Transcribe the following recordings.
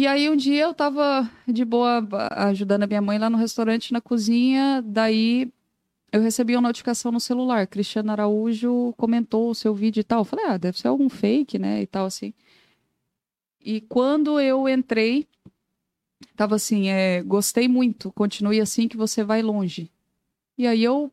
E aí um dia eu tava de boa ajudando a minha mãe lá no restaurante, na cozinha, daí eu recebi uma notificação no celular. Cristiano Araújo comentou o seu vídeo e tal. Eu falei, ah, deve ser algum fake, né? E tal, assim. E quando eu entrei, tava assim, é, gostei muito, continue assim que você vai longe. E aí eu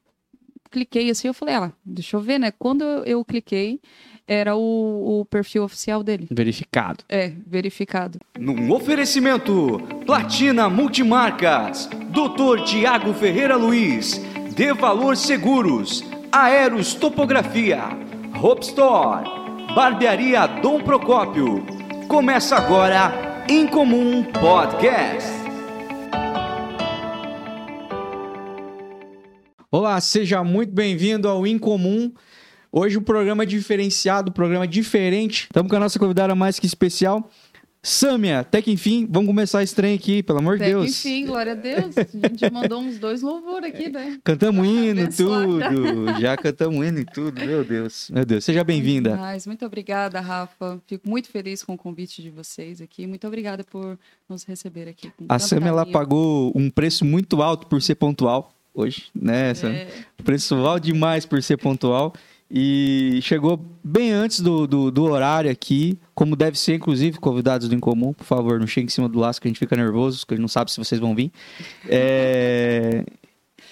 cliquei assim, eu falei, ah, deixa eu ver, né? Quando eu, cliquei, era o, o perfil oficial dele. Verificado. É, verificado. Num oferecimento, Platina Multimarcas, Dr. Tiago Ferreira Luiz, De Valor Seguros, Aeros Topografia, Hope Store, Barbearia Dom Procópio. Começa agora, Incomum Podcast. Olá, seja muito bem-vindo ao Incomum. Hoje um programa diferenciado, um programa diferente. Estamos com a nossa convidada mais que especial, Sâmia. Até que enfim, vamos começar esse trem aqui, pelo amor de Até que Deus. enfim, glória a Deus. A gente já mandou uns dois louvor aqui, né? Cantamos hino, Abençoada. tudo. Já cantamos hino e tudo, meu Deus. Meu Deus, seja bem-vinda. Mas muito obrigada, Rafa. Fico muito feliz com o convite de vocês aqui. Muito obrigada por nos receber aqui. com A Sâmia, ela pagou um preço muito alto por ser pontual hoje, né? É, alto demais por ser pontual. E chegou bem antes do, do, do horário aqui, como deve ser, inclusive, convidados do Incomum. Por favor, não chegue em cima do laço que a gente fica nervoso, porque a gente não sabe se vocês vão vir. É,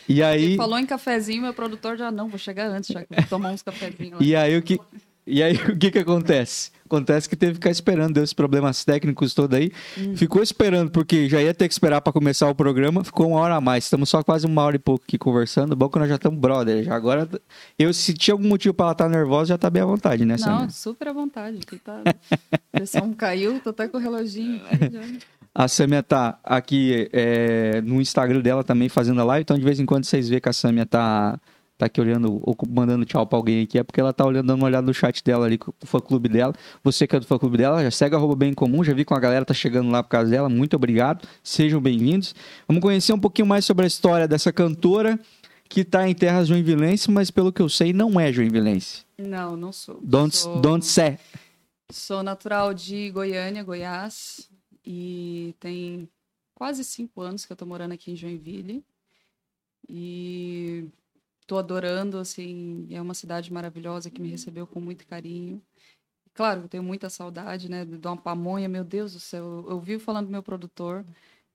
E aí, Falou em cafezinho, meu produtor já não, vou chegar antes, já que vou tomar uns cafezinhos lá. e aí o que, e aí o que que acontece? Acontece que teve que ficar esperando, deu esses problemas técnicos todos aí. Hum. Ficou esperando, porque já ia ter que esperar para começar o programa, ficou uma hora a mais. Estamos só quase uma hora e pouco aqui conversando. Bom que nós já estamos brother. Já agora, eu se tinha algum motivo para ela estar nervosa, já tá bem à vontade, né, Não, super à vontade. Aqui tá... A pressão caiu, tô até com o reloginho. A Samia tá aqui é, no Instagram dela também fazendo a live, então de vez em quando vocês vê que a Samia tá, tá aqui olhando ou mandando tchau pra alguém aqui, é porque ela tá olhando, dando uma olhada no chat dela ali, com o fã clube dela. Você que é do fã clube dela, já segue arroba bem comum, já vi que a galera tá chegando lá por causa dela, muito obrigado, sejam bem-vindos. Vamos conhecer um pouquinho mais sobre a história dessa cantora que tá em terras joinvilense, mas pelo que eu sei não é joinvilense. Não, não sou. Don't, sou... don't say. Sou natural de Goiânia, Goiás, e tem quase cinco anos que eu tô morando aqui em Joinville. E tô adorando, assim, é uma cidade maravilhosa que me recebeu com muito carinho. Claro, eu tenho muita saudade, né, de uma pamonha, meu Deus do céu. Eu vivo falando do meu produtor,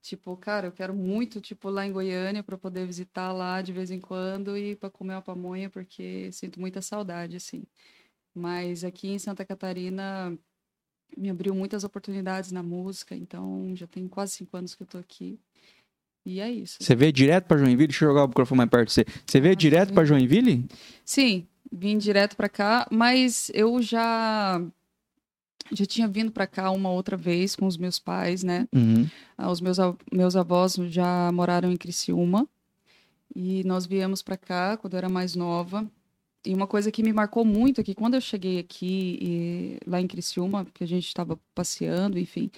tipo, cara, eu quero muito, tipo, lá em Goiânia para poder visitar lá de vez em quando e para comer uma pamonha, porque sinto muita saudade, assim. Mas aqui em Santa Catarina me abriu muitas oportunidades na música, então já tem quase cinco anos que eu tô aqui. E é isso. Você veio direto pra Joinville? Deixa eu jogar o microfone mais perto de você. Você veio Ah, direto pra Joinville? Sim, vim direto pra cá, mas eu já já tinha vindo pra cá uma outra vez com os meus pais, né? Uhum. Ah, Os meus, meus avós já moraram em Criciúma e nós viemos pra cá quando eu era mais nova. E uma coisa que me marcou muito é que quando eu cheguei aqui, e- lá em Criciúma, que a gente estava passeando, enfim,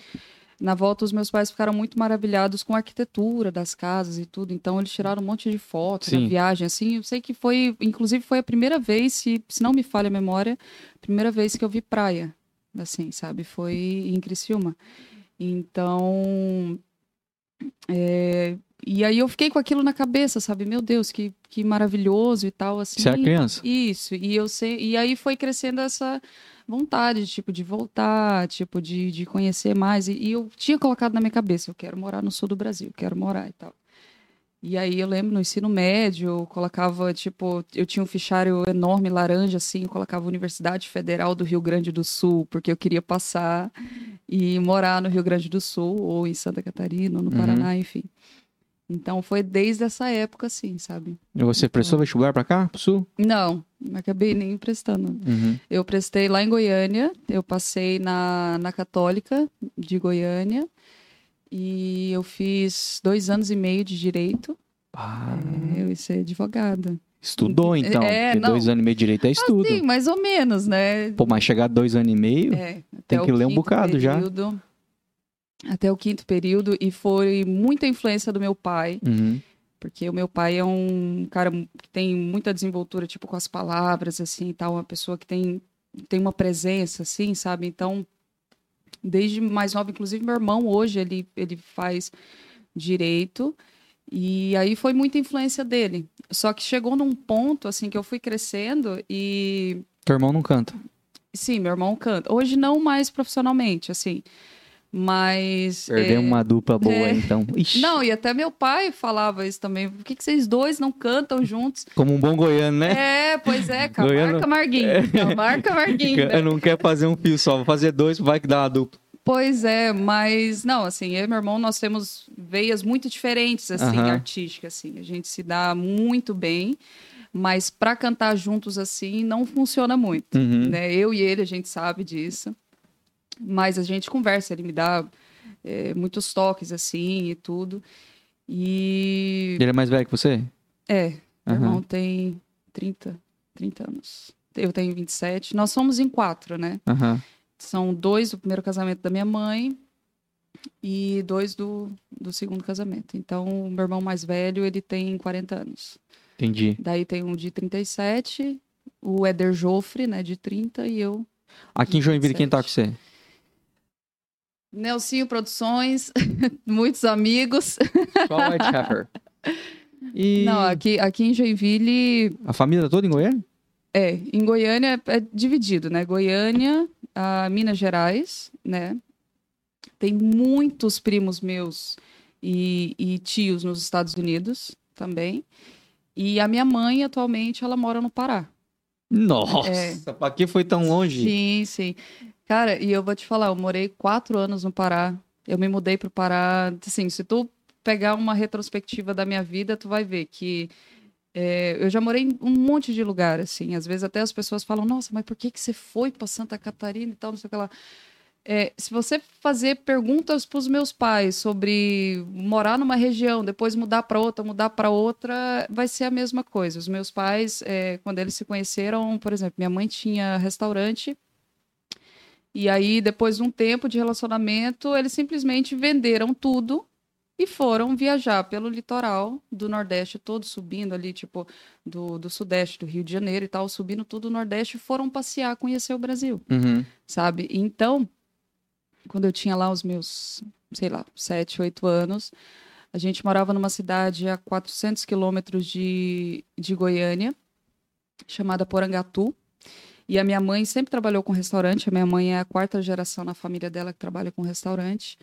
na volta os meus pais ficaram muito maravilhados com a arquitetura das casas e tudo. Então eles tiraram um monte de fotos Sim. na viagem, assim. Eu sei que foi, inclusive foi a primeira vez, se, se não me falha a memória, primeira vez que eu vi praia, assim, sabe? Foi em Criciúma. Então, é, e aí eu fiquei com aquilo na cabeça, sabe? Meu Deus, que, que maravilhoso e tal, assim. Você era criança? Isso, e eu sei, e aí foi crescendo essa vontade, tipo, de voltar, tipo, de, de conhecer mais. E, e eu tinha colocado na minha cabeça, eu quero morar no sul do Brasil, quero morar e tal. E aí eu lembro no ensino médio, eu colocava, tipo, eu tinha um fichário enorme, laranja, assim, eu colocava Universidade Federal do Rio Grande do Sul, porque eu queria passar e morar no Rio Grande do Sul, ou em Santa Catarina, ou no Uhum. Paraná, enfim. Então foi desde essa época, assim, sabe? E você prestou vestibular pra cá, pro sul? Não, não acabei nem prestando. Uhum. Eu prestei lá em Goiânia, eu passei na, na Católica de Goiânia e eu fiz dois anos e meio de direito. Ah, É, eu ia ser advogada. estudou então. É, dois anos e meio de direito é estudo. Sim, mais ou menos, né? Pô, mas chegar a dois anos e meio, É, Tem que ler um bocado já. Até o quinto período, e foi muita influência do meu pai, Uhum. porque o meu pai é um cara que tem muita desenvoltura, tipo, com as palavras, assim, e tal, uma pessoa que tem, tem uma presença, assim, sabe? Então, desde mais nova. Inclusive, meu irmão hoje, ele, ele faz direito. E aí foi muita influência dele. Só que chegou num ponto, assim, que eu fui crescendo e... Teu irmão não canta? Sim, meu irmão canta. Hoje não mais profissionalmente, assim. Mas. Perdeu é, uma dupla boa, é. então. Ixi. Não, e até meu pai falava isso também. Por que, que vocês dois não cantam juntos? Como um bom goiano, né? É, pois é, Goiano- Marguinho. É. Camarca Marguinho. né? Não quer fazer um fio só, vou fazer dois, vai que dá uma dupla. Pois é, mas não, assim, eu e meu irmão, nós temos veias muito diferentes, assim, Aham. artísticas, assim. A gente se dá muito bem, mas para cantar juntos, assim, não funciona muito, Uhum. né? Eu e ele, a gente sabe disso. Mas a gente conversa, ele me dá é, muitos toques, assim, e tudo. E... Ele é mais velho que você? É, meu Aham. irmão tem 30, 30 anos. Eu tenho 27. Nós somos em quatro, né? Aham. São dois do primeiro casamento da minha mãe e dois do, do segundo casamento. Então, o meu irmão mais velho, ele tem 40 anos. Entendi. Daí tem um de 37, o Éder Joffre, né, de 30, e eu. Aqui em Joinville, quem tá com você? Nelsinho Produções, muitos amigos. Só Whitechapel. E Não, aqui, aqui em Joinville, a família toda em Goiânia? é, em Goiânia é dividido, né? Goiânia, a Minas Gerais, né? Tem muitos primos meus e, e tios nos Estados Unidos também. E a minha mãe, atualmente, ela mora no Pará. Nossa, É. pra que foi tão longe? Sim, sim. Cara, e eu vou te falar, eu morei quatro anos no Pará. Eu me mudei pro Pará. Assim, se tu pegar uma retrospectiva da minha vida, tu vai ver que é, eu já morei em um monte de lugar, assim. Às vezes até as pessoas falam, nossa, mas por que, que você foi para Santa Catarina e tal, não sei o que lá. É, se você fazer perguntas para os meus pais sobre morar numa região, depois mudar para outra, mudar para outra, vai ser a mesma coisa. Os meus pais, é, quando eles se conheceram, por exemplo, minha mãe tinha restaurante e aí, depois de um tempo de relacionamento, eles simplesmente venderam tudo e foram viajar pelo litoral do Nordeste, todo subindo ali, tipo, do, do Sudeste, do Rio de Janeiro e tal, subindo tudo o Nordeste, e foram passear, conhecer o Brasil, Uhum. sabe? Então, quando eu tinha lá os meus, sei lá, sete, oito anos, a gente morava numa cidade a 400 quilômetros de, de Goiânia, chamada Porangatu. E a minha mãe sempre trabalhou com restaurante. A minha mãe é a quarta geração na família dela que trabalha com restaurante.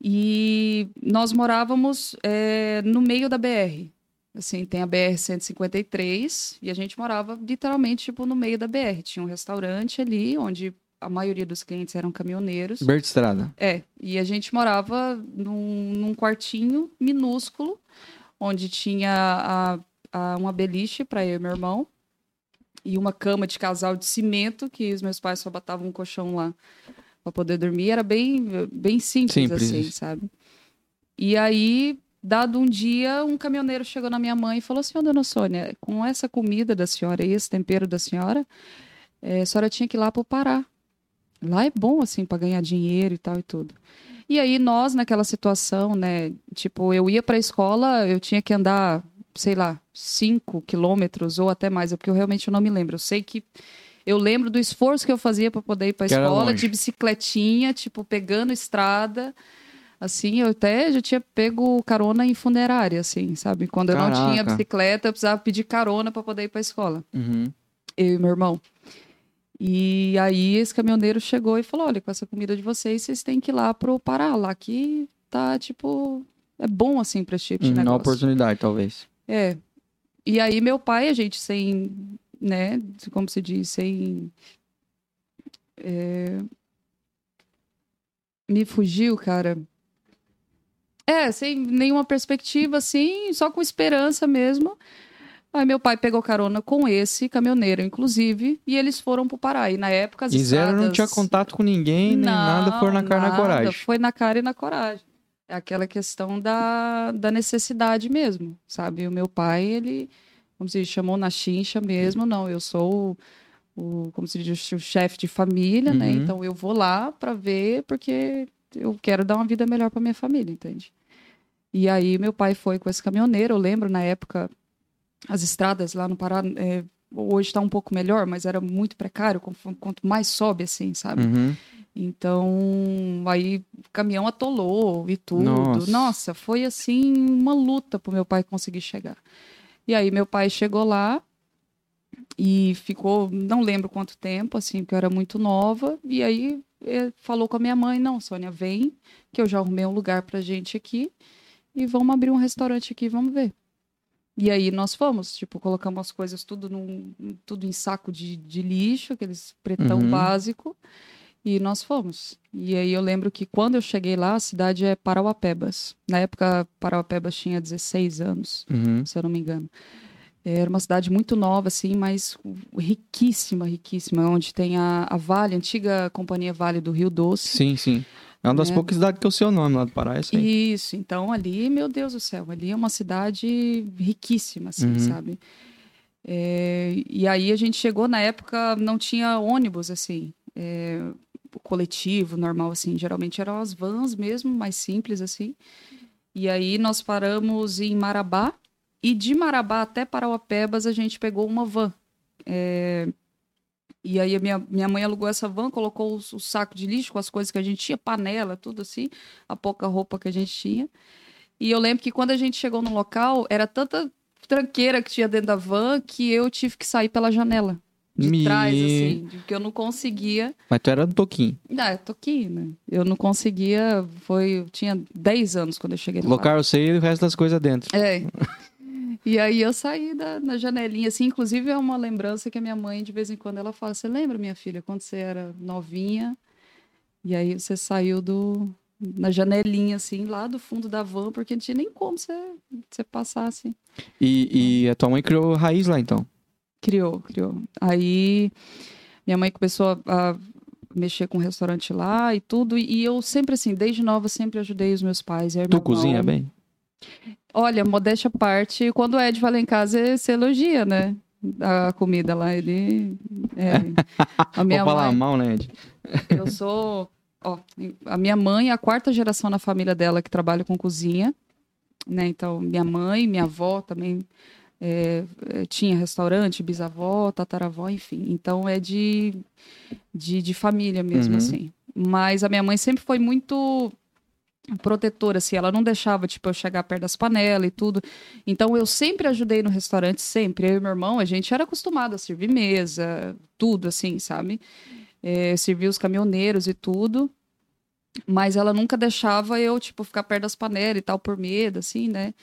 E nós morávamos eh, no meio da BR. Assim, tem a BR 153 e a gente morava literalmente tipo no meio da BR. Tinha um restaurante ali onde a maioria dos clientes eram caminhoneiros. Berto Estrada. É, e a gente morava num, num quartinho minúsculo, onde tinha a, a- uma beliche para eu e meu irmão, e uma cama de casal de cimento, que os meus pais só botavam um colchão lá para poder dormir. Era bem, bem simples, Simples. assim, sabe? E aí, dado um dia, um caminhoneiro chegou na minha mãe e falou assim, ô dona Sônia, com essa comida da senhora e esse tempero da senhora, eh, a senhora tinha que ir lá para o Pará. Lá é bom, assim, para ganhar dinheiro e tal e tudo. E aí, nós, naquela situação, né? Tipo, eu ia para a escola, eu tinha que andar, sei lá, cinco quilômetros ou até mais, é porque eu realmente não me lembro. Eu sei que. Eu lembro do esforço que eu fazia para poder ir para a escola, de bicicletinha, tipo, pegando estrada. Assim, eu até já tinha pego carona em funerária, assim, sabe? Quando eu não tinha Caraca. bicicleta, eu precisava pedir carona para poder ir para a escola Uhum. eu e meu irmão. E aí esse caminhoneiro chegou e falou: olha, com essa comida de vocês, vocês têm que ir lá pro Pará, lá que tá, tipo, é bom assim pra esse tipo de Uhum, Uma negócio. oportunidade, talvez. É. E aí meu pai, a gente sem, né, como se diz, sem... é, Me fugiu, cara. É, sem nenhuma perspectiva, assim, só com esperança mesmo. Aí meu pai pegou carona com esse caminhoneiro, inclusive, e eles foram pro Pará. E na época as E zero não estradas- tinha contato com ninguém, nem nada, foi na cara e na nada, coragem. Foi na cara e na coragem. É aquela questão da, da necessidade mesmo, sabe? O meu pai, ele, como se diz, chamou na chincha mesmo. Não, eu sou o, como se diz, o chefe de família, né? Uhum. Então eu vou lá para ver porque eu quero dar uma vida melhor para minha família, entende? E aí meu pai foi com esse caminhoneiro. Eu lembro na época as estradas lá no Pará é, hoje está um pouco melhor, mas era muito precário. Quanto mais sobe, assim, sabe? Uhum. Então, aí o caminhão atolou e tudo. Nossa. Nossa, foi assim uma luta pro meu pai conseguir chegar. E aí meu pai chegou lá e ficou, não lembro quanto tempo, assim, porque eu era muito nova. E aí falou com a minha mãe: Não, Sônia, vem, que eu já arrumei um lugar pra gente aqui e vamos abrir um restaurante aqui, vamos ver. E aí nós fomos, tipo, colocamos as coisas tudo, num, tudo em saco de, de lixo, aqueles pretão Uhum. básico, e nós fomos. E aí eu lembro que quando eu cheguei lá, a cidade é Parauapebas. Na época, Parauapebas tinha 16 anos Uhum. se eu não me engano. Era uma cidade muito nova, assim, mas riquíssima, riquíssima, onde tem a, a Vale, a antiga companhia Vale do Rio Doce. Sim, sim. É uma das É. poucas cidades que é o seu nome lá do Pará, é isso aí. Isso, então ali, meu Deus do céu, ali é uma cidade riquíssima, assim, Uhum. sabe? É, e aí a gente chegou, na época não tinha ônibus, assim, é, coletivo, normal, assim, geralmente eram as vans mesmo, mais simples, assim. E aí nós paramos em Marabá, e de Marabá até Parauapebas a gente pegou uma van. É, e aí a minha, minha mãe alugou essa van, colocou o, o saco de lixo com as coisas que a gente tinha, panela, tudo assim, a pouca roupa que a gente tinha. E eu lembro que quando a gente chegou no local, era tanta tranqueira que tinha dentro da van que eu tive que sair pela janela. De Me- trás, assim, porque eu não conseguia. Mas tu era do Toquinho. Ah, eu tô aqui, né? Eu não conseguia. Foi. Eu tinha 10 anos quando eu cheguei lá. Colocar você e o resto das coisas dentro. É. E aí eu saí da, na janelinha, assim, inclusive é uma lembrança que a minha mãe, de vez em quando, ela fala, você lembra, minha filha, quando você era novinha, e aí você saiu do na janelinha, assim, lá do fundo da van, porque não tinha nem como você, você passar, assim. E, e a tua mãe criou raiz lá, então. Criou, criou. Aí minha mãe começou a, a mexer com o restaurante lá e tudo, e eu sempre, assim, desde nova, sempre ajudei os meus pais. e Tu cozinha bem? Olha, modéstia à parte, quando o Ed vai lá em casa, você elogia, né? A comida lá, ele. É. A minha Vou falar mãe, mal, né, Ed? eu sou. Ó, a minha mãe é a quarta geração na família dela que trabalha com cozinha, né? Então, minha mãe, minha avó também é, é, tinha restaurante, bisavó, tataravó, enfim. Então, é de, de, de família mesmo, Uhum. assim. Mas a minha mãe sempre foi muito protetora, assim, ela não deixava, tipo, eu chegar perto das panelas e tudo. Então, eu sempre ajudei no restaurante, sempre. Eu e meu irmão, a gente era acostumado a servir mesa, tudo, assim, sabe? É, servir os caminhoneiros e tudo. Mas ela nunca deixava eu, tipo, ficar perto das panelas e tal, por medo, assim, né?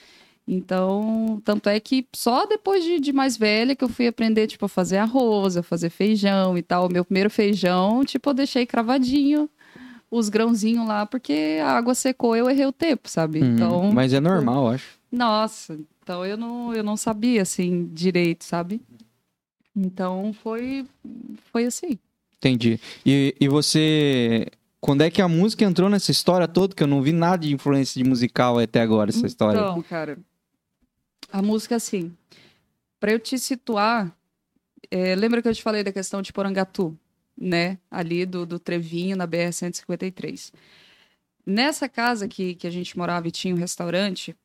Então, tanto é que só depois de, de mais velha que eu fui aprender, tipo, a fazer arroz, a fazer feijão e tal. Meu primeiro feijão, tipo, eu deixei cravadinho os grãozinhos lá, porque a água secou, eu errei o tempo, sabe? Uhum. Então, Mas é normal, eu acho. nossa, então eu não, eu não sabia, assim, direito, sabe? Então, foi, foi assim. Entendi. E, e você. Quando é que a música entrou nessa história toda? Que eu não vi nada de influência de musical até agora, essa história. Então, cara, a música, assim, pra eu te situar, é, lembra que eu te falei da questão de Porangatu, né? Ali do, do Trevinho, na BR-153. Nessa casa que, que a gente morava e tinha um restaurante,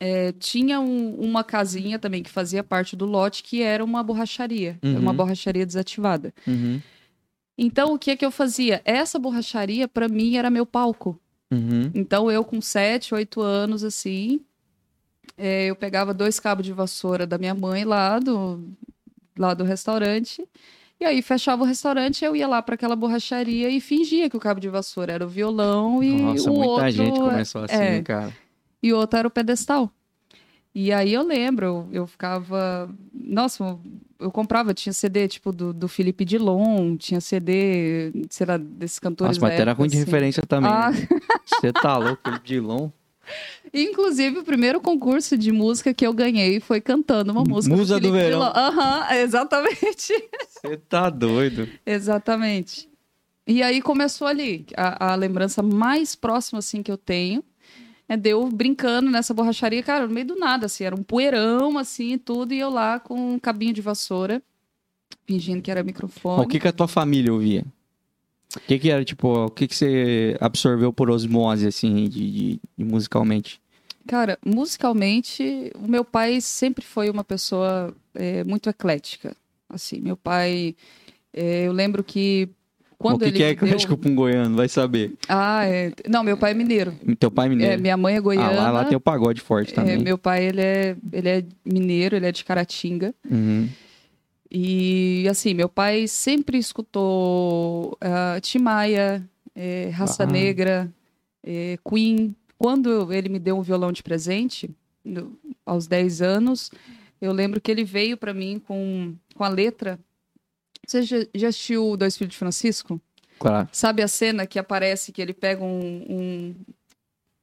é, tinha um- uma casinha também que fazia parte do lote, que era uma borracharia. Uhum. Uma borracharia desativada. Uhum. Então, o que é que eu fazia? Essa borracharia, pra mim, era meu palco. Uhum. Então, eu com 7, 8 anos, assim, é, eu pegava dois cabos de vassoura da minha mãe lá do, lá do restaurante. E aí, fechava o restaurante, eu ia lá para aquela borracharia e fingia que o cabo de vassoura era o violão e Nossa, o muita outro... gente começou assim, é, cara. e o outro era o pedestal. E aí eu lembro, eu, ficava. Nossa, eu comprava, tinha CD tipo do, do Felipe Dilon, tinha CD, sei lá, desses cantores. Nossa, mas era ruim de assim. referência também. Ah, né? Você tá louco, Dilon. Inclusive, o primeiro concurso de música que eu ganhei foi cantando uma música. Musa do Felipe Verão. Aham, exatamente. Você tá doido. exatamente. E aí começou ali. A, a lembrança mais próxima, assim, que eu tenho é de eu brincando nessa borracharia, cara, no meio do nada, assim, era um poeirão, assim, e tudo, e eu lá com um cabinho de vassoura, fingindo que era microfone. O que, que a tua família ouvia? O que, que era, tipo, o que, que você absorveu por osmose, assim, de, de- de musicalmente? Cara, musicalmente, o meu pai sempre foi uma pessoa é, muito eclética. Assim, meu pai, é, eu lembro que quando o que, ele que é deu... eclético pra um goiano? Vai saber. Ah, é. Não, meu pai é mineiro. Teu pai é mineiro. É, minha mãe é ah, goiana. lá, lá tem o pagode forte É, também. meu pai, ele é, ele é mineiro, ele é de Caratinga. Uhum. E, assim, meu pai sempre escutou uh, Tim Maia, eh, Raça Ah. Negra, eh, Queen. Quando ele me deu um violão de presente, no- aos 10 anos, eu lembro que ele veio para mim com, com a letra. Você já, já assistiu Dois Filhos de Francisco? Claro. Sabe a cena que aparece que ele pega um, um-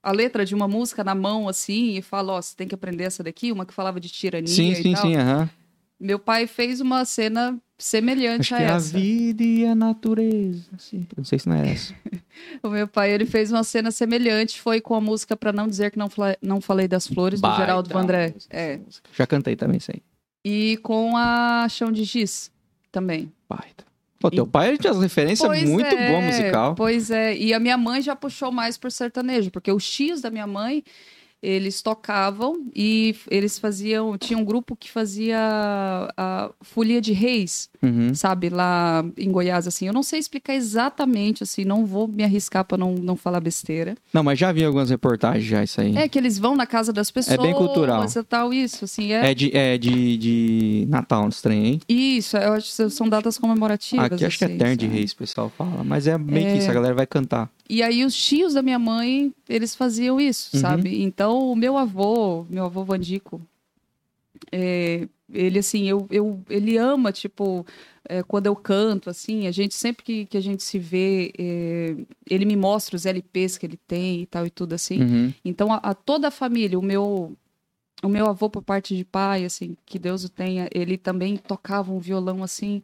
a letra de uma música na mão assim e fala, ó, você tem que aprender essa daqui, uma que falava de tirania Sim, e sim, tal. sim, aham. Meu pai fez uma cena semelhante Acho a que é a essa. vida e a natureza. Assim, não sei se não é essa. O meu pai ele fez uma cena semelhante, foi com a música Pra Não Dizer Que Não, Fla- não Falei das Flores, do Baita Geraldo Vandré. É. Já cantei também isso aí. E com a Chão de Giz também. Baita. Pô, teu pai tinha as referências Pois muito é, boa musical. Pois é, e a minha mãe já puxou mais por sertanejo, porque os tios da minha mãe, eles tocavam e eles faziam, tinha um grupo que fazia a folia de reis, Uhum. sabe, lá em Goiás, assim. Eu não sei explicar exatamente, assim, não vou me arriscar para não, não falar besteira. Não, mas já vi algumas reportagens já isso aí. É que eles vão na casa das pessoas. bem cultural. E tal, isso, assim, é. É, de, é de, de Natal, nos trem, hein? Isso, eu acho que são datas comemorativas. Aqui acho que é assim, Terno de sabe? Reis, o pessoal fala. Mas é meio que É. isso, a galera vai cantar. E aí os tios da minha mãe, eles faziam isso, Uhum. sabe? Então o meu avô, meu avô Vandico, é, ele assim, eu, eu, ele ama, tipo, é, quando eu canto, assim, a gente, sempre que, que a gente se vê, é, ele me mostra os LPs que ele tem e tal e tudo assim. Uhum. Então, a, a toda a família, o meu, o meu avô por parte de pai, assim, que Deus o tenha, ele também tocava um violão, assim,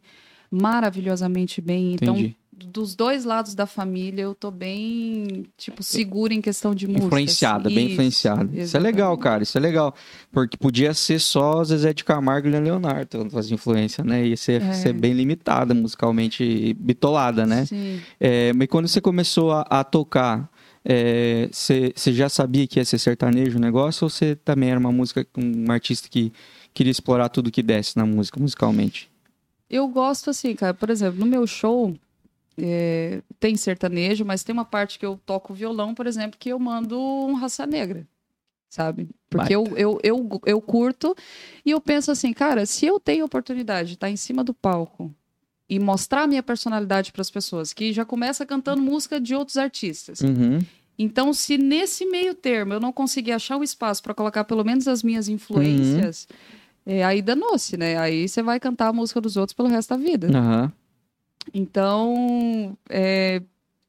maravilhosamente bem. Então, Entendi. Dos dois lados da família, eu tô bem, tipo, segura em questão de música. Influenciada, assim. bem Isso, influenciada. Isso é legal, cara. Isso é legal. Porque podia ser só Zezé de Camargo e Leonardo as influências, né? Ia ser, É. ser bem limitada, musicalmente bitolada, né? Sim. É, mas quando você começou a, a tocar, é, você você já sabia que ia ser sertanejo o negócio? Ou você também era uma música, um artista que queria explorar tudo que desse na música, musicalmente? Eu gosto assim, cara. Por exemplo, no meu show é, tem sertanejo, mas tem uma parte que eu toco violão, por exemplo, que eu mando um raça negra, sabe? Porque eu, eu, eu, eu curto e eu penso assim, cara, se eu tenho oportunidade de estar em cima do palco e mostrar a minha personalidade para as pessoas, que já começa cantando música de outros artistas. Uhum. Então, se nesse meio termo eu não conseguir achar o espaço para colocar pelo menos as minhas influências, é, aí danou-se, né? Aí você vai cantar a música dos outros pelo resto da vida. Aham. Então, é,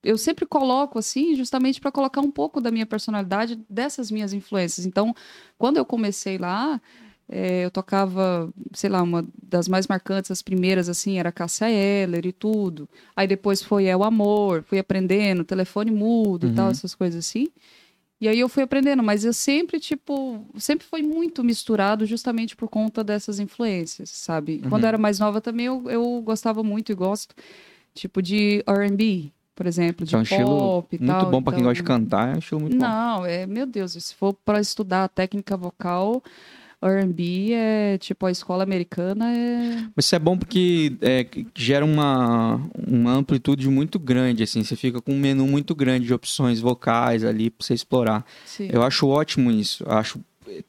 eu sempre coloco assim, justamente para colocar um pouco da minha personalidade dessas minhas influências. Então, quando eu comecei lá, é, eu tocava, sei lá, uma das mais marcantes, as primeiras, assim, era Cássia Eller e tudo. Aí depois foi É o Amor, fui aprendendo, telefone mudo e tal, Uhum. essas coisas assim. E aí eu fui aprendendo, mas eu sempre, tipo, sempre foi muito misturado justamente por conta dessas influências, sabe? Uhum. Quando eu era mais nova também eu, eu gostava muito e gosto, tipo, de R&B, por exemplo, de Que é um estilo pop e Muito tal. bom pra quem então- gosta de cantar, é um estilo muito bom. Não, é, meu Deus, se for para estudar a técnica vocal, R&B é, tipo, a escola americana é... Mas isso é bom porque é, gera uma, uma amplitude muito grande, assim. Você fica com um menu muito grande de opções vocais ali pra você explorar. Sim. Eu acho ótimo isso. Eu acho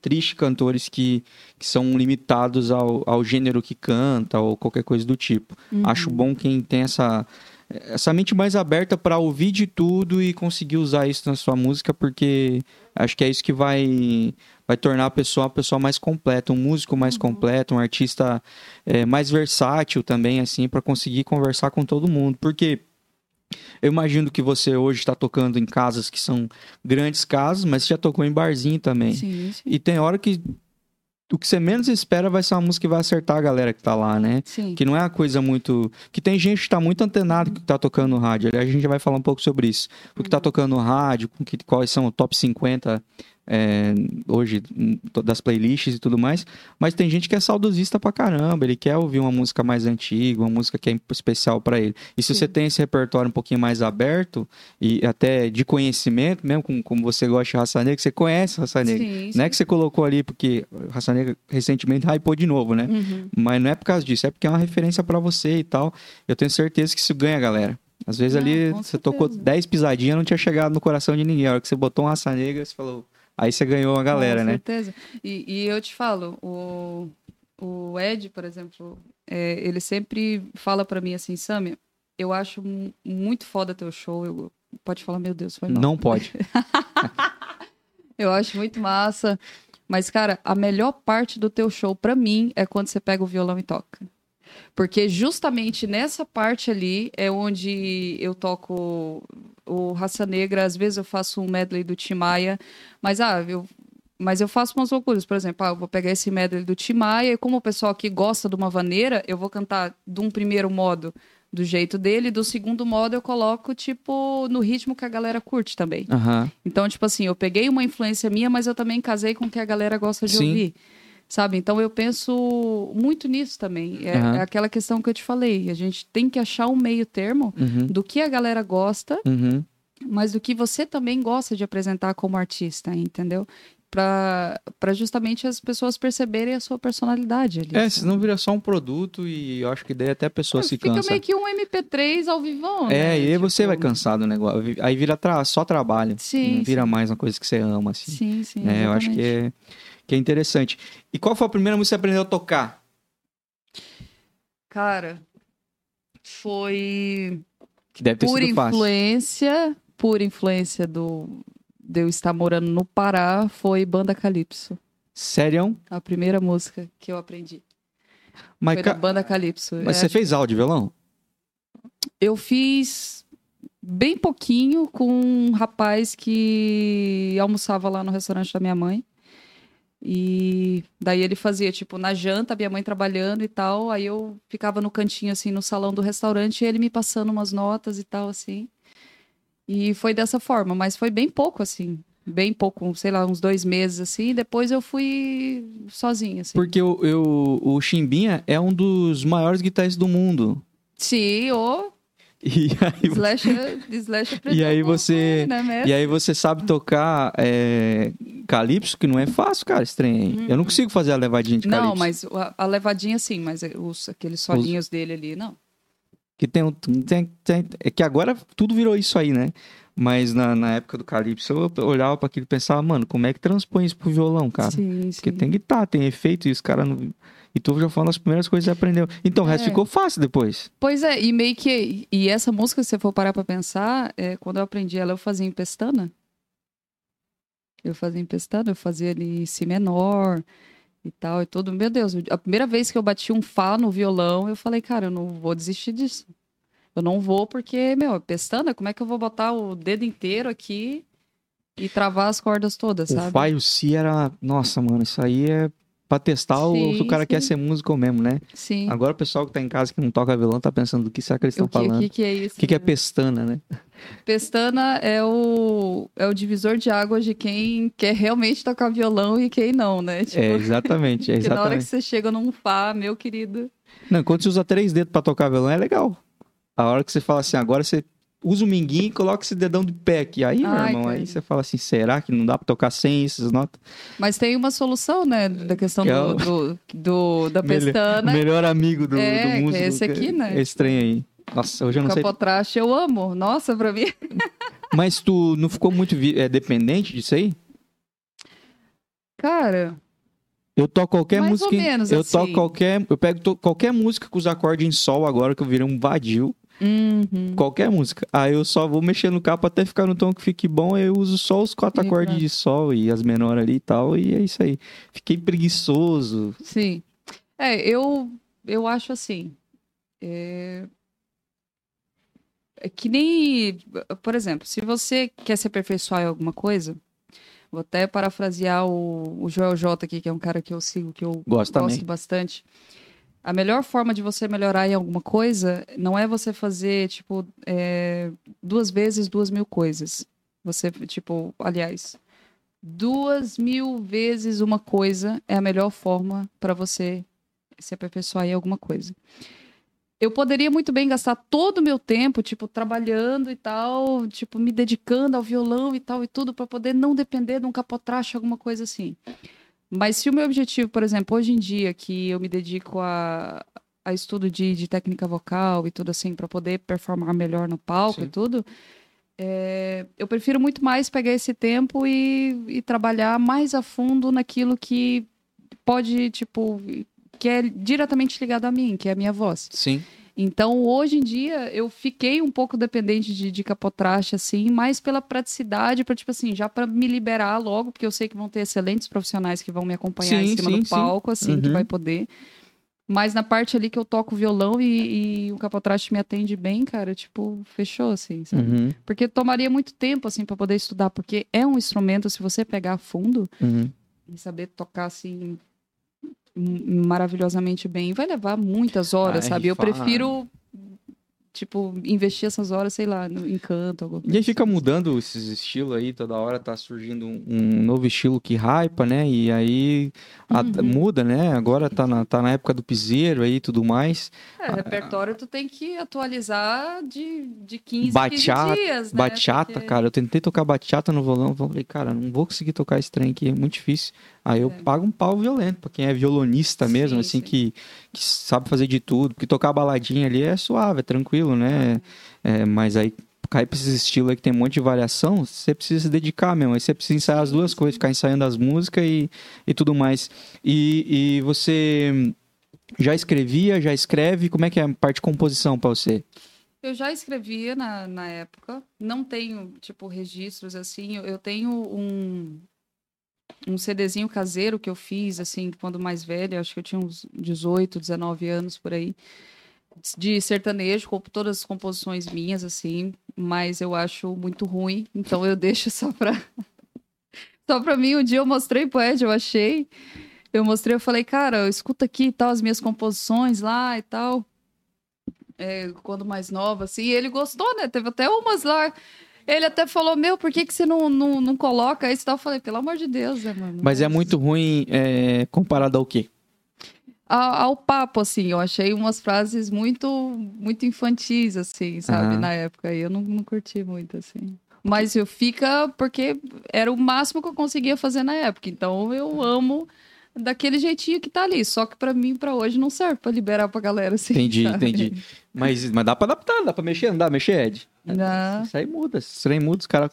triste cantores que, que são limitados ao, ao gênero que canta ou qualquer coisa do tipo. Uhum. Acho bom quem tem essa, essa mente mais aberta para ouvir de tudo e conseguir usar isso na sua música, porque acho que é isso que vai, vai tornar a pessoa uma pessoa mais completa, um músico mais completo, um artista é, mais versátil também, assim, para conseguir conversar com todo mundo. Porque eu imagino que você hoje está tocando em casas que são grandes casas, mas você já tocou em barzinho também. Sim, sim. E tem hora que o que você menos espera vai ser uma música que vai acertar a galera que tá lá, né? Sim. Que não é uma coisa muito. Que tem gente que tá muito o que tá tocando no rádio. Aliás, a gente já vai falar um pouco sobre isso. O que tá tocando no rádio, com que, quais são o top 50 é, hoje hum, das playlists e tudo mais. Mas tem gente que é saudosista pra caramba. Ele quer ouvir uma música mais antiga, uma música que é especial pra ele. E se Sim. você tem esse repertório um pouquinho mais aberto e até de conhecimento, mesmo como, como você gosta de raça negra, você conhece raça negra. Sim, Não é que você colocou ali porque Raça Negra recentemente hypou de novo, né? Uhum. Mas não é por causa disso, é porque é uma referência pra você e tal. Eu tenho certeza que isso ganha galera. Às vezes Ah, ali você tocou certeza. 10 pisadinhas, não tinha chegado no coração de ninguém. A hora que você botou uma raça negra, você falou. Aí você ganhou a galera, Com né? certeza. E, e eu te falo, o, o Ed, por exemplo, é, ele sempre fala pra mim assim, Sammy, eu acho mu- muito foda teu show. Eu, pode falar, meu Deus, foi mal. Não pode. Eu acho muito massa. Mas, cara, a melhor parte do teu show, pra mim, é quando você pega o violão e toca. Porque justamente nessa parte ali é onde eu toco o Raça Negra. Às vezes eu faço um medley do Tim Maia, mas, ah, eu, mas eu faço umas loucuras. Por exemplo, ah, eu vou pegar esse medley do Tim Maia e como o pessoal aqui gosta de uma vaneira, eu vou cantar de um primeiro modo do jeito dele, do segundo modo eu coloco, tipo, no ritmo que a galera curte também. Aham. Então, tipo assim, eu peguei uma influência minha, mas eu também casei com o que a galera gosta de Sim. ouvir. Sabe? Então eu penso muito nisso também. É, é aquela questão que eu te falei. A gente tem que achar um meio termo Uhum. do que a galera gosta, Uhum. mas do que você também gosta de apresentar como artista, entendeu? Pra pra justamente as pessoas perceberem a sua personalidade ali. É, senão vira só um produto e eu acho que daí até a pessoa se Fica cansa. meio que um MP3 ao vivão, É, né? e aí você Tipo, vai cansar do negócio. Aí vira tra- só trabalho. Sim, Não vira mais uma coisa que você ama, assim. Sim, sim. É, eu acho que é, que é interessante. E qual foi a primeira música que você aprendeu a tocar? Cara, foi Que deve ter por sido fácil. influência, por influência do de eu estar morando no Pará, foi Banda Calypso. Sério? A primeira música que eu aprendi. Mas, foi ca- da Banda Calypso. mas É, você fez áudio de violão? Eu fiz bem pouquinho com um rapaz que almoçava lá no restaurante da minha mãe. E daí ele fazia, tipo, na janta, minha mãe trabalhando e tal. Aí eu ficava no cantinho, assim, no salão do restaurante, e ele me passando umas notas e tal, assim. E foi dessa forma, mas foi bem pouco, assim. Bem pouco, sei lá, uns dois meses, assim. E depois eu fui sozinha, assim. Porque eu, eu- o Chimbinha é um dos maiores guitarristas do mundo. Sim, o E aí, E aí você- Né, e aí você sabe tocar é, calypso, que não é fácil, cara, estranho. Eu não consigo fazer a levadinha de calypso. Não, mas a, levadinha sim, mas os, aqueles solinhos dele ali, não. Que tem, um- tem, tem- é que agora tudo virou isso aí, né? Mas na, na época do Calypso, eu olhava pra aquilo e pensava, mano, como é que transpõe isso pro violão, cara? sim, sim. Porque tem guitarra, tem efeito, e os caras não. E tu já foi uma das primeiras coisas que aprendeu. Então o resto É. ficou fácil depois. Pois é, e meio que. E essa música, se você for parar pra pensar, é, quando eu aprendi ela, eu fazia em pestana. Eu fazia em pestana, eu fazia ali em si menor e tal, e tudo. Meu Deus, a primeira vez que eu bati um Fá no violão, eu falei, cara, eu não vou desistir disso. Eu não vou porque, meu, pestana, como é que eu vou botar o dedo inteiro aqui e travar as cordas todas, O sabe? Fá e o Si era. Nossa, mano, isso aí é pra testar o, Sim, se o cara sim. quer ser músico mesmo, né? Sim. Agora o pessoal que tá em casa que não toca violão tá pensando do que será que eles O estão falando. que, que é isso? O que, que é né? pestana, né? Pestana é o, é o divisor de águas de quem quer realmente tocar violão e quem não, né? Tipo, É, exatamente, é porque na hora que exatamente. você chega num Fá, meu querido. Não, quando você usa três dedos pra tocar violão é legal. A hora que você fala assim, agora você usa o minguinho e coloca esse dedão de pé aqui. Aí, meu Ai, irmão, cara. aí você fala assim, será que não dá pra tocar sem essas notas? Mas tem uma solução, né? Da questão Que é o- do, do- da Melhor- pestana. Melhor amigo do, É, do que é músico. esse aqui, né? Esse trem aí. Nossa, hoje eu não sei. Capotraste eu amo. Nossa, pra mim. Mas tu não ficou muito é, dependente disso aí? Cara, Eu toco qualquer Mais ou música. em- menos eu assim. toco qualquer. Eu pego to- qualquer música com os acordes em sol agora que eu virei um vadio. Uhum. Qualquer música. Aí eu só vou mexer no capo até ficar no tom que fique bom. Aí eu uso só os quatro E acordes de sol e as menores ali e tal. E é isso aí. Fiquei preguiçoso. Sim. É, eu, eu acho assim. É... é que nem. Por exemplo, se você quer se aperfeiçoar em alguma coisa, vou até parafrasear o, o Joel J aqui, que é um cara que eu sigo, que eu Gosto gosto bastante. A melhor forma de você melhorar em alguma coisa não é você fazer, tipo, é, duas vezes duas mil coisas. Você, tipo, aliás, duas mil vezes uma coisa é a melhor forma para você se aperfeiçoar em alguma coisa. Eu poderia muito bem gastar todo o meu tempo, tipo, trabalhando e tal, tipo, me dedicando ao violão e tal e tudo, para poder não depender de um capotraste, alguma coisa assim. Mas se o meu objetivo, por exemplo, hoje em dia, que eu me dedico a, a estudo de, de técnica vocal e tudo assim, para poder performar melhor no palco Sim. e tudo, é, eu prefiro muito mais pegar esse tempo e, e trabalhar mais a fundo naquilo que pode, tipo, que é diretamente ligado a mim, que é a minha voz. Sim. Então, hoje em dia, eu fiquei um pouco dependente de, de capotraste, assim, mais pela praticidade, para tipo assim, já para me liberar logo, porque eu sei que vão ter excelentes profissionais que vão me acompanhar Sim, em cima sim, do sim. palco, assim, que Uhum. vai poder. Mas na parte ali que eu toco violão e, e o capotraste me atende bem, cara, tipo, fechou, assim, sabe? Uhum. Porque tomaria muito tempo, assim, para poder estudar, porque é um instrumento, se você pegar a fundo Uhum. e saber tocar, assim, maravilhosamente bem, vai levar muitas horas, Ai, sabe? Eu fala. prefiro, tipo, investir essas horas, sei lá, no encanto, alguma E aí fica mudando esses estilos aí, toda hora tá surgindo um, um novo estilo que hypa, né? E aí a- Uhum. muda, né? Agora tá na, tá na época do piseiro aí e tudo mais. É, repertório tu tem que atualizar de, de 15 Bachata- a 15 dias, né? Bachata, Porque- cara, eu tentei tocar bachata no violão, eu falei, cara, não vou conseguir tocar esse trem aqui, é muito difícil. Aí eu É. pago um pau violento, pra quem é violonista mesmo, Sim, assim, sim. que, que sabe fazer de tudo. Porque tocar baladinha ali é suave, é tranquilo, né? É, mas aí cai pra esses estilos aí que tem um monte de variação, você precisa se dedicar mesmo. Aí você precisa ensaiar as duas coisas, ficar ensaiando as músicas e, e tudo mais. E, e você já escrevia, já escreve? Como é que é a parte de composição pra você? Eu já escrevia na, na época, não tenho, tipo, registros assim, eu, eu tenho um, um CDzinho caseiro que eu fiz, assim, quando mais velha, acho que eu tinha uns 18, 19 anos por aí, de sertanejo, com todas as composições minhas, assim, mas eu acho muito ruim, então eu deixo só pra... só pra mim, um dia eu mostrei pro Ed, eu achei, eu mostrei, eu falei, cara, escuta aqui e tal, as minhas composições lá e tal é, quando mais nova, assim, e ele gostou, né? Teve até umas lá. Ele até falou, meu, por que, que você não, não, não coloca isso e tal? Eu falei, pelo amor de Deus, né, mano? Mas é muito ruim é, comparado ao quê? Ao, ao papo, assim, eu achei umas frases muito, muito infantis, assim, sabe, Aham. na época. E eu não, não curti muito, assim. Mas eu fica porque era o máximo que eu conseguia fazer na época. Então eu amo daquele jeitinho que tá ali. Só que pra mim, pra hoje, não serve pra liberar pra galera, assim. Entendi, sabe? entendi. Mas, mas dá pra adaptar, dá pra mexer, não dá? Mexer, Ed? Dá. Isso aí muda, isso aí muda, os caras...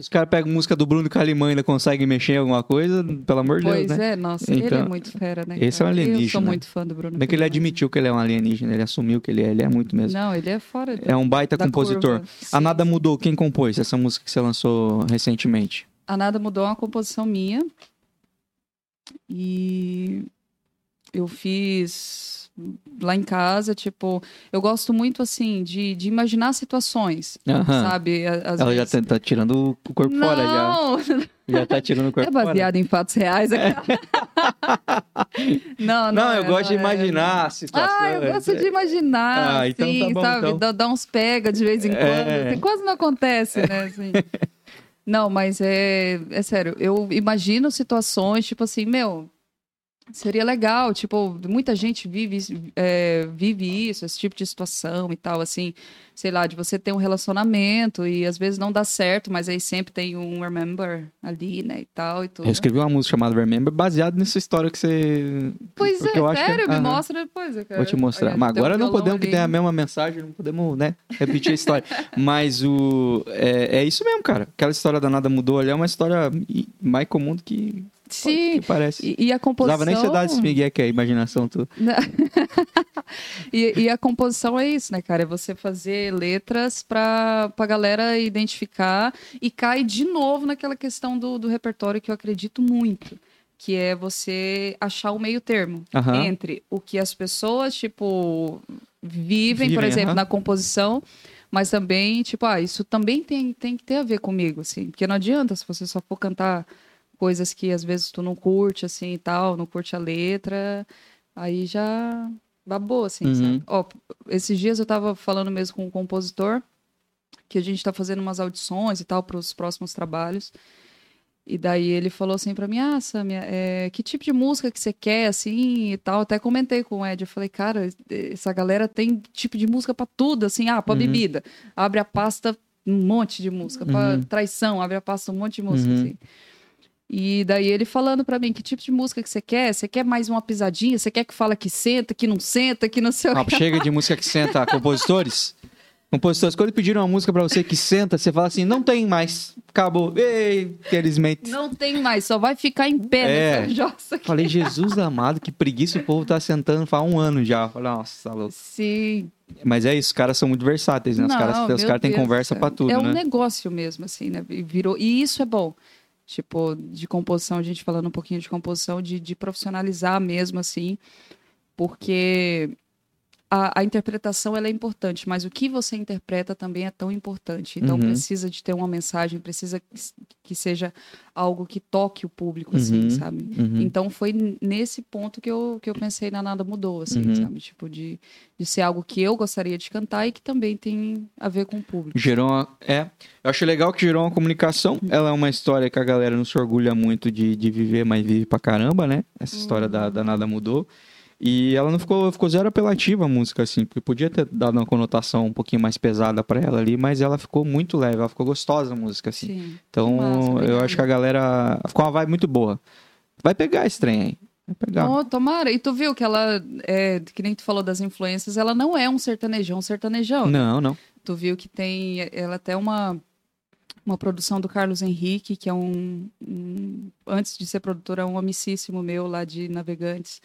Os caras pegam música do Bruno Calimã e ainda conseguem mexer em alguma coisa, pelo amor de Deus, Pois né? é, nossa, ele Então, é muito fera, né? esse é um cara? Eu sou alienígena. muito fã do Bruno. Bem que ele admitiu que ele é um alienígena, ele assumiu que ele é, ele é muito mesmo. Não, ele é fora É um baita compositor. curva. A Sim, Nada. Mudou, quem compôs essa música que você lançou recentemente? A Nada Mudou é uma composição minha. E eu fiz lá em casa, tipo, eu gosto muito assim de, de imaginar situações, Aham. sabe? Às Ela já vezes... tá, tá tirando o corpo fora, já. Não, Já tá tirando o corpo é fora. baseado em fatos reais. aqui. não, não, Não, eu é, gosto de não é. imaginar a situação. Ah, eu gosto de imaginar, Ah, então assim, tá bom, sabe? então. Dá, dá uns pega de vez em quando. É. assim, quase não acontece, né? assim. não, mas é, é sério. Eu imagino situações, tipo assim, meu, seria legal. Tipo, muita gente vive, é, vive isso, esse tipo de situação e tal, assim. Sei lá, de você ter um relacionamento e às vezes não dá certo, mas aí sempre tem um remember ali, né? E tal e tudo. Eu escrevi uma música chamada Remember baseado nessa história que você. Pois porque é, eu acho que- sério, me mostra depois. eu quero Vou te mostrar. Mas tem um agora não podemos, que tem a mesma mensagem, não podemos, né, repetir a história. Mas o. É, é isso mesmo, cara. Aquela história da nada mudou ali é uma história mais comum do que, Sim, que parece. e, e a composição... Precisava nem dado esse migué que é a imaginação tua. e, e a composição é isso, né, cara? É você fazer letras pra, pra galera identificar e cai de novo naquela questão do, do repertório que eu acredito muito. Que é você achar o meio termo Aham. entre o que as pessoas, tipo, vivem, por Vivem, exemplo, aham. na composição, mas também, tipo, ah, isso também tem, tem que ter a ver comigo, assim. Porque não adianta se você só for cantar coisas que às vezes tu não curte, assim, e tal, não curte a letra, aí já babou, assim, Uhum. sabe? Ó, esses dias eu tava falando mesmo com um compositor, que a gente tá fazendo umas audições e tal para os próximos trabalhos. E daí ele falou assim pra mim, ah, Samia, é, que tipo de música que você quer, assim, e tal. Até comentei com o Ed, eu falei, cara, essa galera tem tipo de música pra tudo, assim, ah, pra Uhum. bebida. Abre a pasta, um monte de música. Pra Uhum. traição, abre a pasta, um monte de música, Uhum. assim. E daí ele falando pra mim, que tipo de música que você quer? Você quer mais uma pisadinha? Você quer que fala que senta, que não senta, que não sei o Ah, que? chega de música que senta, compositores. Compositores, quando pediram uma música pra você que senta, você fala assim, não tem mais. Acabou. Ei, felizmente. Não tem mais, só vai ficar em pé É. nessa. Falei, Jesus amado, que preguiça o povo tá sentando faz um ano já. Falei, nossa, louco. Sim. Mas é isso, os caras são muito versáteis, né? Os Não, caras, os caras têm conversa pra tudo, É um né? negócio mesmo, assim, né? Virou... E isso é bom. Tipo, de composição, a gente falando um pouquinho de composição, de, de profissionalizar mesmo, assim, porque a, a interpretação ela é importante, mas o que você interpreta também é tão importante. Então Uhum. precisa de ter uma mensagem, precisa que, que seja algo que toque o público, assim, Uhum. sabe? Uhum. Então foi nesse ponto que eu, que eu pensei na Nada Mudou, assim, Uhum. sabe? Tipo, de, de ser algo que eu gostaria de cantar e que também tem a ver com o público. Gerou uma... É, eu acho legal que gerou uma comunicação. Ela é uma história que a galera não se orgulha muito de, de viver, mas vive pra caramba, né? Essa história da, da Nada Mudou. E ela não ficou, ficou zero apelativa a música, assim, porque podia ter dado uma conotação um pouquinho mais pesada pra ela ali, mas ela ficou muito leve, ela ficou gostosa a música, assim. Sim. Então, massa, eu acho que a galera ficou uma vibe muito boa. Vai pegar esse trem aí. Vai pegar. Oh, tomara. E tu viu que ela, é, que nem tu falou das influências, ela não é um sertanejão, sertanejão. Não, não. Tu viu que tem, ela até uma uma produção do Carlos Henrique, que é um, um- antes de ser produtor, é um amicíssimo meu lá de Navegantes.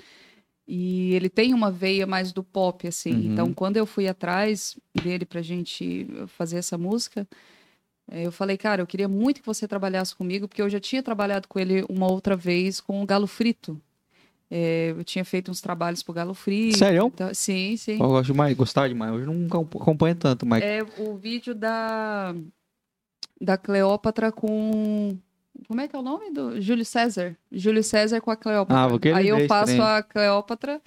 E ele tem uma veia mais do pop, assim. Uhum. Então, quando eu fui atrás dele pra gente fazer essa música, eh, eu falei, cara, eu queria muito que você trabalhasse comigo, porque eu já tinha trabalhado com ele uma outra vez com o Galo Frito. Eh, eu tinha feito uns trabalhos pro Galo Frito. Sério? Então, sim, sim. Eu gosto demais, gostar demais. Hoje não acompanho acompanho tanto, mas. É o vídeo da da Cleópatra com como é que é o nome do Júlio César? Júlio César com a Cleópatra. Ah, querer aí eu faço trem. a Cleópatra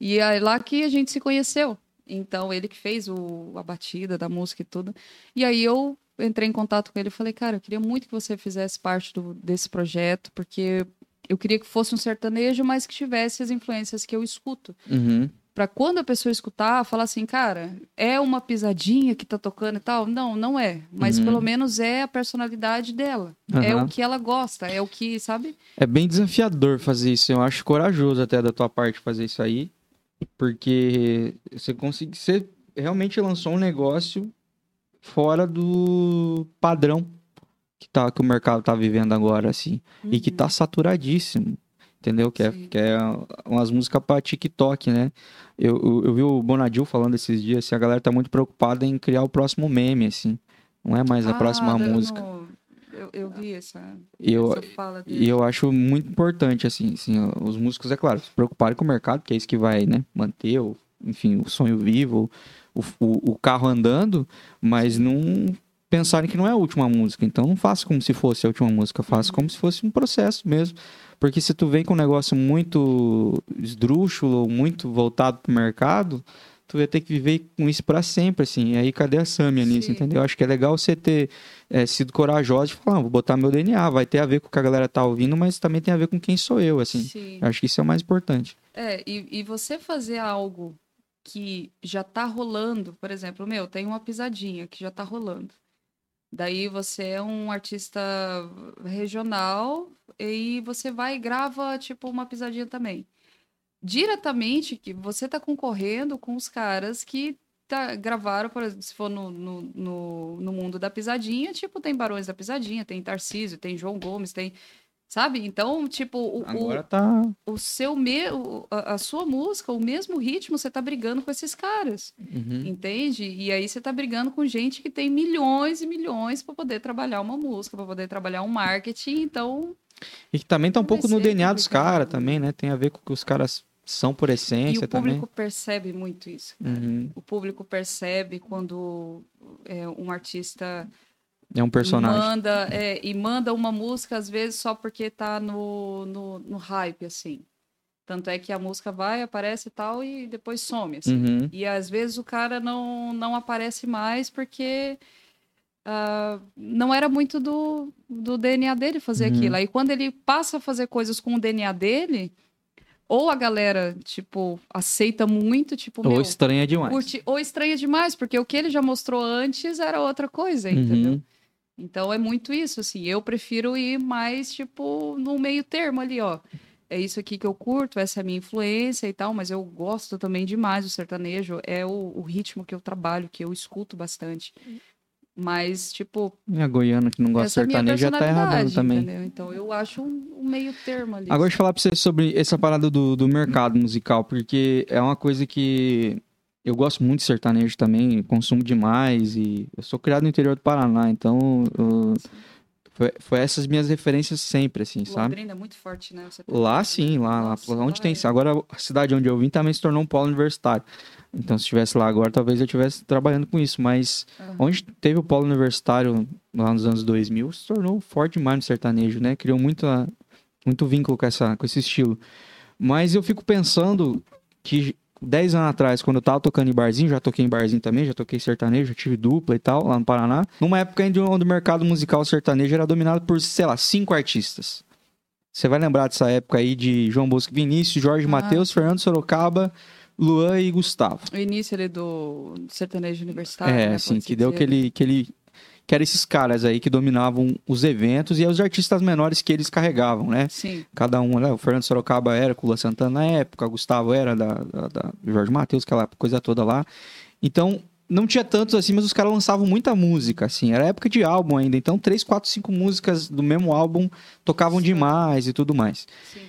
e é lá que a gente se conheceu. Então ele que fez o, a batida da música e tudo. E aí eu entrei em contato com ele e falei, cara, eu queria muito que você fizesse parte do, desse projeto, porque eu queria que fosse um sertanejo, mas que tivesse as influências que eu escuto. Uhum. Pra quando a pessoa escutar, falar assim, cara, é uma pisadinha que tá tocando e tal? Não, não é. Mas Uhum. pelo menos é a personalidade dela. É Aham. o que ela gosta, é o que, sabe? É bem desafiador fazer isso. Eu acho corajoso até da tua parte fazer isso aí. Porque você consegue. Você realmente lançou um negócio fora do padrão que, tá, que o mercado tá vivendo agora, assim. E que tá saturadíssimo. Entendeu? Que é, Sim. que é umas músicas pra TikTok, né? Eu, eu, eu vi o Bonadil falando esses dias, assim, a galera tá muito preocupada em criar o próximo meme, assim. Não é mais a Ah, próxima música. Eu, eu vi essa, E eu, essa fala dele. e eu acho muito importante, assim, assim, os músicos, é claro, se preocuparem com o mercado, que é isso que vai, né, manter, o, enfim, o sonho vivo, o, o, o carro andando, mas não pensarem que não é a última música. Então não faça como se fosse a última música, faça como se fosse um processo mesmo. Porque se tu vem com um negócio muito esdrúxulo, muito voltado pro mercado, tu vai ter que viver com isso pra sempre, assim. E aí, cadê a Samia nisso, Sim. entendeu? Acho que é legal você ter é, sido corajosa de falar, "Ah, vou botar meu DNA, vai ter a ver com o que a galera tá ouvindo, mas também tem a ver com quem sou eu, assim. Sim. Acho que isso é o mais importante. É, e, e você fazer algo que já tá rolando, por exemplo, meu, tem uma pisadinha que já tá rolando. Daí você é um artista regional e você vai e grava, tipo, uma pisadinha também. Diretamente, que você tá concorrendo com os caras que tá, gravaram, por exemplo, se for no, no, no, no mundo da pisadinha, tipo, tem Barões da Pisadinha, tem Tarcísio, tem João Gomes, tem. Sabe? Então, tipo, o, o- Agora tá. o seu me... o- a, a sua música, o mesmo ritmo, você tá brigando com esses caras, Uhum. entende? E aí você tá brigando com gente que tem milhões e milhões para poder trabalhar uma música, para poder trabalhar um marketing, então E que também tá um pouco no DNA dos caras também, né? Tem a ver com o que os caras são por e essência o também. público percebe muito isso. Uhum. O público percebe quando é, um artista É um personagem. manda é, e manda uma música às vezes só porque tá no, no, no hype assim. Tanto é que a música vai, aparece e tal e depois some assim. Uhum. E às vezes o cara não, não aparece mais porque ah, não era muito do, do DNA dele fazer Uhum. aquilo. Aí quando ele passa a fazer coisas com o DNA dele, ou a galera, tipo, aceita muito, tipo, Ou estranha demais. curte, ou estranha demais, porque o que ele já mostrou antes era outra coisa, Uhum. Então é muito isso, assim. Eu prefiro ir mais, tipo, no meio termo ali, ó. É isso aqui que eu curto, essa é a minha influência e tal, mas eu gosto também demais do sertanejo. É o, o ritmo que eu trabalho, que eu escuto bastante. Mas, tipo, E a goiana que não gosta de minha sertanejo já tá personalidade, também. entendeu? Então eu acho um, um meio termo ali. Agora deixa eu falar pra você sobre essa parada do, do mercado musical, porque é uma coisa que eu gosto muito de sertanejo também, consumo demais e eu sou criado no interior do Paraná, então eu- foi, foi essas minhas referências sempre, assim, sabe? Londrina é muito forte, né? Lá sim, lá, lá Nossa, onde lá tem. é. Agora a cidade onde eu vim também se tornou um polo universitário. Então, se estivesse lá agora, talvez eu estivesse trabalhando com isso. Mas Aham. onde teve o polo universitário lá nos anos 2000, se tornou forte demais no sertanejo, né? Criou muito, muito vínculo com, essa, com esse estilo. Mas eu fico pensando que 10 anos atrás, quando eu tava tocando em barzinho, já toquei em barzinho também, já toquei sertanejo, já tive dupla e tal, lá no Paraná. Numa época ainda onde o mercado musical sertanejo era dominado por, sei lá, cinco artistas. Você vai lembrar dessa época aí de João Bosco Vinícius, Jorge Ah. Matheus, Fernando Sorocaba, Luan e Gustavo. O início ali do sertanejo universitário. é, né, assim, que deu aquele, aquele. Que eram esses caras aí que dominavam os eventos e os artistas menores que eles carregavam, né? Sim, Cada um, né? O Fernando Sorocaba era Lua Santana na época, o Gustavo era da, da, da Jorge Matheus, aquela coisa toda lá. Então, não tinha tantos assim, mas os caras lançavam muita música, assim. Era época de álbum ainda. Então, três, quatro, cinco músicas do mesmo álbum tocavam Sim. demais e tudo mais. sim.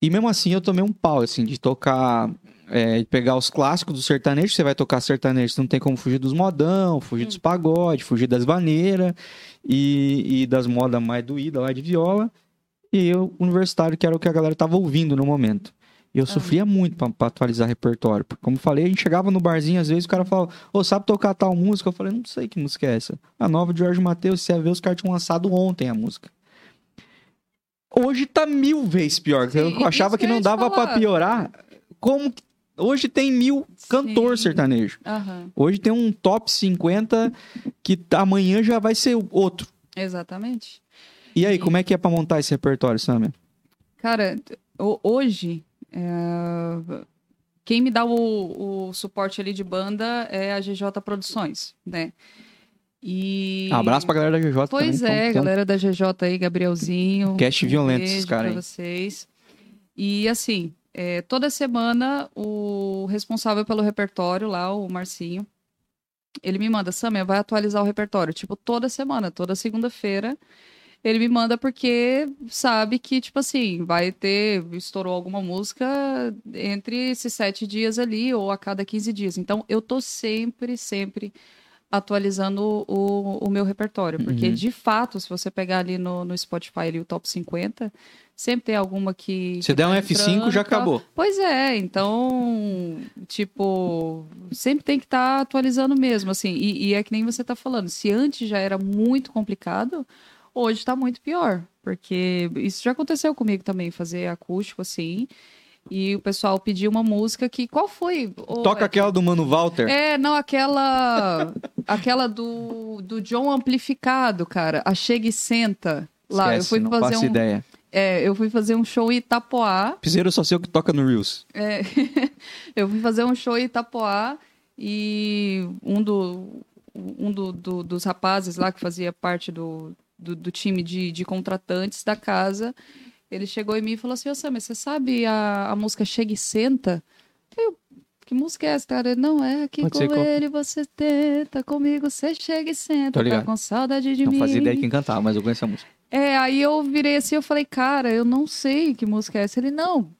E mesmo assim, eu tomei um pau, assim, de tocar. É, pegar os clássicos do sertanejo, você vai tocar sertanejo, você não tem como fugir dos modão, fugir dos pagode, fugir das vaneiras e, e das modas mais doídas lá de viola. E eu, universitário, que era o que a galera tava ouvindo no momento. E eu sofria muito pra, pra atualizar repertório. Porque, como eu falei, a gente chegava no barzinho, às vezes o cara falava, ô, sabe tocar tal música? Eu falei, não sei que música é essa. A nova de Jorge Matheus, você ia ver, os caras tinham lançado ontem a música. Hoje tá mil vezes pior. Sim, eu achava que não dava pra falar. piorar. Como que- hoje tem mil cantor Sim. sertanejo. Aham, Hoje tem um top 50 que amanhã já vai ser outro. exatamente. E aí, E- como é que é pra montar esse repertório, Samia? Cara, ho- hoje, é, quem me dá o, o suporte ali de banda é a GJ Produções, né? E... Abraço pra galera da GJ Pois também. é, galera da GJ aí, Gabrielzinho. Cast um violento beijo esses caras vocês. E assim, é, toda semana o responsável pelo repertório lá, o Marcinho, ele me manda, Samia, vai atualizar o repertório. Tipo, toda semana, toda segunda-feira. Ele me manda porque sabe que, tipo assim, vai ter, estourou alguma música entre esses sete dias ali ou a cada 15 dias. Então, eu tô sempre, sempre atualizando o, o meu repertório. Porque, Uhum. de fato, se você pegar ali no, no Spotify ali, o top 50, sempre tem alguma que. Se que der um tá F5, entrando já tal. acabou. Pois é, então, tipo, sempre tem que estar atualizando mesmo, assim, e, e é que nem você tá falando, se antes já era muito complicado, hoje tá muito pior, porque isso já aconteceu comigo também, fazer acústico, assim, e o pessoal pediu uma música que, qual foi? Ô, Toca Ed? aquela do Mano Walter. É, não, aquela, aquela do, do John Amplificado, cara, a Chega e Senta, lá, eu Esquece, fui não fazer um... ideia. É, eu fui fazer um show em Itapoá, Piseiro só sei o que toca no Reels. é, eu fui fazer um show em Itapoá e um, do, um do, do- dos rapazes lá que fazia parte do, do, do time de, de contratantes da casa, ele chegou em mim e falou assim, ô Sam, você sabe a, a música Chega e Senta? Eu, que música é essa, cara? Não, é que Pode com qual- ele você tenta, comigo você chega e senta, tá ligado. com saudade de Não mim. fazia ideia de quem cantava, mas eu conheço a música. É, aí eu virei assim, eu falei, cara, eu não sei que música é essa. Ele, não,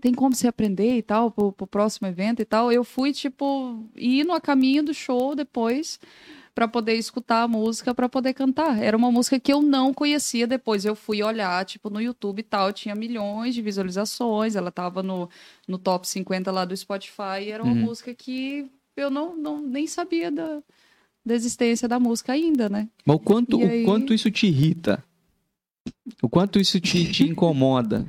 tem como você aprender e tal, pro, pro próximo evento e tal. Eu fui, tipo, indo a caminho do show depois para poder escutar a música, para poder cantar. Era uma música que eu não conhecia depois. Eu fui olhar, tipo, no YouTube e tal, tinha milhões de visualizações, ela tava no, no top 50 lá do Spotify, e era uma Uhum. música que eu não, não nem sabia da, da existência da música ainda, né? Mas o quanto, E o aí? quanto isso te irrita? O quanto isso te, te incomoda?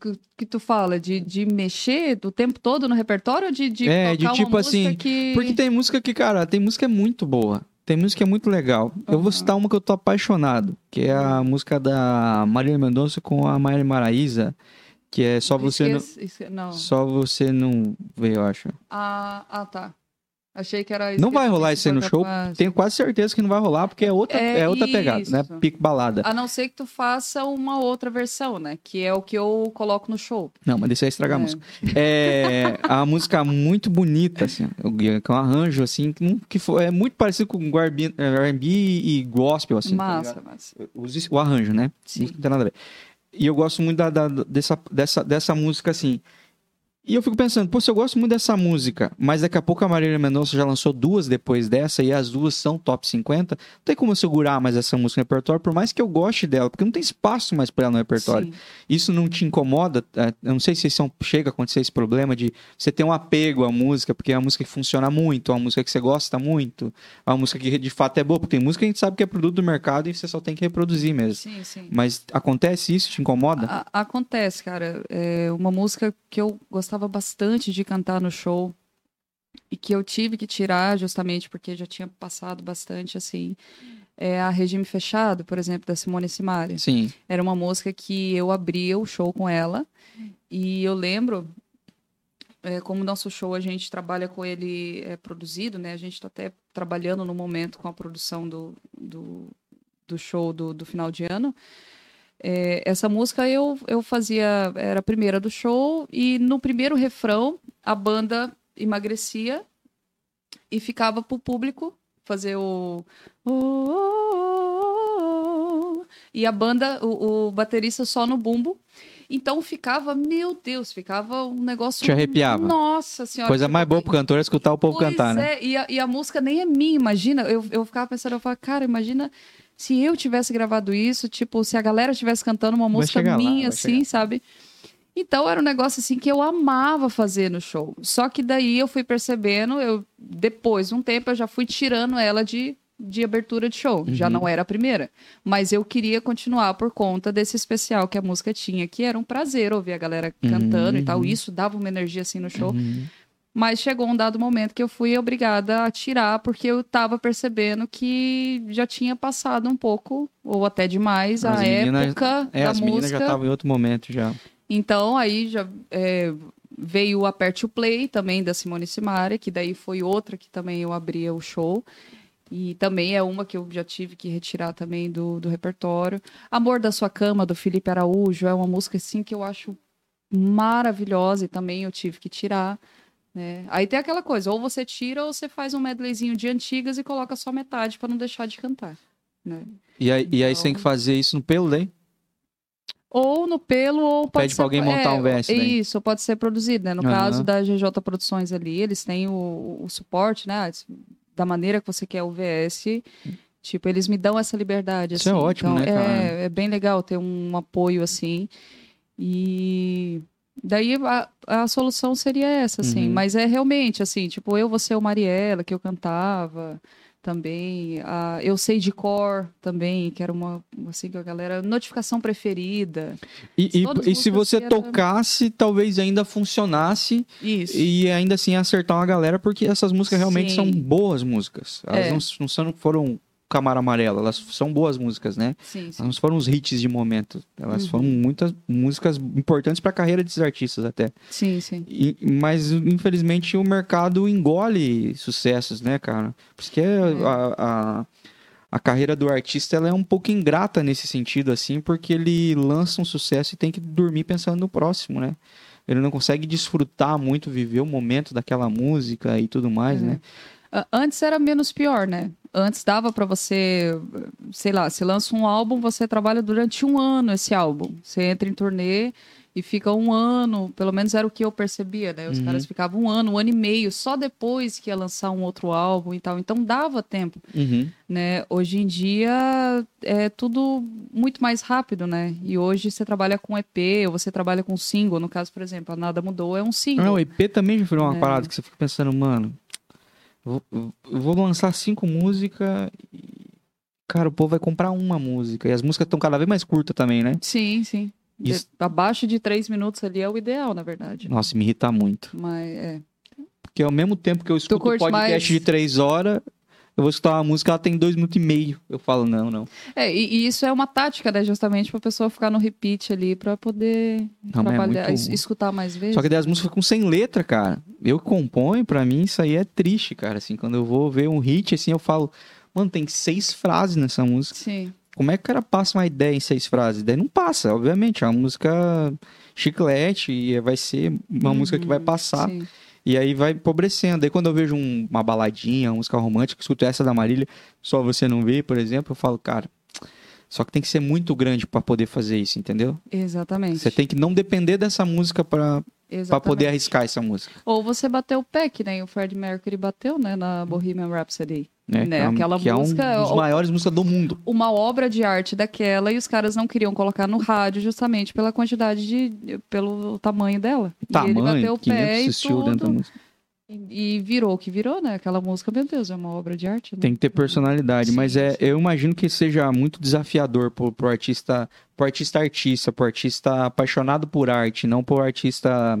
que, que tu fala de, de mexer o tempo todo no repertório de, de É, de tipo assim, que... Porque tem música que, cara, tem música muito boa. Tem música que é muito legal. Eu vou citar uma que eu tô apaixonado, que é a música da Marília Mendonça com a Maria Maraíza, que é Só Você Não... Esquece- não. Só Você Não Vê, eu acho. Ah, ah, tá. Achei que era Não vai rolar isso aí no show. Tenho quase certeza que não vai rolar, porque é outra, é, É outra pegada, né? isso. Pique balada. A não ser que tu faça uma outra versão, né? Que é o que eu coloco no show. Não, mas deixa eu estragar a É. música. É a música muito bonita, assim, com um arranjo, assim, que foi, é muito parecido com R&B R&B e gospel, assim. tá massa, ligado? massa. O arranjo, né? Sim. Não tem nada a ver. E eu gosto muito da, da- dessa, dessa, dessa música, assim. E eu fico pensando, pô, se eu gosto muito dessa música, mas daqui a pouco a Marília Mendonça já lançou duas depois dessa e as duas são top 50, não tem como eu segurar mais essa música no repertório, por mais que eu goste dela, porque não tem espaço mais pra ela no repertório. Sim. Isso não te incomoda? É, Eu não sei se são, chega a acontecer esse problema de você ter um apego à música, porque é uma música que funciona muito, é uma música que você gosta muito, é uma música que de fato é boa, porque tem música que a gente sabe que é produto do mercado e você só tem que reproduzir mesmo. Sim, sim. Mas acontece isso? Te incomoda? A- acontece, cara. É uma música que eu gostava bastante de cantar no show e que eu tive que tirar justamente porque já tinha passado bastante assim. É a Regime Fechado, por exemplo, da Simone Simaria. Sim. Era uma música que eu abria o show com ela e eu lembro é, como nosso show a gente trabalha com ele é, produzido, né? A gente está até trabalhando no momento com a produção do, do, do show do, do final de ano. É, essa música eu, eu fazia, era a primeira do show, e no primeiro refrão a banda emagrecia e ficava pro público fazer o. "Oh, oh, oh", E a banda, o, o baterista só no bumbo. Então ficava, meu Deus, ficava um negócio. Te arrepiava. Nossa senhora. Coisa mais boa pro cantor é escutar o povo Pois cantar, né? é, e a, e a música nem é minha, imagina. Eu, eu ficava pensando, eu falava, cara, imagina se eu tivesse gravado isso, tipo, se a galera estivesse cantando uma música lá, minha, vai assim, sabe? Então era um negócio assim que eu amava fazer no show. Só que daí eu fui percebendo, eu depois de um tempo eu já fui tirando ela de, de abertura de show. Já Uhum. não era a primeira. Mas eu queria continuar por conta desse especial que a música tinha, que era um prazer ouvir a galera cantando e tal. Uhum. Isso dava uma energia assim no show. Uhum. Mas chegou um dado momento que eu fui obrigada a tirar, porque eu tava percebendo que já tinha passado um pouco, ou até demais, As a meninas- época É, da as meninas música. já estavam em outro momento já. Então, aí já é, veio o Aperte o Play também da Simone Simaria, que daí foi outra que também eu abria o show. E também é uma que eu já tive que retirar também do, do repertório. Amor da Sua Cama, do Felipe Araújo, é uma música assim que eu acho maravilhosa e também eu tive que tirar. Né? Aí tem aquela coisa, ou você tira ou você faz um medleyzinho de antigas e coloca só metade para não deixar de cantar. Né? E aí, e aí você tem Então- que fazer isso no pelo, daí? Ou no pelo, ou pode Pede ser... pra alguém montar um VS daí. Isso, pode ser produzido, né? No Aham. caso da GJ Produções ali, eles têm o, o suporte, né? Da maneira que você quer o VS. Tipo, eles me dão essa liberdade, Isso é assim. ótimo, então, né, cara? É, é bem legal ter um apoio, assim. E... Daí a, a solução seria essa, assim. Uhum. Mas é realmente, assim, tipo, eu, você, o Mariela, que eu cantava também. A Eu Sei de Cor também, que era uma, assim, a galera... Notificação preferida. E, e- e se você era- tocasse, talvez ainda funcionasse Isso. e ainda assim acertar uma galera, porque essas músicas realmente Sim. são boas músicas. Elas É. não, não foram camara amarela, elas são boas músicas, né? Sim, sim. Elas foram os hits de momento. Elas Uhum. foram muitas músicas importantes para a carreira desses artistas até. Sim, sim. E- mas, infelizmente, o mercado engole sucessos, né, cara? Por isso que É. a, a, a carreira do artista ela é um pouco ingrata nesse sentido, assim, porque ele lança um sucesso e tem que dormir pensando no próximo, né? Ele não consegue desfrutar muito, viver o momento daquela música e tudo mais, É. né? Antes era menos pior, né? Antes dava pra você, sei lá, se lança um álbum, você trabalha durante um ano esse álbum. Você entra em turnê e fica um ano, pelo menos era o que eu percebia, né? Os Uhum. caras ficavam um ano, um ano e meio, só depois que ia lançar um outro álbum e tal. Então dava tempo, Uhum. né? Hoje em dia é tudo muito mais rápido, né? E hoje você trabalha com EP, ou você trabalha com single. No caso, por exemplo, a Nada Mudou é um single. Ah, o EP também já virou uma É. parada que você fica pensando, mano, vou, eu vou lançar cinco músicas e, cara, o povo vai comprar uma música. E as músicas estão cada vez mais curtas também, né? Sim, sim. Isso- abaixo de três minutos ali é o ideal, na verdade. Nossa, me irrita muito. Mas é. Porque ao mesmo tempo que eu escuto podcast mais- de três horas, Eu vou escutar uma música, ela tem dois minutos e meio. Eu falo, não, não. É, e, e isso é uma tática, né? Justamente pra pessoa ficar no repeat ali pra poder Não, é trabalhar, muito- es- escutar mais vezes. Só que daí as músicas ficam sem letra, cara. Eu componho, pra mim, isso aí é triste, cara. Assim, quando eu vou ver um hit, assim, eu falo, mano, tem seis frases nessa música. Sim. Como é que o cara passa uma ideia em seis frases? Daí não passa, obviamente. É uma música chiclete e vai ser uma música que vai Uhum, passar. sim. E aí vai empobrecendo. Aí quando eu vejo um- uma baladinha, uma música romântica, escuto essa da Marília, só você não vê, por exemplo, eu falo, cara, só que tem que ser muito grande pra poder fazer isso, entendeu? Exatamente. Você tem que não depender dessa música pra pra Exatamente. poder arriscar essa música. Ou você bateu o pé, que nem o Fred Mercury bateu, né? Na Bohemian Rhapsody. Né? Né, é aquela que é música, um dos o- maiores músicas do mundo. Uma obra de arte daquela e os caras não queriam colocar no rádio justamente pela quantidade de... pelo tamanho dela. e ele bateu Tamanho, o pé 500 e tudo. E, virou o que virou, né? Aquela música, meu Deus, é uma obra de arte, né? Tem que ter personalidade, Sim, mas é, sim. eu imagino que seja muito desafiador pro, pro artista, pro artista artista, pro artista apaixonado por arte, não pro artista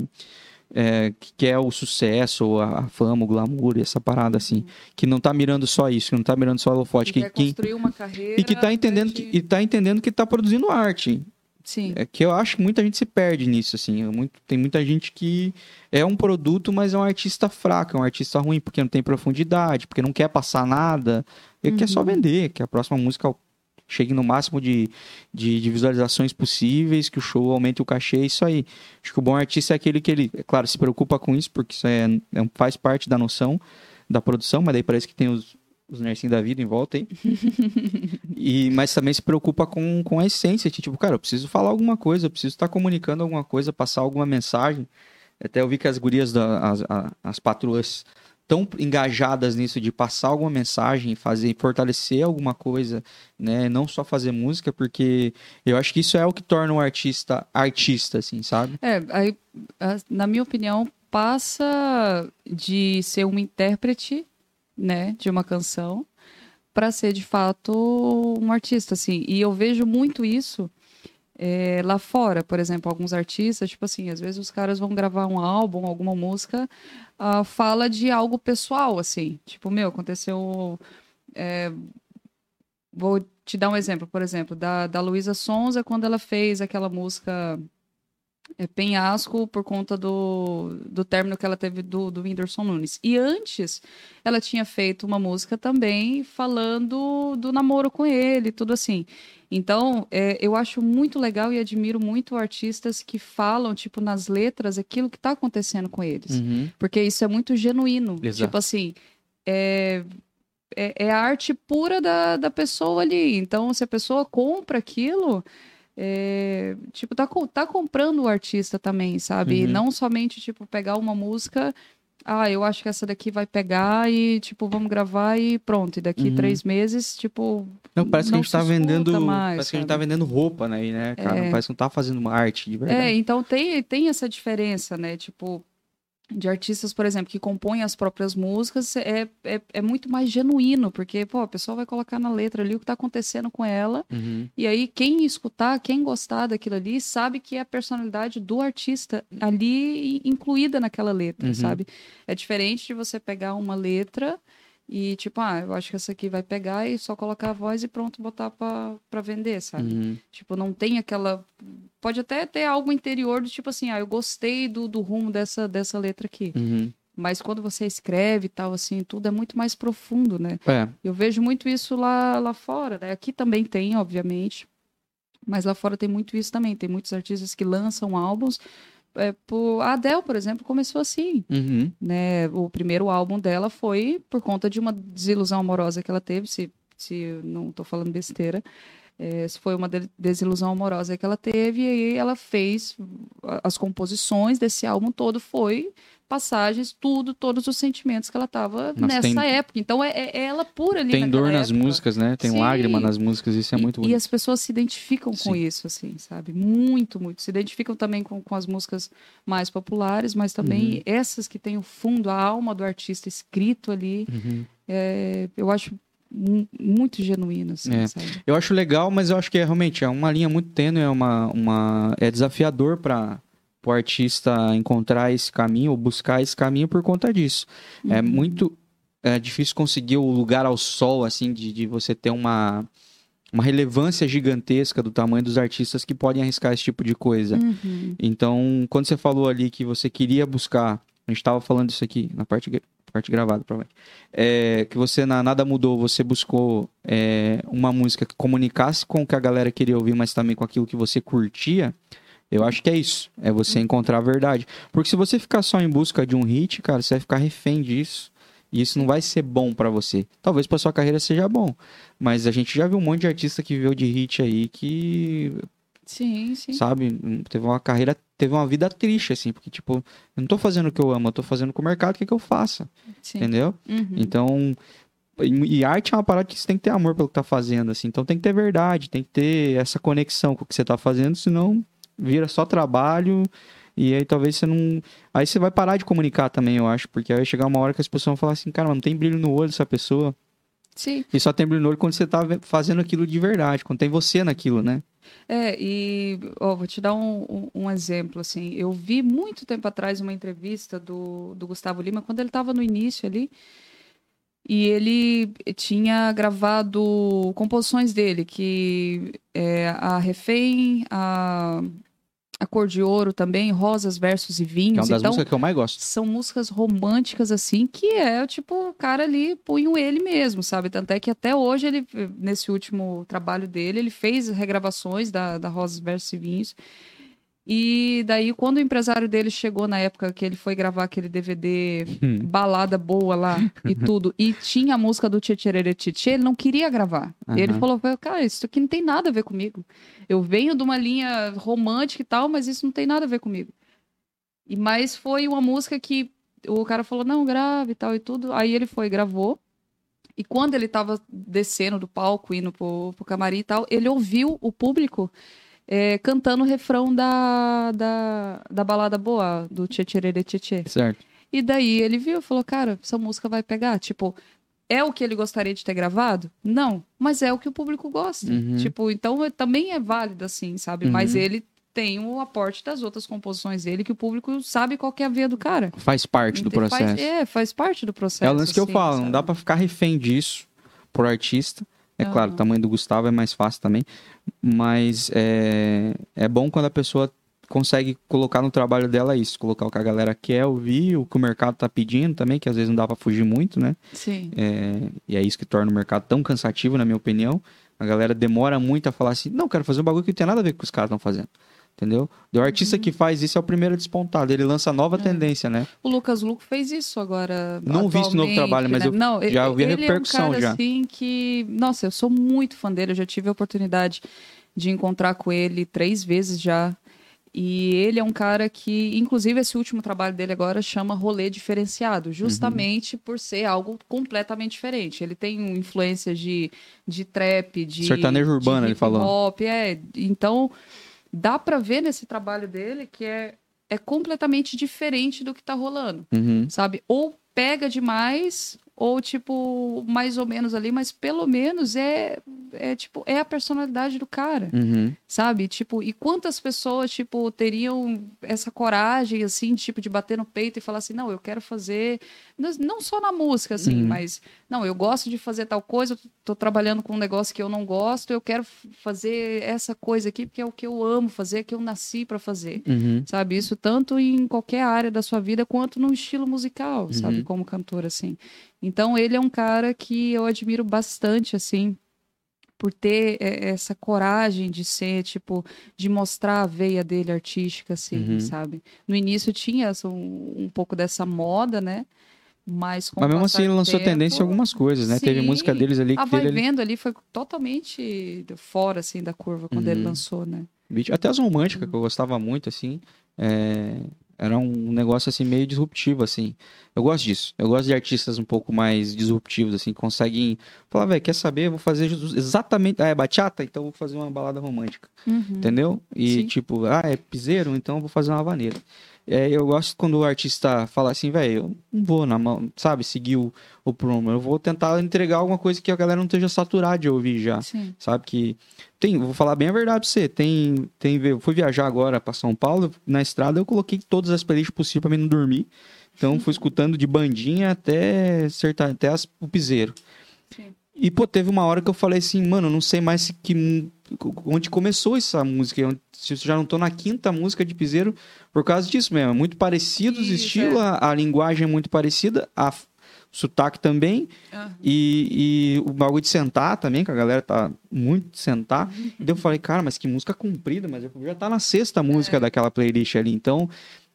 é, que quer o sucesso, a, a fama, o glamour, e essa parada assim, que não tá mirando só isso, que não tá mirando só holofote, Que que, quer que- construir uma carreira... e que tá entendendo né, que, de- e tá entendendo que tá produzindo arte. Sim. É que eu acho que muita gente se perde nisso, assim. Muito- tem muita gente que é um produto, mas é um artista fraco, é um artista ruim, porque não tem profundidade, porque não quer passar nada. Ele quer só Uhum. vender, que a próxima música chegue no máximo de, de, de visualizações possíveis, que o show aumente o cachê, é isso aí. Acho que o bom artista é aquele que ele, é claro, se preocupa com isso, porque isso é, é faz parte da noção da produção, mas daí parece que tem os, os nercinhos da vida em volta aí. E, mas também se preocupa com, com a essência, tipo, cara, eu preciso falar alguma coisa, eu preciso estar comunicando alguma coisa, passar alguma mensagem. Até eu vi que as gurias, da, as, a- as patroas, tão engajadas nisso de passar alguma mensagem, fazer, fortalecer alguma coisa, né? Não só fazer música, porque eu acho que isso é o que torna um artista artista, assim, sabe? É, aí, na minha opinião, passa de ser um intérprete, né, de uma canção, para ser de fato um artista, assim. E eu vejo muito isso é, lá fora, por exemplo, alguns artistas, tipo assim, às vezes os caras vão gravar um álbum, alguma música, ah, fala de algo pessoal, assim. Tipo, meu, aconteceu. é, vou te dar um exemplo, por exemplo, da, da Luísa Sonza, quando ela fez aquela música é, Penhasco por conta do, do término que ela teve do, do Whindersson Nunes. E antes, ela tinha feito uma música também falando do namoro com ele, tudo assim. Então, é, eu acho muito legal e admiro muito artistas que falam, tipo, nas letras, aquilo que está acontecendo com eles. Uhum. Porque isso é muito genuíno. Exato. Tipo assim, é, é, é a arte pura da, da pessoa ali. Então, se a pessoa compra aquilo, é, tipo, tá, tá comprando o artista também, sabe? Uhum. não somente, tipo, pegar uma música. Ah, eu acho que essa daqui vai pegar e, tipo, vamos gravar e pronto. E daqui Uhum. três meses, tipo. Não, parece que Não a gente tá vendendo. mais, parece que a gente sabe? tá vendendo roupa, né? Né cara? É. Parece que não tá fazendo uma arte de verdade. É, então tem, tem essa diferença, né? Tipo, de artistas, por exemplo, que compõem as próprias músicas, é, é, é muito mais genuíno, porque, pô, a pessoa vai colocar na letra ali o que tá acontecendo com ela, Uhum. e aí quem escutar, quem gostar daquilo ali, sabe que é a personalidade do artista ali incluída naquela letra, Uhum. sabe? É diferente de você pegar uma letra e, tipo, ah, eu acho que essa aqui vai pegar e só colocar a voz e pronto, botar pra vender, sabe? Uhum. Tipo, não tem aquela. Pode até ter algo interior do tipo assim, ah, eu gostei do, do rumo dessa, dessa letra aqui. Uhum. Mas quando você escreve e tal, assim, tudo é muito mais profundo, né? É. Eu vejo muito isso lá, lá fora, né? Aqui também tem, obviamente. Mas lá fora tem muito isso também. Tem muitos artistas que lançam álbuns. É, por... A Adele, por exemplo, começou assim Uhum. né? O primeiro álbum dela foi por conta de uma desilusão amorosa que ela teve, se, se não estou falando besteira. É, foi uma de- desilusão amorosa que ela teve, e aí ela fez as composições desse álbum todo, foi passagens, tudo, todos os sentimentos que ela estava nessa tem- época. Então é, é ela pura ali Tem dor nas época. músicas, né? Tem Sim. lágrima nas músicas, isso é E- muito e, bonito. as pessoas se identificam com Sim. isso, assim, sabe? Muito, muito. Se identificam também com, com as músicas mais populares, mas também Uhum. essas que têm o fundo, a alma do artista escrito ali, Uhum. é, eu acho mu- muito genuíno, assim, É. sabe? Eu acho legal, mas eu acho que é realmente é uma linha muito tênue, é uma, uma é desafiador para o artista encontrar esse caminho ou buscar esse caminho por conta disso. É Uhum. muito é difícil conseguir o lugar ao sol, assim, de, de você ter uma, uma relevância gigantesca do tamanho dos artistas que podem arriscar esse tipo de coisa. Uhum. Então, quando você falou ali que você queria buscar, a gente estava falando isso aqui na parte, parte gravada, provavelmente, é, que você na Nada Mudou, você buscou é, uma música que comunicasse com o que a galera queria ouvir, mas também com aquilo que você curtia. Eu acho que é isso, é você encontrar a verdade. Porque se você ficar só em busca de um hit, cara, você vai ficar refém disso. E isso não vai ser bom pra você. Talvez pra sua carreira seja bom, mas a gente já viu um monte de artista que viveu de hit aí que Sim, sim. sabe? Teve uma carreira, teve uma vida triste, assim, porque, tipo, eu não tô fazendo o que eu amo, eu tô fazendo com o mercado, o que, que eu faço? sim. Entendeu? Uhum. Então, e e arte é uma parada que você tem que ter amor pelo que tá fazendo, assim, então tem que ter verdade, tem que ter essa conexão com o que você tá fazendo, senão vira só trabalho. E aí talvez você não. Aí você vai parar de comunicar também, eu acho. Porque aí vai chegar uma hora que as pessoas vão falar assim, cara, mas não tem brilho no olho dessa pessoa. Sim. E só tem brilho no olho quando você tá fazendo aquilo de verdade, quando tem você naquilo, né? É, e ó, vou te dar um, um- um exemplo, assim. Eu vi muito tempo atrás uma entrevista do, do Gustavo Lima, quando ele estava no início ali, e ele tinha gravado composições dele, que é a Refém, a, a Cor de Ouro também, Rosas, Versos e Que é Vinhos. uma das então, músicas que eu mais gosto. são músicas românticas, assim, que é, tipo, o cara ali punho ele mesmo, sabe? Tanto é que até hoje, ele, nesse último trabalho dele, ele fez regravações da, da Rosas Versos e Vinhos. E daí, quando o empresário dele chegou na época que ele foi gravar aquele DVD Hum. balada boa lá e tudo, e tinha a música do Tchetcherere Tchê, ele não queria gravar. Ele Aham. falou, cara, isso aqui não tem nada a ver comigo. Eu venho de uma linha romântica e tal, mas isso não tem nada a ver comigo. E mas foi uma música que o cara falou, não, grave e tal e tudo. Aí ele foi, gravou. E quando ele tava descendo do palco, indo pro, pro camarim e tal, ele ouviu o público eh, cantando o refrão da, da, da balada boa, do Tchê Tchê Tchê. Certo. E daí ele viu e falou, cara, essa música vai pegar. Tipo, é o que ele gostaria de ter gravado? Não, mas é o que o público gosta. Uhum. Tipo, então é- também é válido assim, sabe? Mas Uhum. ele tem o aporte das outras composições dele que o público sabe qual que é a veia do cara. Faz parte do Ente- faz- processo. é, faz parte do processo. É o lance que eu assim, falo, não sabe? dá pra ficar refém disso pro artista. É Aham. claro, o tamanho do Gustavo é mais fácil também, mas é, é bom quando a pessoa consegue colocar no trabalho dela isso, colocar o que a galera quer ouvir, o que o mercado tá pedindo também, que às vezes não dá pra fugir muito, né? Sim. É, e é isso que torna o mercado tão cansativo, na minha opinião. A galera demora muito a falar assim, não, quero fazer um bagulho que não tem nada a ver com o que os caras estão fazendo. Entendeu? E o artista que faz isso é o primeiro despontado. Ele lança nova É. tendência, né? O Lucas Luco fez isso agora. Não vi esse novo trabalho, mas né? eu não, já ouvi a ele repercussão é um cara, já. assim que, nossa, eu sou muito fã dele. Eu já tive a oportunidade de encontrar com ele três vezes já. E ele é um cara que, inclusive, esse último trabalho dele agora chama Rolê Diferenciado, justamente por ser algo completamente diferente. Ele tem influência de, de trap, de. Sertanejo urbano, de ele falou. hip-hop, é. Então, dá pra ver nesse trabalho dele que é, é completamente diferente do que tá rolando Uhum. sabe? Ou pega demais, ou tipo, mais ou menos ali, mas pelo menos é, é tipo, é a personalidade do cara, Uhum. sabe? Tipo, e quantas pessoas, tipo, teriam essa coragem, assim, tipo, de bater no peito e falar assim, não, eu quero fazer, não- só na música, assim, Uhum. mas, não, eu gosto de fazer tal coisa, tô trabalhando com um negócio que eu não gosto, eu quero fazer essa coisa aqui porque é o que eu amo fazer, que eu nasci para fazer Uhum. sabe? Isso tanto em qualquer área da sua vida quanto no estilo musical, sabe? Uhum. Como cantor, assim. Então, ele é um cara que eu admiro bastante, assim, por ter é, essa coragem de ser, tipo, de mostrar a veia dele artística, assim, Uhum. sabe? No início tinha essa- um, um pouco dessa moda, né? Mas, com Mas mesmo assim ele lançou tempo, tendência em algumas coisas, né? Teve Sim. música deles ali A que Vai dele, Vendo ali foi totalmente fora, assim, da curva quando ele Uhum. lançou, né? Até as românticas, que eu gostava muito, assim. é, Era um negócio, assim, meio disruptivo, assim. Eu gosto disso. Eu gosto de artistas um pouco mais disruptivos, assim, que conseguem falar, velho, quer saber? Eu vou fazer exatamente... Ah, é bachata? Então eu vou fazer uma balada romântica. Uhum. Entendeu? E, Sim. tipo, ah, é piseiro? Então eu vou fazer uma vaneira. É, eu gosto quando o artista fala assim, velho, eu não vou, na mão, sabe, seguir o, o promo. Eu vou tentar entregar alguma coisa que a galera não esteja saturada de ouvir já. Sim. Sabe que tem, vou falar bem a verdade pra você. Tem, tem, eu fui viajar agora pra São Paulo, na estrada eu coloquei todas as playlists possíveis pra mim não dormir. Então fui escutando de bandinha até serta, até as, o piseiro. Sim. E pô, teve uma hora que eu falei assim, mano, não sei mais se que onde começou essa música, eu já não tô na quinta música de piseiro por causa disso mesmo, é muito parecidos Isso, estilo, é. a, a linguagem é muito parecida, a o sotaque também, e, e o bagulho de sentar também, que a galera tá muito de sentar. Uhum. E daí eu falei, cara, mas que música comprida, mas já tá na sexta música É. daquela playlist ali. Então,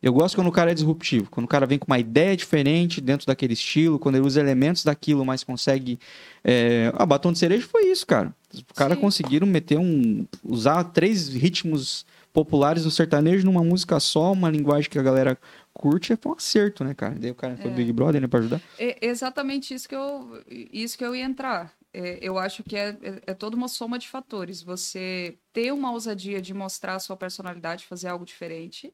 eu gosto quando o cara é disruptivo, quando o cara vem com uma ideia diferente dentro daquele estilo, quando ele usa elementos daquilo, mas consegue. É... A Batom de Cereja foi isso, cara. Os caras conseguiram meter um. usar três ritmos populares do sertanejo numa música só, uma linguagem que a galera curte, foi um acerto, né, cara? Daí o cara foi É. Big Brother, né, pra ajudar. É exatamente isso que eu, isso que eu ia entrar. É, eu acho que é, é, é toda uma soma de fatores. Você ter uma ousadia de mostrar a sua personalidade, fazer algo diferente,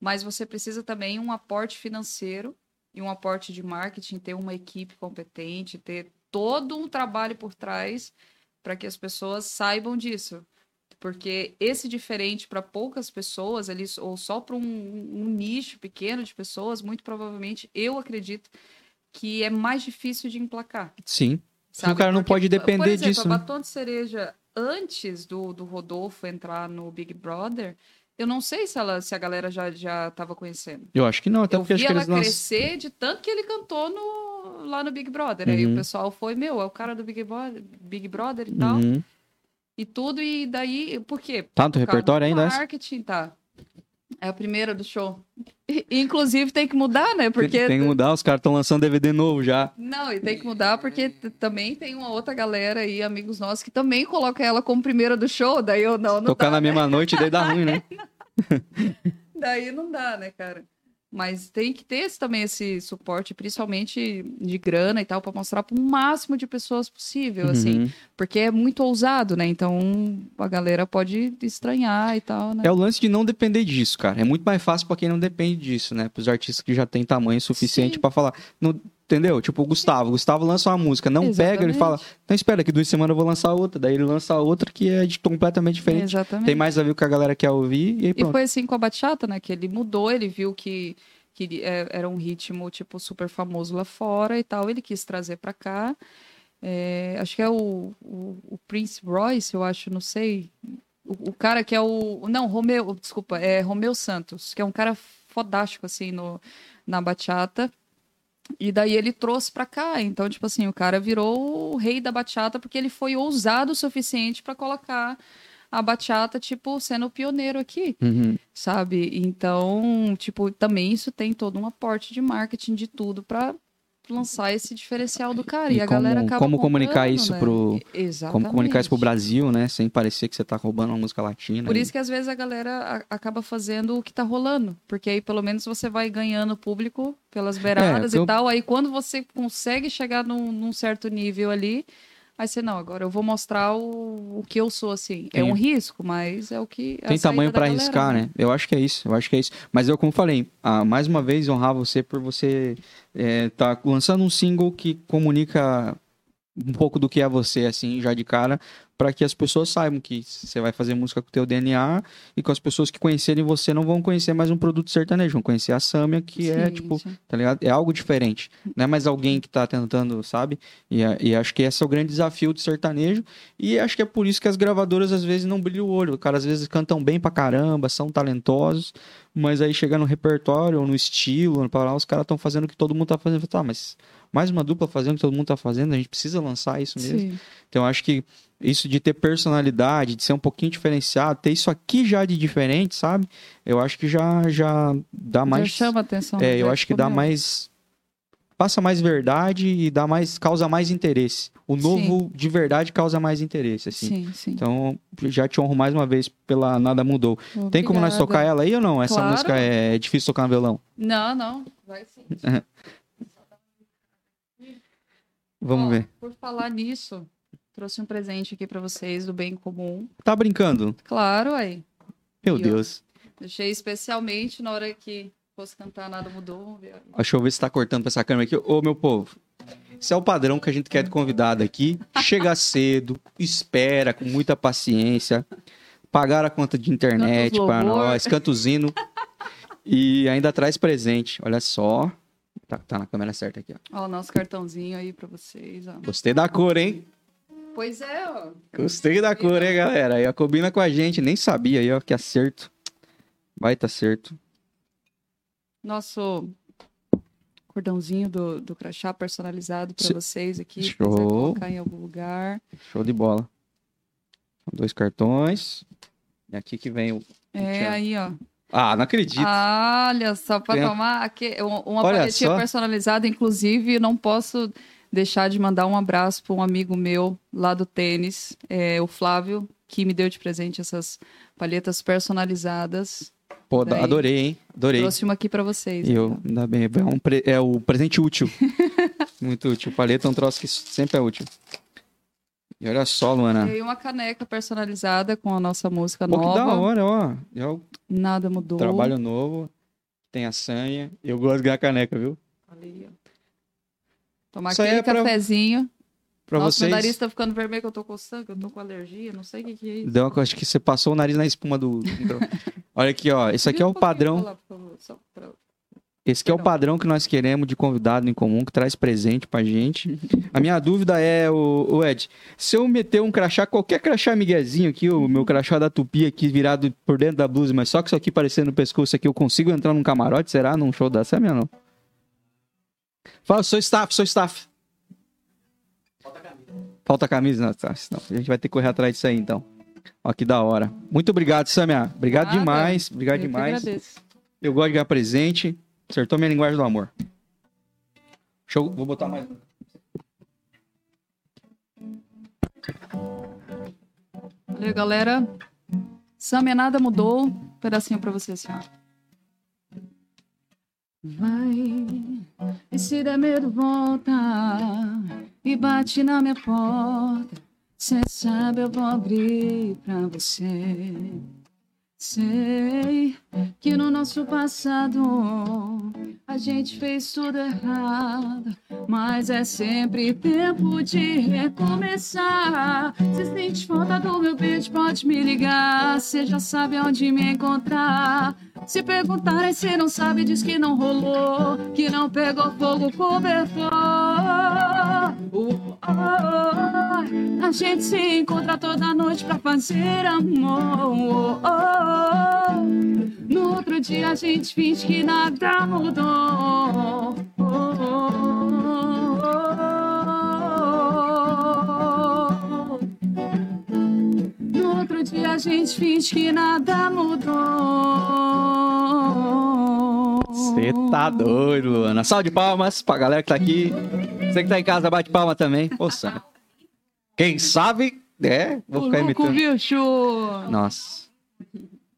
mas você precisa também um aporte financeiro e um aporte de marketing, ter uma equipe competente, ter todo um trabalho por trás para que as pessoas saibam disso. Porque esse diferente para poucas pessoas, ali, ou só para um, um nicho pequeno de pessoas, muito provavelmente, eu acredito que é mais difícil de emplacar. Sim. Sabe? o cara não Porque, pode por depender exemplo, disso, A né? Batom de Cereja, antes do, do Rodolfo entrar no Big Brother, eu não sei se, ela, se a galera já, já tava conhecendo. Eu acho que não, até eu porque vi acho que ela eles crescer de tanto que ele cantou no, lá no Big Brother. Aí Uhum. o pessoal foi, meu, é o cara do Big Brother, Big Brother e tal. Uhum. E tudo, e daí, por quê? Tá no Por repertório ainda? Marketing, tá. É a primeira do show. E- Inclusive tem que mudar, né? Porque Tem, que mudar, os caras estão lançando DVD novo já. Não, e tem que mudar porque também tem uma outra galera aí, amigos nossos, que também coloca ela como primeira do show, daí eu não, não Tocar dá, na né? mesma noite, daí dá ruim, né? Daí não dá, né, cara? Mas tem que ter esse- também esse suporte, principalmente de grana e tal, pra mostrar para o máximo de pessoas possível, assim. Uhum. Porque é muito ousado, né? Então a galera pode estranhar e tal, né? É o lance de não depender disso, cara. É muito mais fácil pra quem não depende disso, né? Pros artistas que já têm tamanho suficiente pra falar. Não- entendeu? Tipo o Gustavo. O Gustavo lança uma música, não pega, ele Exatamente. fala, então espera, que duas semanas eu vou lançar outra. Daí ele lança outra que é de completamente diferente. Exatamente. Tem mais a ver com o que a galera quer ouvir e aí E pronto. foi assim com a bachata, né? Que ele mudou, ele viu que, que é, era um ritmo, tipo, super famoso lá fora e tal. Ele quis trazer pra cá. É, acho que é o, o, o Prince Royce, eu acho, não sei. O, o cara que é o. Não, Romeu, desculpa, é Romeu Santos, que é um cara fodástico, assim, no, na bachata. E daí ele trouxe pra cá. Então, tipo assim, o cara virou o rei da bachata porque ele foi ousado o suficiente pra colocar a bachata, tipo, sendo o pioneiro aqui, Uhum. sabe? Então, tipo, também isso tem todo um aporte de marketing de tudo pra lançar esse diferencial do cara. E, E a como- galera acaba como comunicar isso né? pro- Exatamente. Como comunicar isso pro Brasil, né? Sem parecer que você tá roubando uma música latina. Por E- isso que às vezes a galera a- acaba fazendo o que tá rolando. Porque aí pelo menos você vai ganhando público pelas beiradas É, eu- e tal. Aí quando você consegue chegar num, num certo nível ali, aí você, não, agora eu vou mostrar o, o que eu sou, assim. É Tem- um risco, mas é o que. é Tem tamanho galera, arriscar, né? Eu acho que é isso, eu acho que é isso. Mas eu, como falei, ah, mais uma vez honrar você por você é, tá lançando um single que comunica um pouco do que é você, assim, já de cara, para que as pessoas saibam que você vai fazer música com o teu DNA e com as pessoas que conhecerem você não vão conhecer mais um produto sertanejo, vão conhecer a Samia, que é, Sim, tipo, sim. tá ligado? É algo diferente. Não é mais alguém que tá tentando, sabe? E, e acho que esse é o grande desafio do sertanejo. E acho que é por isso que as gravadoras às vezes não brilham o olho. Cara às vezes cantam bem pra caramba, são talentosos, mas aí chega no repertório ou no estilo, no parar, os caras estão fazendo o que todo mundo tá fazendo. Tá, mas mais uma dupla fazendo o que todo mundo tá fazendo, a gente precisa lançar isso mesmo. Sim. Então acho que isso de ter personalidade, de ser um pouquinho diferenciado, ter isso aqui já de diferente, sabe? Eu acho que já já dá mais Já chama atenção. é, eu Já acho que dá mais. Passa mais verdade e dá mais. causa mais interesse. O novo de verdade causa mais interesse, assim. Sim, sim. Então, já te honro mais uma vez pela Nada Mudou. Tem como nós Obrigada. tocar ela aí ou não? Essa Claro. música é, é difícil tocar no violão. Não, não. Vai sim. Vamos Ó, ver. Por falar nisso, trouxe um presente aqui pra vocês do bem comum. Tá brincando? Claro, aí. Meu E. Deus. Deixei especialmente na hora que fosse cantar Nada Mudou. Deixa eu ver se tá cortando pra essa câmera aqui. Ô, meu povo. Esse é o padrão que a gente quer de convidado aqui. Chega cedo, espera com muita paciência, pagar a conta de internet para nós, canta o zino e ainda traz presente. Olha só. Tá, tá na câmera certa aqui, ó. Ó, o nosso cartãozinho aí pra vocês, ó. Gostei da cor, hein? Pois é, ó. Gostei da cor, hein, galera? Aí, ó, combina com a gente. Nem sabia aí, ó, que acerto. Vai tá certo. Nosso cordãozinho do, do crachá personalizado pra Se- vocês aqui. Show. colocar em algum lugar. Show de bola. Dois cartões. E aqui que vem o. É, aí, ó. Ah, não acredito. Olha só, pra Tem tomar aqui, um- uma Olha paletinha só. personalizada. Inclusive, não posso deixar de mandar um abraço para um amigo meu lá do tênis, é, o Flávio, que me deu de presente essas palhetas personalizadas. Pô, daí. adorei, hein? Adorei. Trouxe uma aqui para vocês. Eu, então. ainda bem, é, um pre- é o presente útil. Muito útil. Paleta é um troço que sempre é útil. E olha só, Luana. E uma caneca personalizada com a nossa música Pô, que da nova. hora, ó. O Nada mudou. trabalho novo. Tem a sanha. Eu gosto de ganhar caneca, viu? Ali, ó. Tomar Isso aquele é pra- cafezinho. Pra Nossa, vocês. meu nariz tá ficando vermelho, que eu tô coçando, que eu tô com alergia, não sei o que, que é isso. Deu uma- acho que você passou o nariz na espuma do. Olha aqui, ó. Esse aqui é o um padrão. lá, por favor, só pra- Esse aqui é o padrão que nós queremos de convidado em comum, que traz presente pra gente. A minha dúvida é, o, o Ed, se eu meter um crachá, qualquer crachá miguezinho aqui, o meu crachá da Tupi aqui virado por dentro da blusa, mas só que isso aqui parecendo no pescoço aqui, eu consigo entrar num camarote, será? Num show da Samia, não? Fala, sou staff, sou staff. Falta camisa. Não, tá, não, a gente vai ter que correr atrás disso aí, então. Ó, que da hora. Muito obrigado, Samia. Obrigado Nada. demais. Obrigado Eu que demais. agradeço. Eu gosto de ganhar presente. Acertou minha linguagem do amor. Show. Vou botar mais. Valeu, galera. Samia, nada mudou. Um pedacinho pra você, ó. Vai, e se der medo, volta e bate na minha porta. Cê sabe, eu vou abrir pra você. Sei que no nosso passado a gente fez tudo errado, mas é sempre tempo de recomeçar. Se sente falta do meu beijo, pode me ligar. Você já sabe onde me encontrar. Se perguntarem se não sabe, diz que não rolou, que não pegou fogo cobertor. Uh, oh, oh, a gente se encontra toda noite pra fazer amor. Oh, oh, oh. No outro dia a gente finge que nada mudou. Oh, oh, oh, oh. No outro dia a gente finge que nada mudou. Você tá doido, Luana. Salve de palmas pra galera que tá aqui. Você que tá em casa, bate palma também. Poxa. Quem sabe, é, vou ficar Ô, louco, imitando. viu, Chu? Nossa.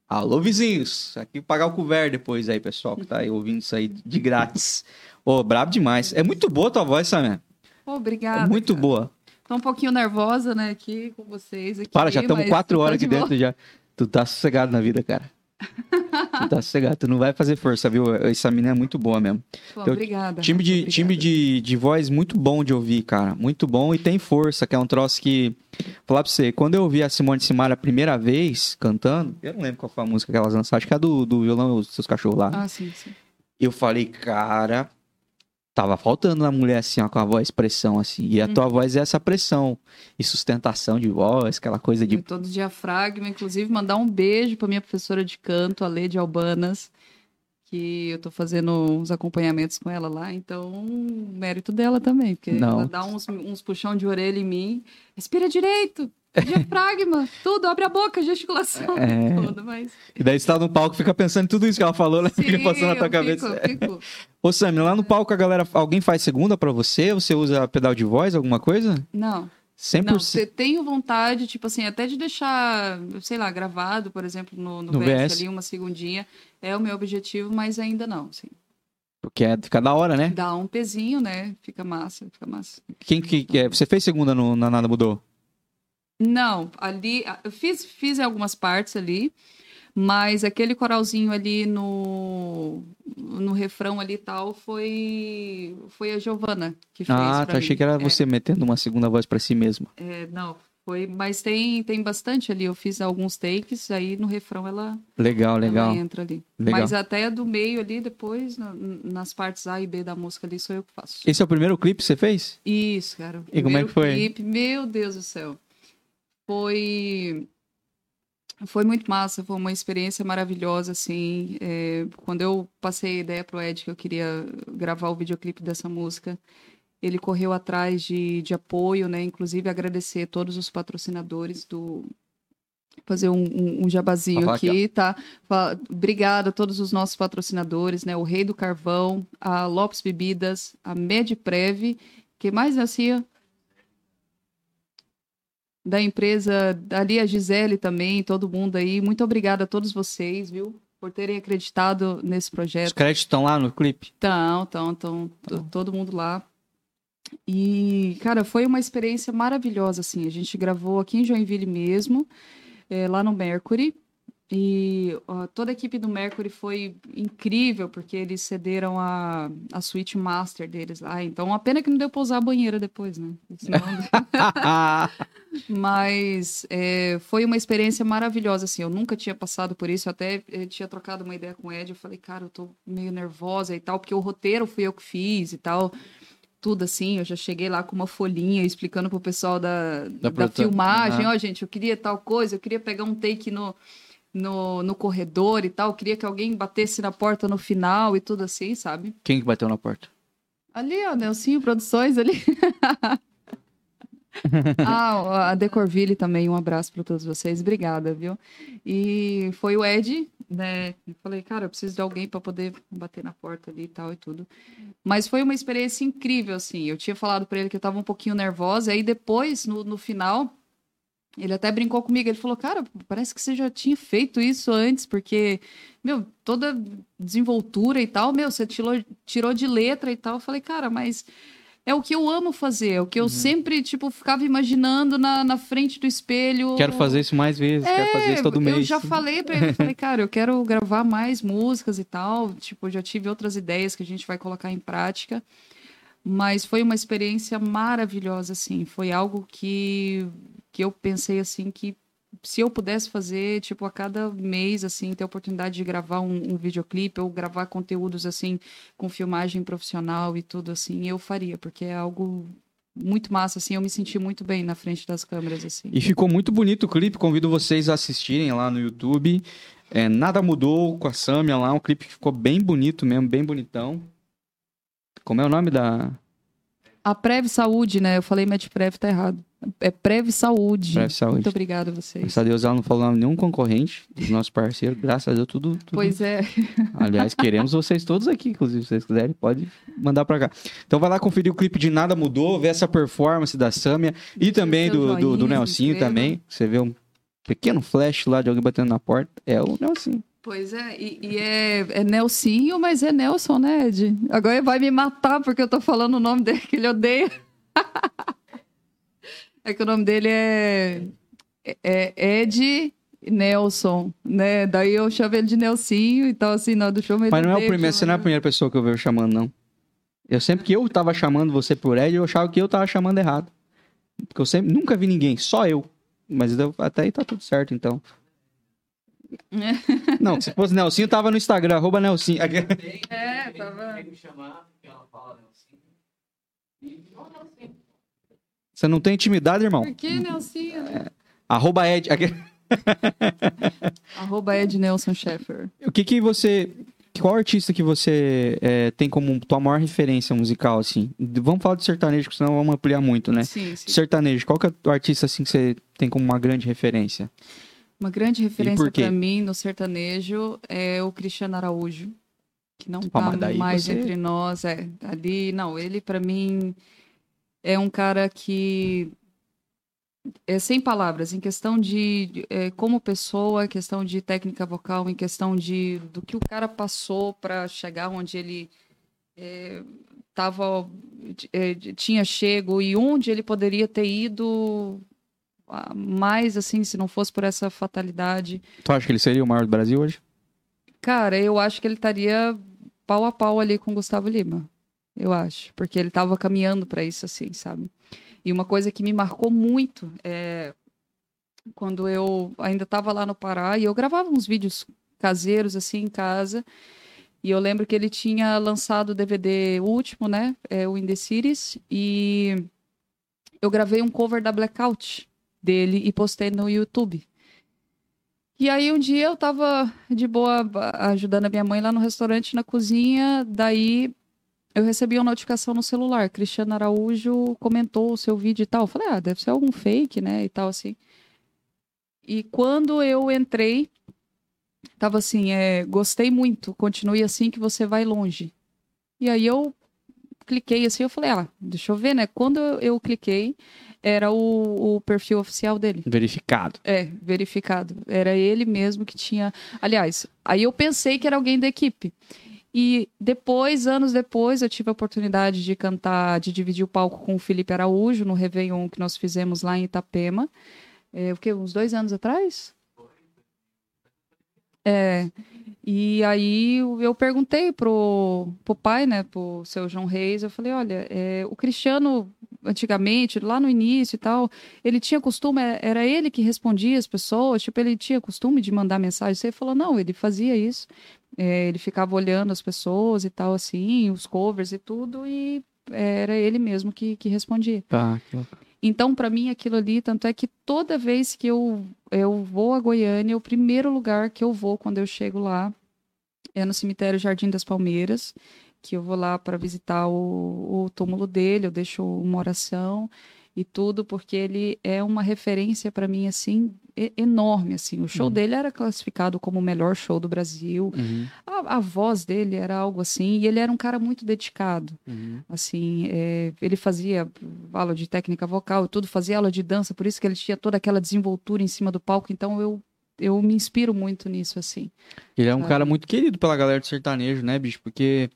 Alô, vizinhos. Aqui pagar o couvert depois aí, pessoal, que tá aí ouvindo isso aí de grátis. Ô, brabo demais. É muito boa a tua voz, Samia. Pô, É Obrigada. muito cara. boa. Tô um pouquinho nervosa, né, aqui com vocês. Aqui, Para, já estamos quatro tá horas de aqui boa. dentro já. Tu tá sossegado na vida, cara. Tu tá sossegado. Tu não vai fazer força, viu? Essa menina é muito boa mesmo. Pô, Teu obrigada. Time de, obrigada. time de, de voz muito bom de ouvir, cara. Muito bom e tem força, que é um troço que. Falar pra você, quando eu ouvi a Simone Simara a primeira vez cantando, eu não lembro qual foi a música que elas lançaram, acho que é a do, do violão Os Seus Cachorros lá. Ah, sim, sim. Eu falei, cara, tava faltando na mulher assim, ó, com a voz, pressão assim. E a Uhum. tua voz é essa pressão e sustentação de voz, aquela coisa de. De todo diafragma, inclusive mandar um beijo para minha professora de canto, a Lede Albanas, que eu tô fazendo uns acompanhamentos com ela lá, então mérito dela também, porque Não. ela dá uns, uns puxão de orelha em mim, respira direito, diafragma, tudo, abre a boca, gesticulação, É. tudo, mas... E daí você tá no palco fica pensando em tudo isso que ela falou, né? Fica Sim, passando na tua cabeça. Fico, fico. Ô, Sammy, lá no palco a galera. Alguém faz segunda pra você? Você usa pedal de voz, alguma coisa? Não, 100%. Não, você tenho vontade, tipo assim, até de deixar, sei lá, gravado, por exemplo, no, no, No VS, VS. ali, uma segundinha. É o meu objetivo, mas ainda não, assim. Porque é, fica da hora, né? Dá um pezinho, né? Fica massa, fica massa. Quem que que é? Você fez segunda no, na Nada Mudou? Não, ali, eu fiz, fiz algumas partes ali, mas aquele coralzinho ali no, no refrão ali e tal foi, foi a Giovana que fez Ah, tá. Achei mim. que era É, você metendo uma segunda voz pra si mesmo. é, não, Foi, mas tem, tem bastante ali. Eu fiz alguns takes, aí no refrão ela, Legal, legal. ela entra ali. Legal. Mas até do meio ali, depois, na- nas partes A e B da música ali, sou eu que faço. Esse é o primeiro clipe que você fez? Isso, cara. o E como é que foi? Clipe, meu Deus do céu. Foi. Foi muito massa, foi uma experiência maravilhosa, assim. É, quando eu passei a ideia pro Ed que eu queria gravar o videoclipe dessa música, ele correu atrás de, de apoio, né? Inclusive agradecer todos os patrocinadores do. Fazer um, um, um jabazinho aqui, tá? Obrigada a todos os nossos patrocinadores, né? O Rei do Carvão, a Lopes Bebidas, a Medprev, que mais nascia? Da empresa, ali a Gisele também, todo mundo aí. Muito obrigada a todos vocês, viu? Por terem acreditado nesse Os projeto. créditos estão lá no clipe? Então, então, t- todo mundo lá. E, cara, foi uma experiência maravilhosa, assim. A gente gravou aqui em Joinville mesmo, eh, lá no Mercury. E ó, toda a equipe do Mercury foi incrível, porque eles cederam a, a suíte master deles lá. Então, uma pena que não deu pra usar a banheira depois, né? Senão- Mas é, foi uma experiência maravilhosa, assim. Eu nunca tinha passado por isso. Eu até eh, tinha trocado uma ideia com o Ed. Eu falei, cara, eu tô meio nervosa e tal, porque o roteiro fui eu que fiz e tal. Tudo assim, eu já cheguei lá com uma folhinha explicando pro pessoal da, da, produtora. filmagem: ó, gente, eu queria tal coisa, eu queria pegar um take no, no, no corredor e tal, eu queria que alguém batesse na porta no final e tudo assim, sabe? Quem que bateu na porta? Ali, ó, Nelsinho Produções ali. ah, a Decorville também, um abraço para todos vocês, obrigada, viu? E foi o Ed, né? Eu falei, cara, eu preciso de alguém para poder bater na porta ali e tal e tudo. Mas foi uma experiência incrível, assim. Eu tinha falado para ele que eu tava um pouquinho nervosa, aí depois, no, no final, ele até brincou comigo. Ele falou, cara, parece que você já tinha feito isso antes, porque, meu, toda desenvoltura e tal, meu, você tirou, tirou de letra e tal. Eu falei, cara, mas é o que eu amo fazer, é o que eu sempre, tipo, ficava imaginando na, na frente do espelho. Quero fazer isso mais vezes, quero fazer isso todo É, eu mês. já falei pra ele, falei, cara, eu quero gravar mais músicas e tal. Tipo, já tive outras ideias que a gente vai colocar em prática. Mas foi uma experiência maravilhosa, assim. Foi algo que, que eu pensei, assim, que se eu pudesse fazer, tipo, a cada mês, assim, ter a oportunidade de gravar um, um videoclipe ou gravar conteúdos, assim, com filmagem profissional e tudo, assim, eu faria, porque é algo muito massa, assim. Eu me senti muito bem na frente das câmeras, assim. E ficou muito bonito o clipe, convido vocês a assistirem lá no YouTube. É, Nada mudou com a Samia lá, um clipe que ficou bem bonito mesmo, bem bonitão. Como é o nome da A Prev Saúde, né? Eu falei MedPrev, tá errado. É Prev Saúde. Prev Saúde? Muito obrigada a vocês. Graças a Deus ela não falou nenhum concorrente dos nossos parceiros. Graças a Deus, tudo. tudo... Pois é. Aliás, queremos vocês todos aqui, inclusive, se vocês quiserem, pode mandar pra cá. Então vai lá conferir o clipe de Nada Mudou, ver essa performance da Samia e Deixa também do, do, do joinha, Nelsinho também. Você vê um pequeno flash lá de alguém batendo na porta. É o Nelsinho. Pois é, e, e é, é Nelsinho, mas é Nelson, né, Ed? Agora ele vai me matar porque eu tô falando o nome dele que ele odeia. é que o nome dele é, é Ed Nelson, né? Daí eu chamo ele de Nelsinho e tal, assim, na hora do show. Mas não é o primeiro, você não é a primeira pessoa que eu vejo chamando, não. Eu sempre que eu tava chamando você por Ed, eu achava que eu tava chamando errado. Porque eu sempre nunca vi ninguém, só eu. Mas eu- até aí tá tudo certo, então. Não, se fosse Nelsinho, tava no Instagram, arroba Nelsinho. É, tava. Você não tem intimidade, irmão? Por que Nelsinho? Arroba Ed. Arroba Ed Nelson Sheffer. O que que você... Qual artista que você é, tem como tua maior referência musical, assim? Vamos falar de sertanejo, senão vamos ampliar muito, né? Sim, sim. Sertanejo, qual que é o artista, assim, que você tem como uma grande referência? Uma grande referência pra mim no sertanejo é o Cristiano Araújo, que não tá mas daí mais você- entre nós, é, ali, não, ele pra mim é um cara que é sem palavras, em questão de, é, como pessoa, em questão de técnica vocal, em questão de do que o cara passou pra chegar onde ele é, tava, é, tinha chego e onde ele poderia ter ido mais assim, se não fosse por essa fatalidade. Tu acha que ele seria o maior do Brasil hoje? Cara, eu acho que ele estaria pau a pau ali com o Gustavo Lima. Eu acho. Porque ele estava caminhando para isso, assim, sabe? E uma coisa que me marcou muito é quando eu ainda estava lá no Pará, e eu gravava uns vídeos caseiros, assim, em casa. E eu lembro que ele tinha lançado o DVD último, né? É, o In The Cities. E eu gravei um cover da Blackout dele e postei no YouTube. E aí um dia eu tava de boa ajudando a minha mãe lá no restaurante, na cozinha, daí eu recebi uma notificação no celular. Cristiano Araújo comentou o seu vídeo e tal. Eu falei, ah, deve ser algum fake, né? E tal, assim. E quando eu entrei, tava assim, é, gostei muito, continue assim que você vai longe. E aí eu cliquei assim, eu falei, ah, deixa eu ver, né? Quando eu cliquei, era o, o, perfil oficial dele. Verificado. É, verificado. Era ele mesmo que tinha. Aliás, aí eu pensei que era alguém da equipe. E depois, anos depois, eu tive a oportunidade de cantar, de dividir o palco com o Felipe Araújo no Réveillon que nós fizemos lá em Itapema. É, o que? Uns dois anos atrás? É. E aí eu perguntei pro, pro pai, né, pro seu João Reis, eu falei, olha, é, o Cristiano, antigamente, lá no início e tal, ele tinha costume, era ele que respondia as pessoas, tipo, ele tinha costume de mandar mensagem. Você falou, não, ele fazia isso. É, ele ficava olhando as pessoas e tal, assim, os covers e tudo, e era ele mesmo que, que respondia. Tá, Então, para mim, aquilo ali, tanto é que toda vez que eu, eu vou a Goiânia, o primeiro lugar que eu vou quando eu chego lá é no cemitério Jardim das Palmeiras, que eu vou lá para visitar o, o túmulo dele, eu deixo uma oração e tudo, porque ele é uma referência para mim, assim, enorme, assim. O show uhum. dele era classificado como o melhor show do Brasil. Uhum. A, a, voz dele era algo assim, e ele era um cara muito dedicado. Uhum. Assim, é, ele fazia aula de técnica vocal e tudo, fazia aula de dança, por isso que ele tinha toda aquela desenvoltura em cima do palco. Então eu eu me inspiro muito nisso, assim. Ele é um sabe? cara muito querido pela galera do sertanejo, né, bicho? Porque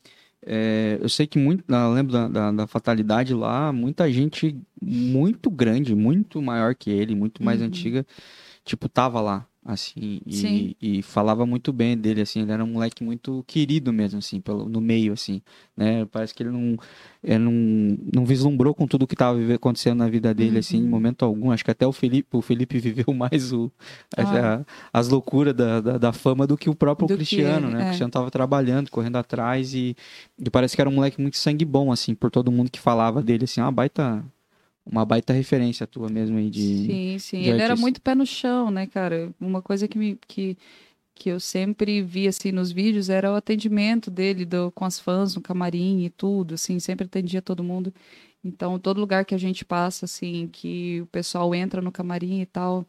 é, eu sei que muito, eu lembro da, da, da, fatalidade lá, muita gente muito grande, muito maior que ele, muito mais uhum. antiga, tipo, tava lá assim, e, e, falava muito bem dele, assim, ele era um moleque muito querido mesmo, assim, pelo, no meio, assim, né, parece que ele não, ele não, não vislumbrou com tudo que estava acontecendo na vida dele, uhum. assim, em uhum. momento algum, acho que até o Felipe, o Felipe viveu mais o, ah. a, as loucuras da, da, da, fama do que o próprio do Cristiano, né, é. o Cristiano tava trabalhando, correndo atrás, e, e parece que era um moleque muito sangue bom, assim, por todo mundo que falava dele, assim, uma baita uma baita referência tua mesmo aí de. Sim, sim. De ele artista. era muito pé no chão, né, cara? Uma coisa que, me, que, que eu sempre vi assim nos vídeos era o atendimento dele do, com as fãs no camarim e tudo, assim, sempre atendia todo mundo. Então, todo lugar que a gente passa, assim, que o pessoal entra no camarim e tal,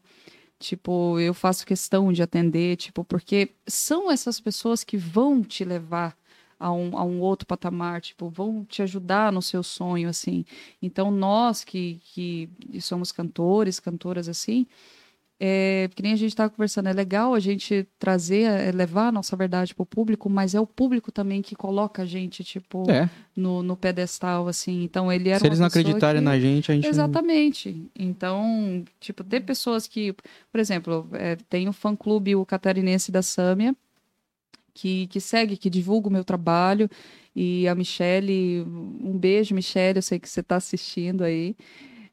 tipo, eu faço questão de atender, tipo, porque são essas pessoas que vão te levar a um, a um outro patamar, tipo, vão te ajudar no seu sonho, assim. Então, nós que, que somos cantores, cantoras, assim, é, que nem a gente estava conversando, é legal a gente trazer, é, levar a nossa verdade para o público, mas é o público também que coloca a gente, tipo, é. no, no pedestal, assim. Então, ele era Se eles não acreditarem que... na gente, a gente Exatamente. Não... Então, tipo, ter pessoas que... Por exemplo, é, tem o fã-clube, o catarinense da Sâmia, que, que segue, que divulga o meu trabalho. E a Michelle, um beijo, Michelle, eu sei que você está assistindo aí.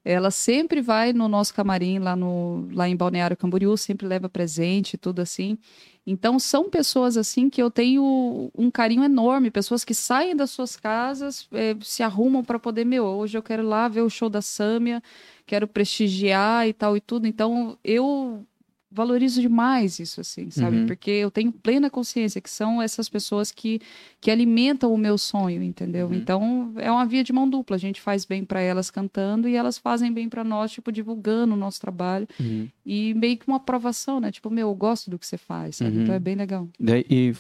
Ela sempre vai no nosso camarim lá, no, lá em Balneário Camboriú, sempre leva presente, tudo assim. Então, são pessoas assim que eu tenho um carinho enorme, pessoas que saem das suas casas, é, se arrumam para poder, meu, hoje eu quero ir lá ver o show da Sâmia, quero prestigiar e tal e tudo. Então, eu valorizo demais isso, assim, sabe? Uhum. Porque eu tenho plena consciência que são essas pessoas que, que alimentam o meu sonho, entendeu? Uhum. Então, é uma via de mão dupla. A gente faz bem para elas cantando e elas fazem bem para nós, tipo, divulgando o nosso trabalho. Uhum. E meio que uma aprovação, né? Tipo, meu, eu gosto do que você faz, sabe? Então, é bem legal. E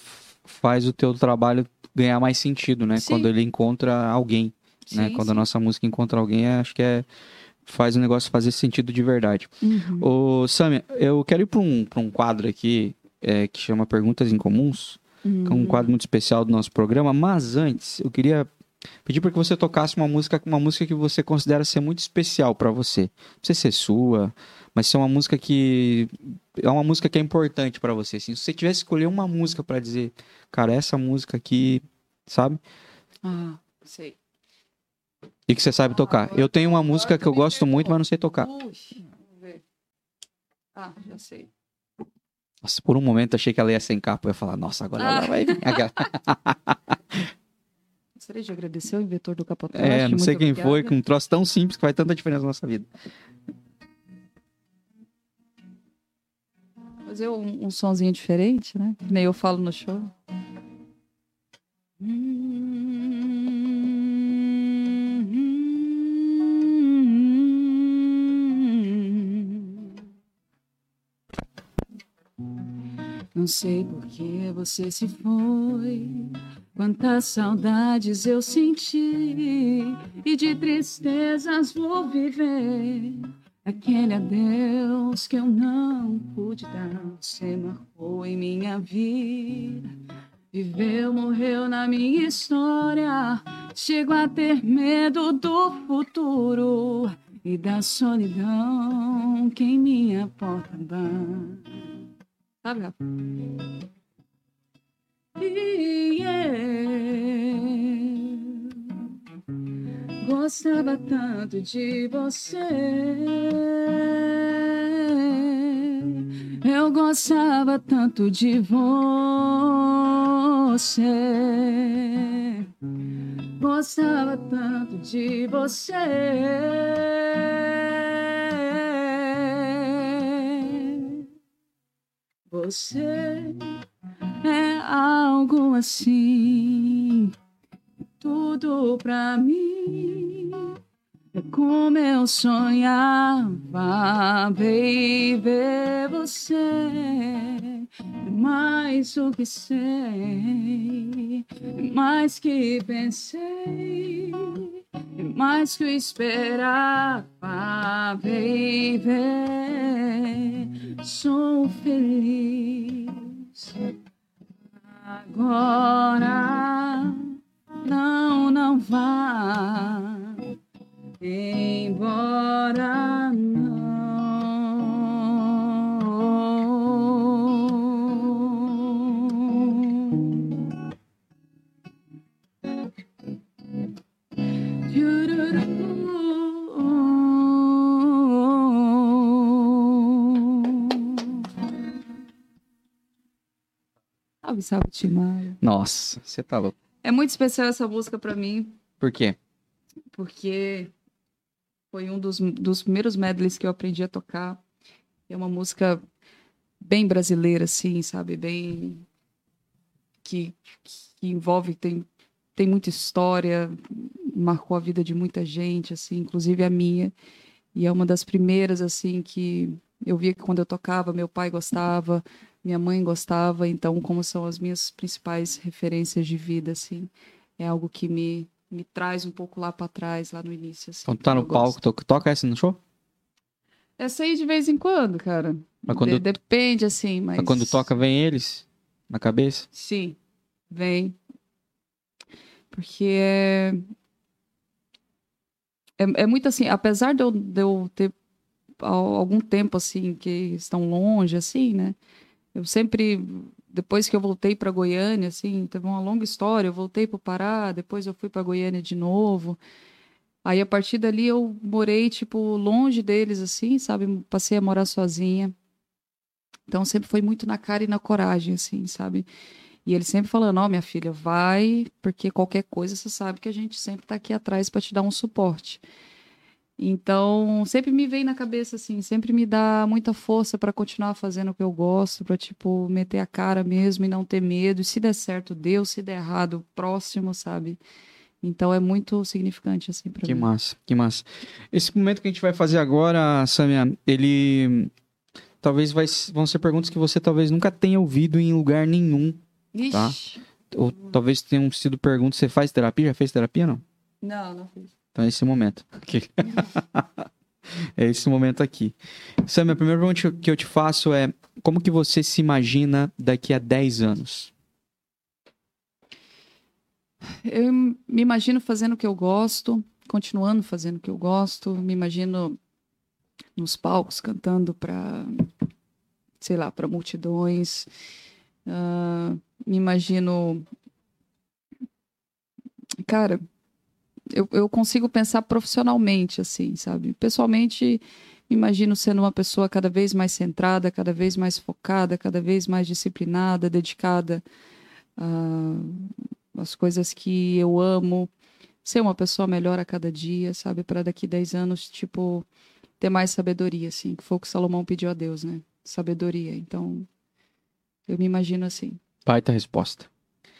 faz o teu trabalho ganhar mais sentido, né? Sim. Quando ele encontra alguém, né? Sim, Quando sim. a nossa música encontra alguém, acho que é faz o negócio fazer sentido de verdade. Uhum. Ô, Samia, eu quero ir para um, um quadro aqui é, que chama Perguntas Incomuns, uhum. que é um uhum. quadro muito especial do nosso programa, mas antes eu queria pedir para que você tocasse uma música, uma música que você considera ser muito especial para você. Não precisa ser sua, mas ser uma música que é uma música que é importante para você. Assim, se você tivesse escolher uma música para dizer, cara, essa música aqui, sabe? Ah, sei. E que você sabe tocar. Eu tenho uma música que eu gosto muito, mas não sei tocar. Ah, já sei. Nossa, por um momento achei que ela ia sem capa. Eu ia falar, nossa, agora ela Ah. vai vir. Gostaria de agradecer ao inventor do capotagem. É, não sei quem foi, obrigada. com um troço tão simples que faz tanta diferença na nossa vida. Fazer um, um sonzinho diferente, né? Que nem eu falo no show. Não sei por que você se foi. Quantas saudades eu senti e de tristezas vou viver. Aquele adeus que eu não pude dar, você marcou em minha vida. Viveu, morreu na minha história. Chego a ter medo do futuro e da solidão que em minha porta bate. Sabe, eu gostava tanto de você. Eu gostava tanto de você. Gostava tanto de você. Você é algo assim, tudo pra mim. É como eu sonhava, baby, você é mais do que sei, mais que pensei, mais que eu esperava, baby. Sou feliz agora. Não, não vá embora não. Salve, salve, Timaio. Nossa, você tá louco. É muito especial essa música pra mim, Por quê? porque foi um dos, dos primeiros medleys que eu aprendi a tocar. É uma música bem brasileira, assim, sabe? Bem. que, que envolve, tem, tem muita história, marcou a vida de muita gente, assim, inclusive a minha. E é uma das primeiras, assim, que eu via que quando eu tocava, meu pai gostava, minha mãe gostava, então, como são as minhas principais referências de vida, assim, é algo que me, me traz um pouco lá para trás, lá no início. Assim, Então tu tá no palco, to- toca essa no show? Essa aí de vez em quando, cara. Mas quando, De- depende, assim, mas. mas quando toca, vem eles na cabeça? Sim, vem. Porque é. É, é muito assim, apesar de eu, de eu ter al- algum tempo, assim, que estão longe, assim, né? Eu sempre. Depois que eu voltei para Goiânia, assim, teve uma longa história. Eu voltei para o Pará, depois eu fui para Goiânia de novo. Aí, a partir dali, eu morei, tipo, longe deles, assim, sabe? Passei a morar sozinha. Então, sempre foi muito na cara e na coragem, assim, sabe? E ele sempre falando: Ó, minha filha, vai, porque qualquer coisa você sabe que a gente sempre tá aqui atrás para te dar um suporte. Então, sempre me vem na cabeça, assim, sempre me dá muita força para continuar fazendo o que eu gosto, para tipo, meter a cara mesmo e não ter medo. E se der certo, deu, se der errado, próximo, sabe? Então, é muito significante, assim, para Que mim. massa, que massa. Esse momento que a gente vai fazer agora, Samia, ele talvez vai, vão ser perguntas que você talvez nunca tenha ouvido em lugar nenhum. Tá. Ixi. Ou talvez tenham sido perguntas. Você faz terapia? Já fez terapia não? Não, não fiz. Então é esse momento. É esse momento aqui. Samia, a primeira pergunta que eu te faço é: como que você se imagina daqui a 10 anos? Eu me imagino fazendo o que eu gosto, continuando fazendo o que eu gosto, me imagino nos palcos cantando para, sei lá, para multidões. Ah, me imagino. Cara, eu, eu consigo pensar profissionalmente, assim, sabe? Pessoalmente, Me imagino sendo uma pessoa cada vez mais centrada, cada vez mais focada, cada vez mais disciplinada, dedicada ah, às coisas que eu amo, ser uma pessoa melhor a cada dia, sabe? Para daqui 10 anos, tipo, ter mais sabedoria, assim, que foi o que Salomão pediu a Deus, né? Sabedoria. Então, eu me imagino assim. Baita resposta.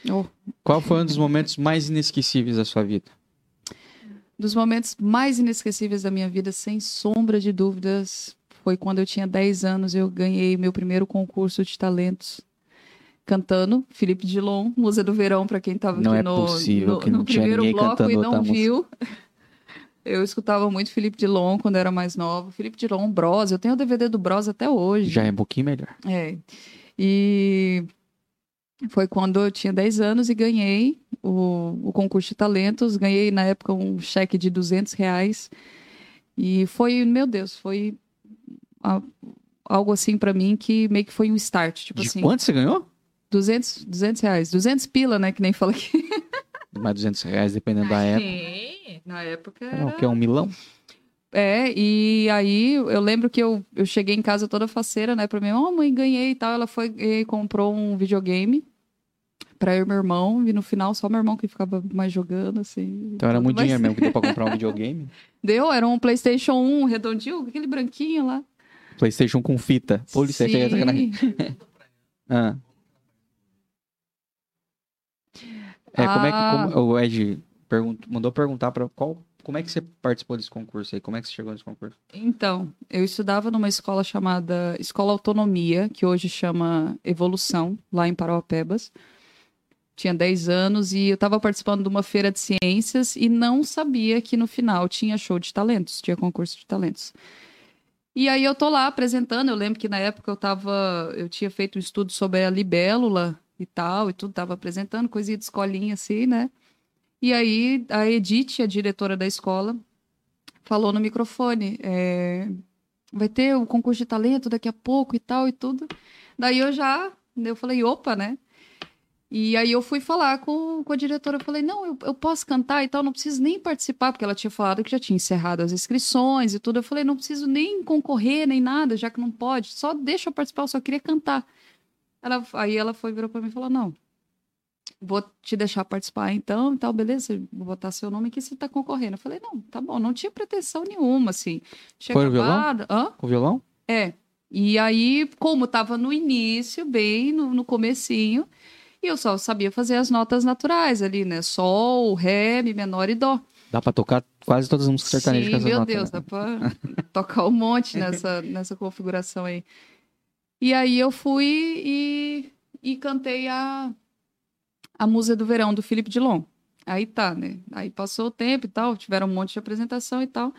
Oh. Qual foi um dos momentos mais inesquecíveis da sua vida? Dos momentos mais inesquecíveis da minha vida, sem sombra de dúvidas, foi quando eu tinha 10 anos, eu ganhei meu primeiro concurso de talentos cantando Felipe Dilon, Musa do Verão, para quem estava Não aqui é no, possível no, no primeiro bloco e não viu. Eu escutava muito Felipe Dilon quando era mais nova. Felipe Dilon, Bros, eu tenho o DVD do Bros até hoje. Já é um pouquinho melhor. É. E foi quando eu tinha 10 anos e ganhei o, o concurso de talentos. Ganhei, na época, um cheque de 200 reais. E foi, meu Deus, foi a- algo assim pra mim que meio que foi um start. Tipo De assim, quanto você ganhou? 200, 200 reais. 200 pila, né? Que nem fala aqui. Mais 200 reais, dependendo da época. Sim, na época É era... o que é um milão? É, e aí eu lembro que eu, eu cheguei em casa toda faceira, né, pra minha mãe, oh, mãe, ganhei e tal. Ela foi e comprou um videogame pra eu e meu irmão, e no final só meu irmão que ficava mais jogando, assim. Então era muito mas dinheiro mesmo que deu pra comprar um videogame. Deu, era um PlayStation 1 redondinho, aquele branquinho lá. Playstation com fita. Polícia, Sim. é sacanagem. Ah. É, como é que Ah. como- o Ed pergun- mandou perguntar para qual como é que você participou desse concurso aí? Como é que você chegou nesse concurso? Então, eu estudava numa escola chamada Escola Autonomia, que hoje chama Evolução, lá em Parauapebas. Tinha 10 anos e eu estava participando de uma feira de ciências e não sabia que no final tinha show de talentos, tinha concurso de talentos. E aí eu tô lá apresentando, eu lembro que na época eu tava, eu tinha feito um estudo sobre a libélula e tal, e tudo, tava apresentando, coisinha de escolinha assim, né? E aí a Edith, a diretora da escola, falou no microfone, é, vai ter o concurso de talento daqui a pouco e tal e tudo. Daí eu já, eu falei, opa, né? E aí eu fui falar com, com a diretora, eu falei, não, eu, eu posso cantar e tal, não preciso nem participar, porque ela tinha falado que já tinha encerrado as inscrições e tudo. Eu falei, não preciso nem concorrer, nem nada, já que não pode, só deixa eu participar, eu só queria cantar. Ela, aí ela foi, virou pra mim e falou, não, vou te deixar participar então, e tal, beleza, vou botar seu nome aqui, você tá concorrendo. Eu falei, não, tá bom, não tinha pretensão nenhuma, assim. Tinha Foi no violão? Hã? Com violão? É. E aí, como tava no início, bem no, no comecinho, e eu só sabia fazer as notas naturais ali, né? Sol, ré, mi menor e dó. Dá pra tocar quase todas as músicas sertanejas com Sim, essas meu notas, Deus, né? dá pra tocar um monte nessa, nessa configuração aí. E aí eu fui e, e cantei a, a Musa do Verão, do Felipe Dilon. Aí tá, né? Aí passou o tempo e tal, tiveram um monte de apresentação e tal.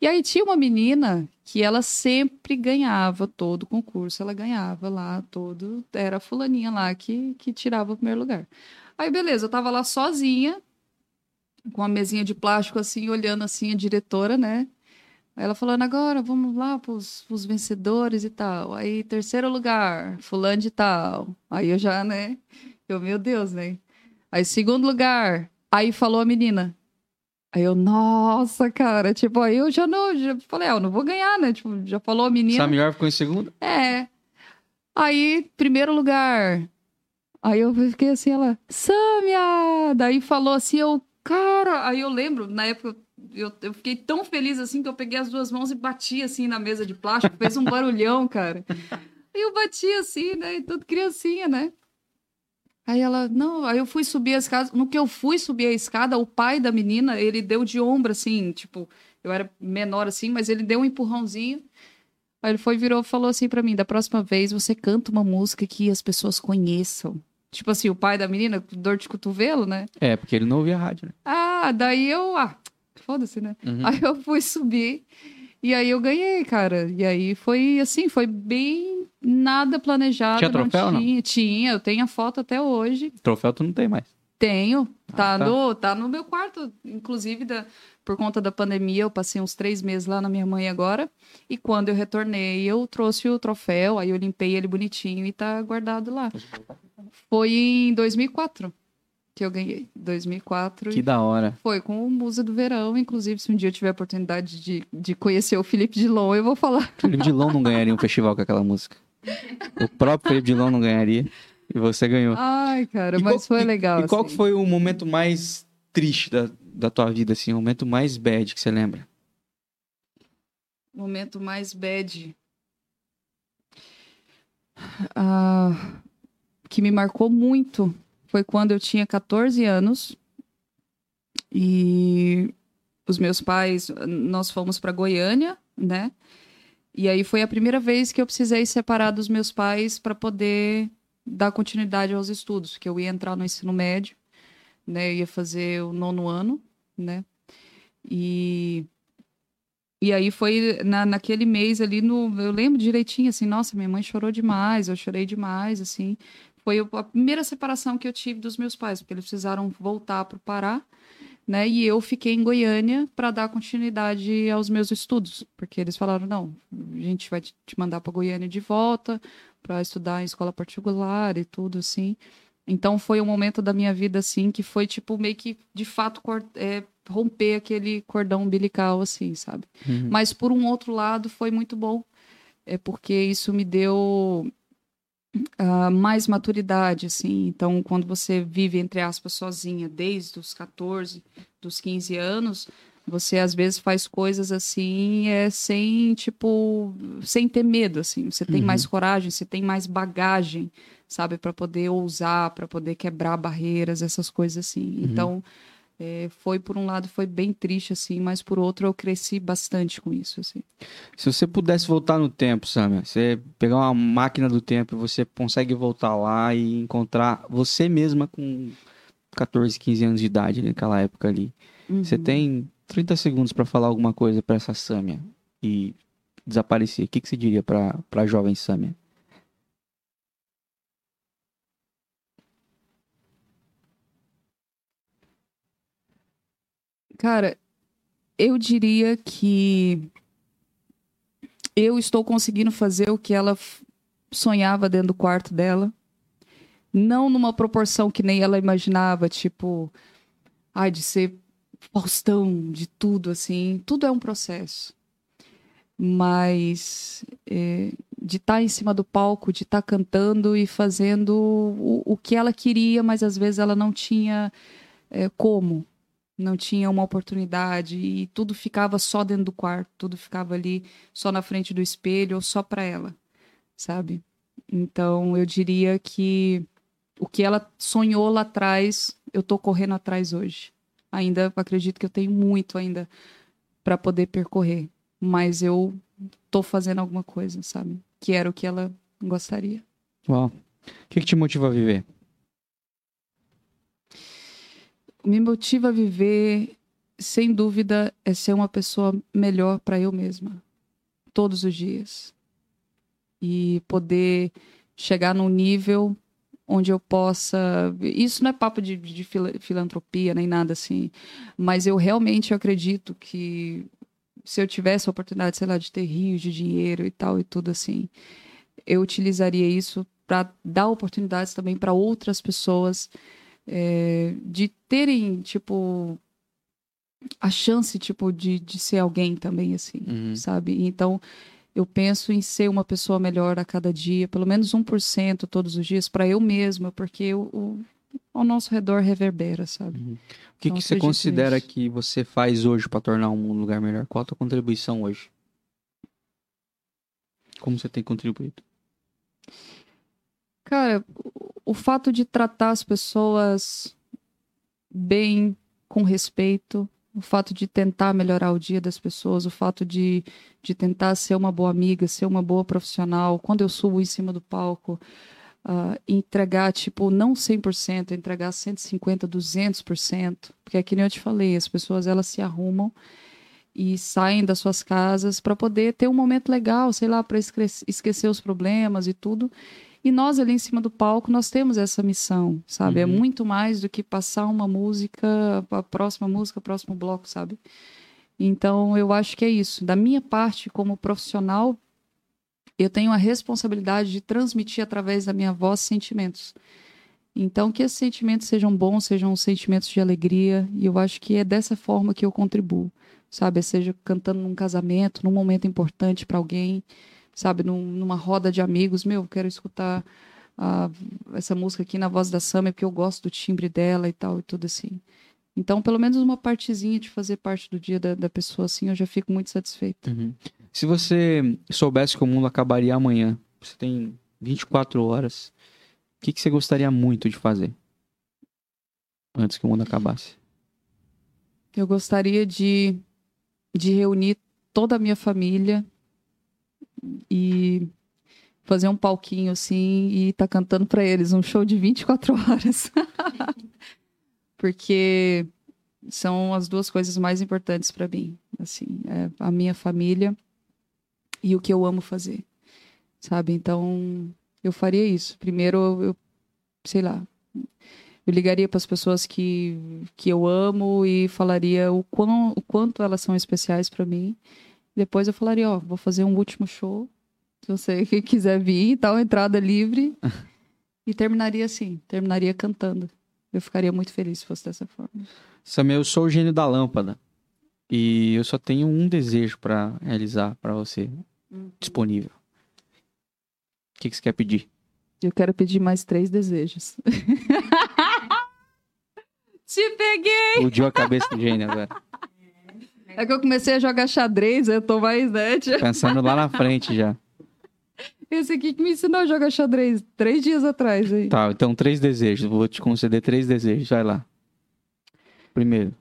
E aí tinha uma menina que ela sempre ganhava todo o concurso, ela ganhava lá todo, era a fulaninha lá que, que tirava o primeiro lugar. Aí beleza, eu tava lá sozinha, com uma mesinha de plástico assim, olhando assim a diretora, né? Aí ela falando, agora vamos lá pros, pros vencedores e tal. Aí, terceiro lugar, fulano de tal. Aí eu já, né? Eu, meu Deus, né? Aí, segundo lugar. Aí falou a menina. Aí eu, nossa, cara, tipo, aí eu já não, já falei, ah, eu não vou ganhar, né? Tipo, já falou a menina. Sabe melhor ficou em segundo? É. Aí, primeiro lugar. Aí eu fiquei assim, ela, Sâmia! Daí falou assim, eu, cara. Aí eu lembro, na época, eu, eu fiquei tão feliz assim que eu peguei as duas mãos e bati assim na mesa de plástico, fez um barulhão, cara. Aí eu bati assim, né? E tudo criancinha, né? Aí ela, não, aí eu fui subir a escada. No que eu fui subir a escada, o pai da menina, ele deu de ombro, assim, tipo, eu era menor assim, mas ele deu um empurrãozinho. Aí ele foi, virou falou assim pra mim: da próxima vez você canta uma música que as pessoas conheçam. Tipo assim, o pai da menina, dor de cotovelo, né? É, porque ele não ouvia rádio, né? Ah, daí eu. Ah, foda-se, né? Uhum. Aí eu fui subir e aí eu ganhei, cara. E aí foi assim, foi bem nada planejado. Tinha troféu não? tinha, tinha, eu tenho a foto até hoje. Troféu tu não tem mais. Tenho, tá, Ah, tá. No, tá no meu quarto. Inclusive, da, por conta da pandemia, eu passei uns três meses lá na minha mãe agora. E quando eu retornei, eu trouxe o troféu, aí eu limpei ele bonitinho e tá guardado lá. Foi em 2004. Que eu ganhei, 2004. Que da hora. Foi com o Musa do Verão. Inclusive, se um dia eu tiver a oportunidade de, de conhecer o Felipe Dilon, eu vou falar. O Felipe Dilon não ganharia um festival com aquela música. O próprio Felipe Dilon não ganharia. E você ganhou. Ai, cara, e mas qual, foi legal. E, e qual assim. foi o momento mais triste da, da tua vida, assim? O momento mais bad que você lembra? Momento mais bad. Ah, que me marcou muito foi quando eu tinha 14 anos e os meus pais, nós fomos para Goiânia, né? E aí foi a primeira vez que eu precisei separar dos meus pais para poder dar continuidade aos estudos, que eu ia entrar no ensino médio, né? Eu ia fazer o nono ano, né? E e aí foi na, naquele mês ali no, eu lembro direitinho assim, nossa, minha mãe chorou demais, eu chorei demais assim, foi a primeira separação que eu tive dos meus pais, porque eles precisaram voltar para o Pará, né? E eu fiquei em Goiânia para dar continuidade aos meus estudos, porque eles falaram: não, a gente vai te mandar para Goiânia de volta para estudar em escola particular e tudo assim. Então foi um momento da minha vida assim que foi tipo meio que de fato é, romper aquele cordão umbilical assim, sabe? Uhum. Mas por um outro lado foi muito bom, é porque isso me deu uh, mais maturidade, assim. Então, quando você vive, entre aspas, sozinha desde os 14, dos 15 anos, você às vezes faz coisas assim, é sem, tipo, sem ter medo, assim. Você tem uhum. mais coragem, você tem mais bagagem, sabe, para poder ousar, para poder quebrar barreiras, essas coisas assim. Uhum. Então, é, foi por um lado foi bem triste assim, mas por outro eu cresci bastante com isso assim. Se você pudesse voltar no tempo, Samia, você pegar uma máquina do tempo, você consegue voltar lá e encontrar você mesma com 14, 15 anos de idade naquela época ali. Uhum. Você tem 30 segundos para falar alguma coisa para essa Samia e desaparecer. O que, que você diria para a jovem Samia? Cara, eu diria que eu estou conseguindo fazer o que ela sonhava dentro do quarto dela. Não numa proporção que nem ela imaginava, tipo, ai, de ser Faustão, de tudo, assim. Tudo é um processo. Mas é, de estar tá em cima do palco, de estar tá cantando e fazendo o, o que ela queria, mas às vezes ela não tinha é, como não tinha uma oportunidade e tudo ficava só dentro do quarto, tudo ficava ali só na frente do espelho ou só para ela, sabe? Então eu diria que o que ela sonhou lá atrás, eu tô correndo atrás hoje. Ainda acredito que eu tenho muito ainda para poder percorrer, mas eu tô fazendo alguma coisa, sabe? Que era o que ela gostaria. Uau. O que, que te motiva a viver? Me motiva a viver, sem dúvida, é ser uma pessoa melhor para eu mesma, todos os dias. E poder chegar num nível onde eu possa. Isso não é papo de, de filantropia nem nada assim, mas eu realmente acredito que se eu tivesse a oportunidade, sei lá, de ter rios de dinheiro e tal e tudo assim, eu utilizaria isso para dar oportunidades também para outras pessoas é, de terem, tipo, a chance, tipo, de, de ser alguém também, assim, uhum. sabe? Então, eu penso em ser uma pessoa melhor a cada dia, pelo menos 1% todos os dias, para eu mesma, porque o, o, ao nosso redor reverbera, sabe? Uhum. O que, então, que você considera que você faz hoje para tornar um um lugar melhor? Qual a tua contribuição hoje? Como você tem contribuído? Cara, o fato de tratar as pessoas bem, com respeito, o fato de tentar melhorar o dia das pessoas, o fato de, de tentar ser uma boa amiga, ser uma boa profissional, quando eu subo em cima do palco, uh, entregar, tipo, não 100%, entregar 150%, 200%, porque é que nem eu te falei, as pessoas, elas se arrumam e saem das suas casas para poder ter um momento legal, sei lá, para esquecer os problemas e tudo. E nós ali em cima do palco, nós temos essa missão, sabe? É uhum. É muito mais do que passar uma música, a próxima música, o próximo bloco, sabe? Então, eu acho que é isso. Da minha parte, como profissional, eu tenho a responsabilidade de transmitir através da minha voz sentimentos. Então, que esses sentimentos sejam bons, sejam sentimentos de alegria, e eu acho que é dessa forma que eu contribuo, sabe? Seja cantando num casamento, num momento importante para alguém, sabe? Num, numa roda de amigos, meu, quero escutar ah, essa música aqui na voz da Samia, porque eu gosto do timbre dela e tal, e tudo assim. Então, pelo menos uma partezinha de fazer parte do dia da, da pessoa, assim, eu já fico muito satisfeita. Uhum. Se você soubesse que o mundo acabaria amanhã, você tem 24 horas, o que, que você gostaria muito de fazer? Antes que o mundo acabasse. Eu gostaria de, de reunir toda a minha família e fazer um palquinho assim e tá cantando para eles um show de 24 horas. Porque são as duas coisas mais importantes para mim, assim, é a minha família e o que eu amo fazer. Sabe? Então, eu faria isso. Primeiro, eu sei lá, eu ligaria para as pessoas que, que eu amo e falaria o, quão, o quanto elas são especiais para mim. Depois eu falaria, ó, vou fazer um último show. Se você quiser vir, tal, entrada livre. e terminaria assim, terminaria cantando. Eu ficaria muito feliz se fosse dessa forma. Samuel, eu sou o gênio da lâmpada. E eu só tenho um desejo para realizar para você Uhum. disponível. O que, que você quer pedir? Eu quero pedir mais três desejos. Te peguei! Explodiu a cabeça do gênio agora. É que eu comecei a jogar xadrez, eu tô mais, né? tia? Pensando lá na frente já. Esse aqui que me ensinou a jogar xadrez três dias atrás aí. Tá, então três desejos. Vou te conceder três desejos. Vai lá. Primeiro.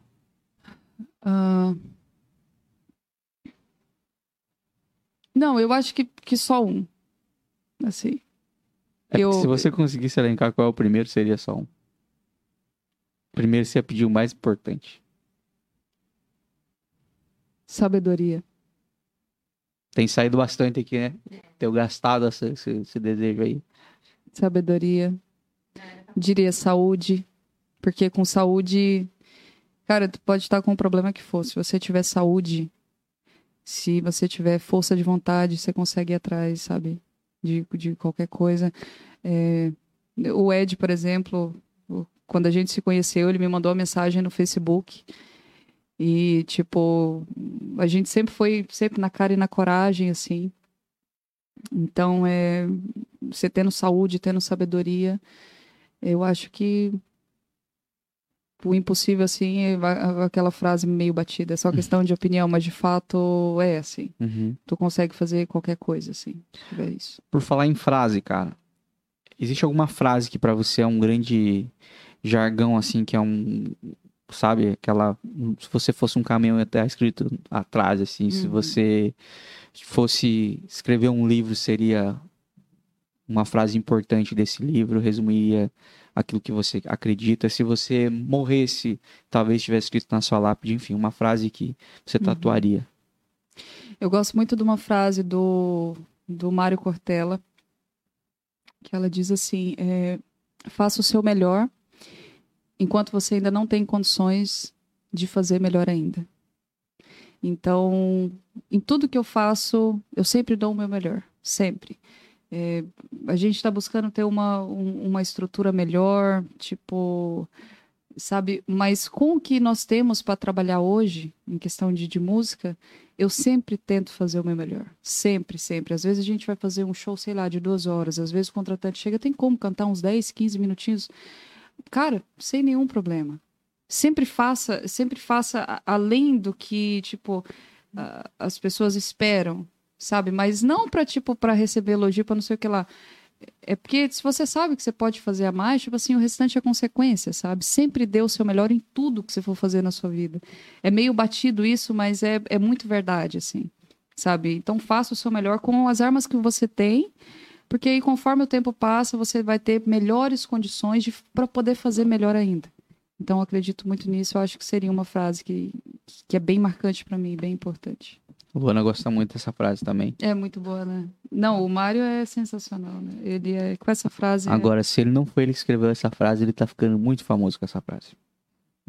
Ah. Não, eu acho que, que só um. Assim. É Eu- se você conseguisse elencar qual é o primeiro, seria só um. Primeiro você ia pedir o mais importante. Sabedoria. Tem saído bastante aqui, né? Tenho gastado esse, esse- esse desejo aí. Sabedoria. Diria saúde. Porque com saúde. Cara, tu pode estar com o problema que for. Se você tiver saúde, se você tiver força de vontade, você consegue ir atrás, sabe? De, de qualquer coisa. É, o Ed, por exemplo, quando a gente se conheceu, ele me mandou uma mensagem no Facebook. E, tipo, a gente sempre foi sempre na cara e na coragem, assim. Então, é, você tendo saúde, tendo sabedoria, eu acho que o impossível, assim, é aquela frase meio batida, é só questão de opinião, mas de fato é assim. Uhum. Tu consegue fazer qualquer coisa, assim, se tiver isso. Por falar em frase, cara. Existe alguma frase que pra você é um grande jargão, assim, que é um. Sabe? Aquela. Se você fosse um caminhão até escrito atrás, assim. Se Uhum. você fosse escrever um livro, seria uma frase importante desse livro, resumiria aquilo que você acredita. Se você morresse, talvez tivesse escrito na sua lápide, enfim, uma frase que você Uhum. tatuaria. Eu gosto muito de uma frase do, do Mário Cortella, que ela diz assim: é, faça o seu melhor enquanto você ainda não tem condições de fazer melhor ainda. Então, em tudo que eu faço, eu sempre dou o meu melhor, sempre. É, a gente está buscando ter uma, um- uma estrutura melhor, tipo, sabe? Mas com o que nós temos para trabalhar hoje, em questão de, de música, eu sempre tento fazer o meu melhor. Sempre, sempre. Às vezes a gente vai fazer um show, sei lá, de duas horas. Às vezes o contratante chega, tem como cantar uns 10, 15 minutinhos. Cara, sem nenhum problema. Sempre faça, sempre faça além do que, tipo, a- as pessoas esperam, sabe? Mas não para tipo, para receber elogio, para não sei o que lá. É porque se você sabe que você pode fazer a mais, tipo assim, o restante é consequência, sabe? Sempre dê o seu melhor em tudo que você for fazer na sua vida. É meio batido isso, mas é, é muito verdade, assim, sabe? Então faça o seu melhor com as armas que você tem, porque aí conforme o tempo passa, você vai ter melhores condições para poder fazer melhor ainda. Então eu acredito muito nisso, eu acho que seria uma frase que, que é bem marcante para mim, bem importante. Luana gosta muito dessa frase também. É muito boa, né? Não, o Mário é sensacional, né? Ele é com essa frase. é- Agora, se ele não foi ele que escreveu essa frase, ele tá ficando muito famoso com essa frase.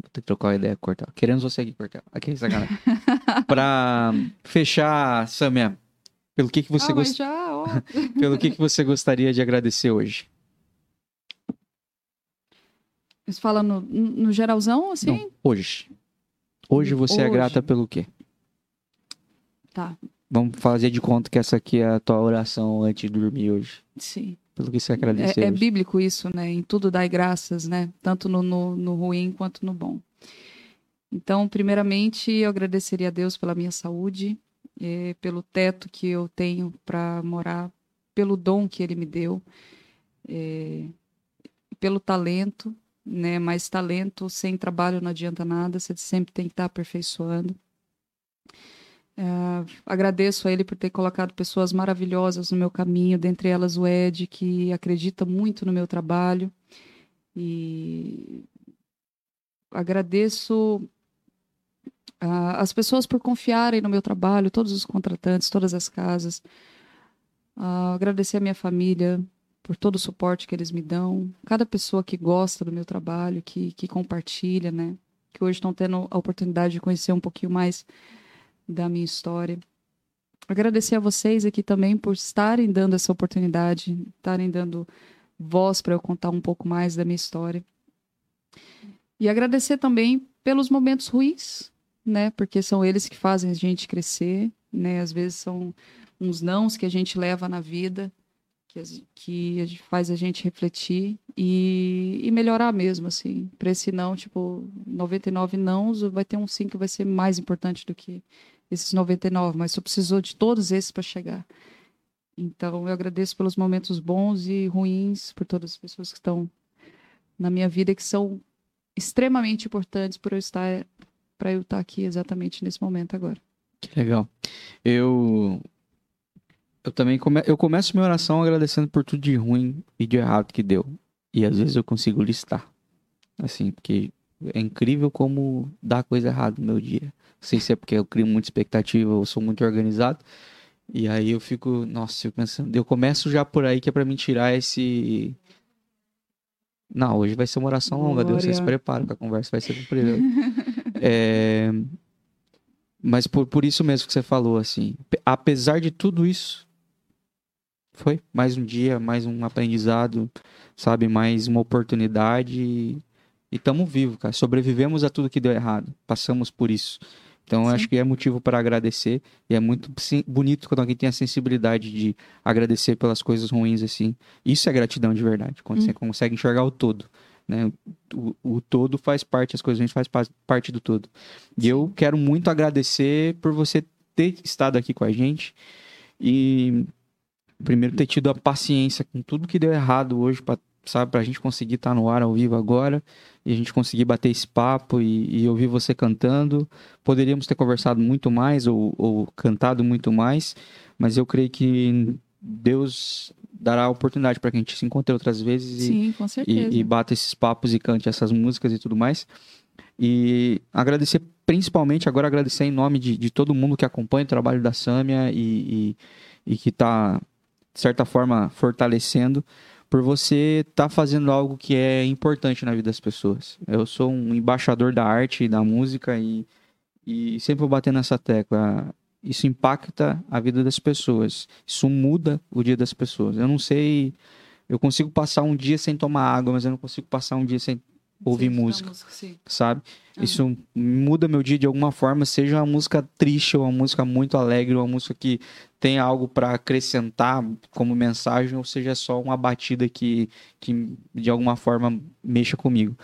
Vou ter que trocar uma ideia, cortar. Queremos você aqui, cortar. Aqui, sacanagem. pra fechar, Samia, pelo que, que você ah, mas gost... já. pelo que, que você gostaria de agradecer hoje? Você fala no, no geralzão, assim? Não, hoje. Hoje você é Hoje. grata pelo quê? Tá, Vamos fazer de conta que essa aqui é a tua oração antes de dormir hoje. sim. Pelo que você agradecer É, é bíblico isso, né? Em tudo dai graças, né? Tanto no, no, no ruim quanto no bom. Então, primeiramente, eu agradeceria a Deus pela minha saúde, pelo teto que eu tenho para morar, pelo dom que Ele me deu, eh, pelo talento, né? Mas talento sem trabalho não adianta nada, você sempre tem que estar aperfeiçoando. Ah, agradeço a ele por ter colocado pessoas maravilhosas no meu caminho, dentre elas o Ed, que acredita muito no meu trabalho. E agradeço ah, as pessoas por confiarem no meu trabalho, todos os contratantes, todas as casas. Ah, agradecer a minha família por todo o suporte que eles me dão. Cada pessoa que gosta do meu trabalho, que, que compartilha, né? Que hoje estão tendo a oportunidade de conhecer um pouquinho mais da minha história. Agradecer a vocês aqui também por estarem dando essa oportunidade, estarem dando voz para eu contar um pouco mais da minha história. E agradecer também pelos momentos ruins, né? Porque são eles que fazem a gente crescer, né? Às vezes são uns nãos que a gente leva na vida, que, que faz a gente refletir e, e melhorar mesmo, assim. Para esse não, tipo, 99 nãos, vai ter um sim que vai ser mais importante do que esses 99, mas só precisou de todos esses para chegar. Então, eu agradeço pelos momentos bons e ruins, por todas as pessoas que estão na minha vida, que são extremamente importantes por eu estar para eu estar aqui exatamente nesse momento agora. Que legal. Eu eu também come... eu começo minha oração agradecendo por tudo de ruim e de errado que deu. E às vezes eu consigo listar. Assim, porque é incrível como dá coisa errada no meu dia. Não sei se é porque eu crio muita expectativa, eu sou muito organizado. E aí eu fico, nossa, eu pensando, eu começo já por aí que é pra me tirar esse Não, hoje vai ser uma oração longa, Deus, vocês se Glória. preparam que a conversa vai ser comprida. É, Mas por, por isso mesmo que você falou, assim, pe- apesar de tudo isso, foi mais um dia, mais um aprendizado, sabe, mais uma oportunidade e estamos vivos, cara. Sobrevivemos a tudo que deu errado, passamos por isso. Então acho que é motivo para agradecer e é muito bonito quando alguém tem a sensibilidade de agradecer pelas coisas ruins assim. Isso é gratidão de verdade, quando Hum. você consegue enxergar o todo, né? O, o todo faz parte, as coisas ruins faz pa- parte do todo. E eu quero muito agradecer por você ter estado aqui com a gente e primeiro ter tido a paciência com tudo que deu errado hoje para sabe pra gente conseguir estar no ar ao vivo agora e a gente conseguir bater esse papo e, e ouvir você cantando poderíamos ter conversado muito mais ou, ou cantado muito mais mas eu creio que Deus dará a oportunidade para que a gente se encontre outras vezes e, Sim, certeza. e, e bata esses papos e cante essas músicas e tudo mais. E agradecer, principalmente, agora agradecer em nome de, de todo mundo que acompanha o trabalho da Sâmia e, e, e que está, de certa forma, fortalecendo, por você estar fazendo algo que é importante na vida das pessoas. Eu sou um embaixador da arte e da música e, e sempre vou bater nessa tecla. Isso impacta a vida das pessoas. Isso muda o dia das pessoas. Eu não sei eu consigo passar um dia sem tomar água, mas eu não consigo passar um dia sem ouvir Sim, música, sim. sabe? Ah. Isso muda meu dia de alguma forma, seja uma música triste ou uma música muito alegre, ou uma música que tem algo para acrescentar como mensagem, ou seja só uma batida que, que de alguma forma mexa comigo.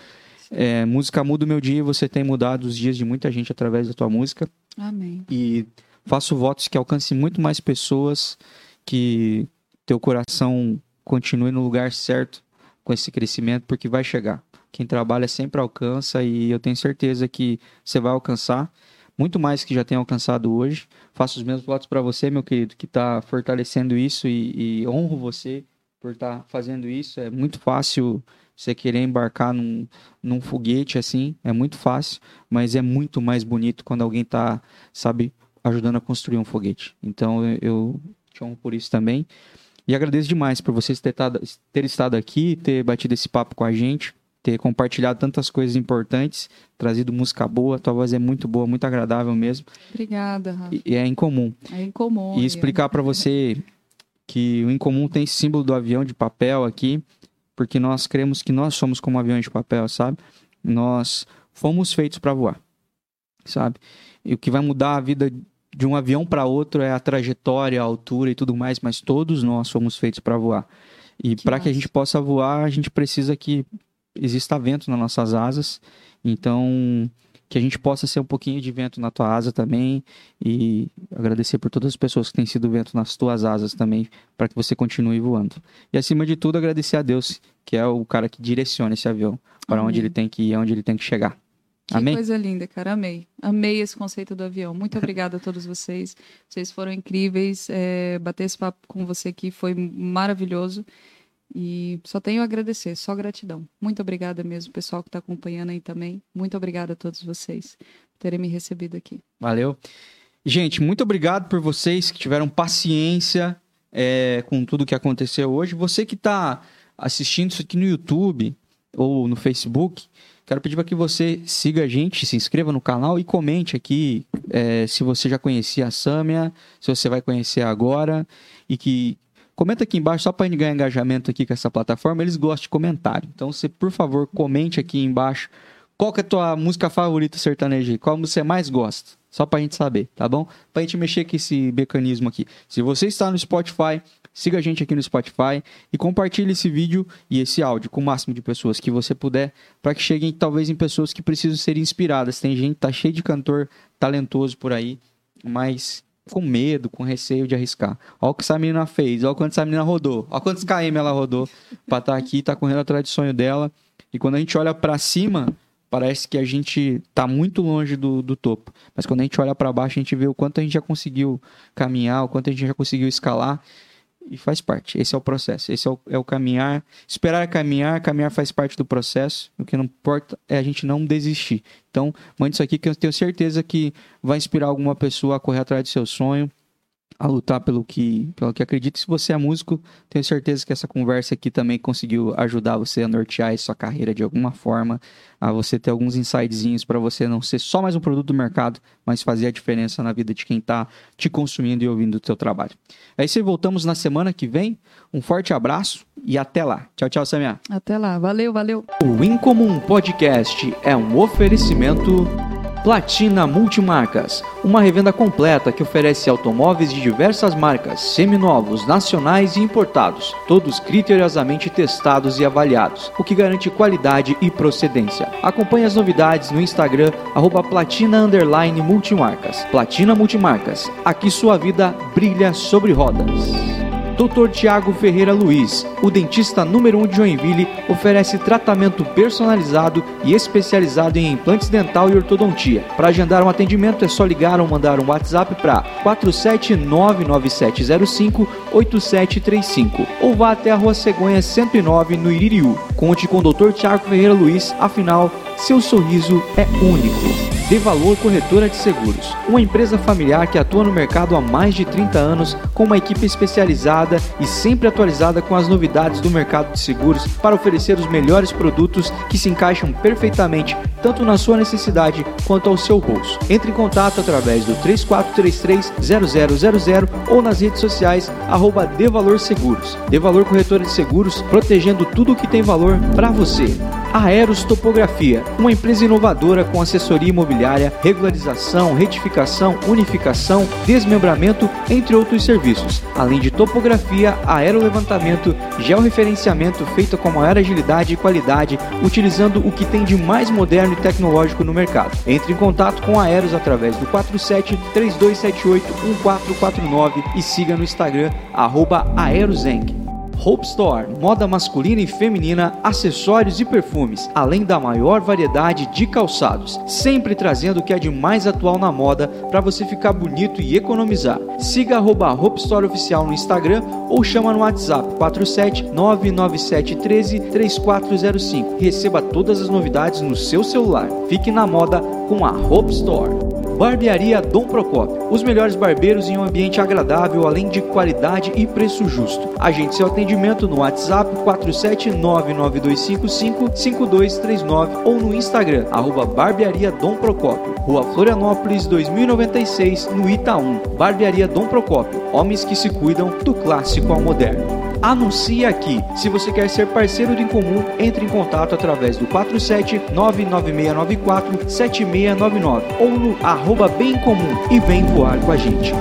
É, música muda o meu dia e você tem mudado os dias de muita gente através da tua música Amém. e faço votos que alcance muito mais pessoas, que teu coração continue no lugar certo com esse crescimento, porque vai chegar. Quem trabalha sempre alcança e eu tenho certeza que você vai alcançar muito mais que já tem alcançado hoje. Faço os meus votos para você, meu querido, que está fortalecendo isso e, e honro você por estar fazendo isso. É muito fácil você querer embarcar num, num foguete assim, é muito fácil, mas é muito mais bonito quando alguém está, sabe, ajudando a construir um foguete. Então eu, te honro por isso também. E agradeço demais por vocês ter, tado- ter estado aqui, ter batido esse papo com a gente, ter compartilhado tantas coisas importantes, trazido música boa. Tua voz é muito boa, muito agradável mesmo. Obrigada, Rafa. E, e é incomum. É incomum. E explicar para você que o incomum tem esse símbolo do avião de papel aqui. porque nós cremos que nós somos como aviões de papel, sabe? Nós fomos feitos para voar, sabe? E o que vai mudar a vida de um avião para outro é a trajetória, a altura e tudo mais, mas todos nós somos feitos para voar. E para que a gente possa voar, a gente precisa que exista vento nas nossas asas. Então, que a gente possa ser um pouquinho de vento na tua asa também e agradecer por todas as pessoas que têm sido vento nas tuas asas também para que você continue voando. E acima de tudo, agradecer a Deus, que é o cara que direciona esse avião para onde ele tem que ir, onde ele tem que chegar. Que Amém? coisa linda, cara. Amei. Amei esse conceito do avião. Muito obrigada a todos vocês. Vocês foram incríveis. É, bater esse papo com você aqui foi maravilhoso. E só tenho a agradecer, só gratidão. Muito obrigada mesmo, pessoal que está acompanhando aí também. Muito obrigada a todos vocês por terem me recebido aqui. Valeu. Gente, muito obrigado por vocês que tiveram paciência é, com tudo que aconteceu hoje. Você que está assistindo isso aqui no YouTube ou no Facebook, quero pedir para que você siga a gente, se inscreva no canal e comente aqui é, se você já conhecia a Sâmia, se você vai conhecer agora e que Comenta aqui embaixo, só para ganhar engajamento aqui com essa plataforma, eles gostam de comentário. Então, você, por favor, comente aqui embaixo qual que é a tua música favorita sertaneja, qual você mais gosta. Só para a gente saber, tá bom? Para a gente mexer com esse mecanismo aqui. Se você está no Spotify, siga a gente aqui no Spotify e compartilhe esse vídeo e esse áudio com o máximo de pessoas que você puder, para que cheguem talvez em pessoas que precisam ser inspiradas. Tem gente, tá cheio de cantor talentoso por aí, mas com medo, com receio de arriscar. Olha o que essa menina fez, olha quanto essa menina rodou, olha quantos KM ela rodou para estar tá aqui, tá correndo atrás do sonho dela. E quando a gente olha para cima, parece que a gente tá muito longe do, do topo. Mas quando a gente olha para baixo, a gente vê o quanto a gente já conseguiu caminhar, o quanto a gente já conseguiu escalar e faz parte. Esse é o processo, esse é o, é o caminhar. Esperar caminhar, caminhar faz parte do processo. O que não importa é a gente não desistir. Então, mande isso aqui que eu tenho certeza que vai inspirar alguma pessoa a correr atrás do seu sonho, a lutar pelo que, pelo que acredita. Se você é músico, tenho certeza que essa conversa aqui também conseguiu ajudar você a nortear a sua carreira de alguma forma, a você ter alguns insightzinhos para você não ser só mais um produto do mercado, mas fazer a diferença na vida de quem está te consumindo e ouvindo o seu trabalho. É isso aí, voltamos na semana que vem. Um forte abraço e até lá. Tchau, tchau, Samia. Até lá. Valeu, valeu. O Incomum Podcast é um oferecimento Platina Multimarcas, uma revenda completa que oferece automóveis de diversas marcas, seminovos, nacionais e importados, todos criteriosamente testados e avaliados, o que garante qualidade e procedência. Acompanhe as novidades no Instagram Platina Multimarcas. Platina Multimarcas, aqui sua vida brilha sobre rodas. Dr. Tiago Ferreira Luiz, o dentista número 1 um de Joinville, oferece tratamento personalizado e especializado em implantes dental e ortodontia. Para agendar um atendimento é só ligar ou mandar um WhatsApp para 47997058735 ou vá até a Rua Cegonha 109 no Iririú. Conte com o Dr. Tiago Ferreira Luiz, afinal, seu sorriso é único. De Valor Corretora de Seguros, uma empresa familiar que atua no mercado há mais de 30 anos, com uma equipe especializada e sempre atualizada com as novidades do mercado de seguros para oferecer os melhores produtos que se encaixam perfeitamente tanto na sua necessidade quanto ao seu bolso. Entre em contato através do 3433-0000 ou nas redes sociais arroba De Valor Seguros. Corretora de Seguros, protegendo tudo o que tem valor para você. Aeros Topografia, uma empresa inovadora com assessoria imobiliária, regularização, retificação, unificação, desmembramento, entre outros serviços, além de topografia, aerolevantamento, georreferenciamento feito com maior agilidade e qualidade, utilizando o que tem de mais moderno e tecnológico no mercado. Entre em contato com a Aeros através do 47 3278 1449 e siga no Instagram arroba. Hope Store, moda masculina e feminina, acessórios e perfumes, além da maior variedade de calçados, sempre trazendo o que é de mais atual na moda para você ficar bonito e economizar. Siga arroba Hope Store Oficial no Instagram ou chama no WhatsApp 47 997 13 3405 e receba todas as novidades no seu celular. Fique na moda com a Hope Store. Barbearia Dom Procópio. Os melhores barbeiros em um ambiente agradável, além de qualidade e preço justo. Agende seu atendimento no WhatsApp 47992555239 ou no Instagram, arroba Barbearia Dom Procópio. Rua Florianópolis 2096, no Itaú. Barbearia Dom Procópio. Homens que se cuidam do clássico ao moderno. Anuncie aqui. Se você quer ser parceiro do Incomum, entre em contato através do 47 99694 7699 ou no arroba bem comum e vem voar com a gente.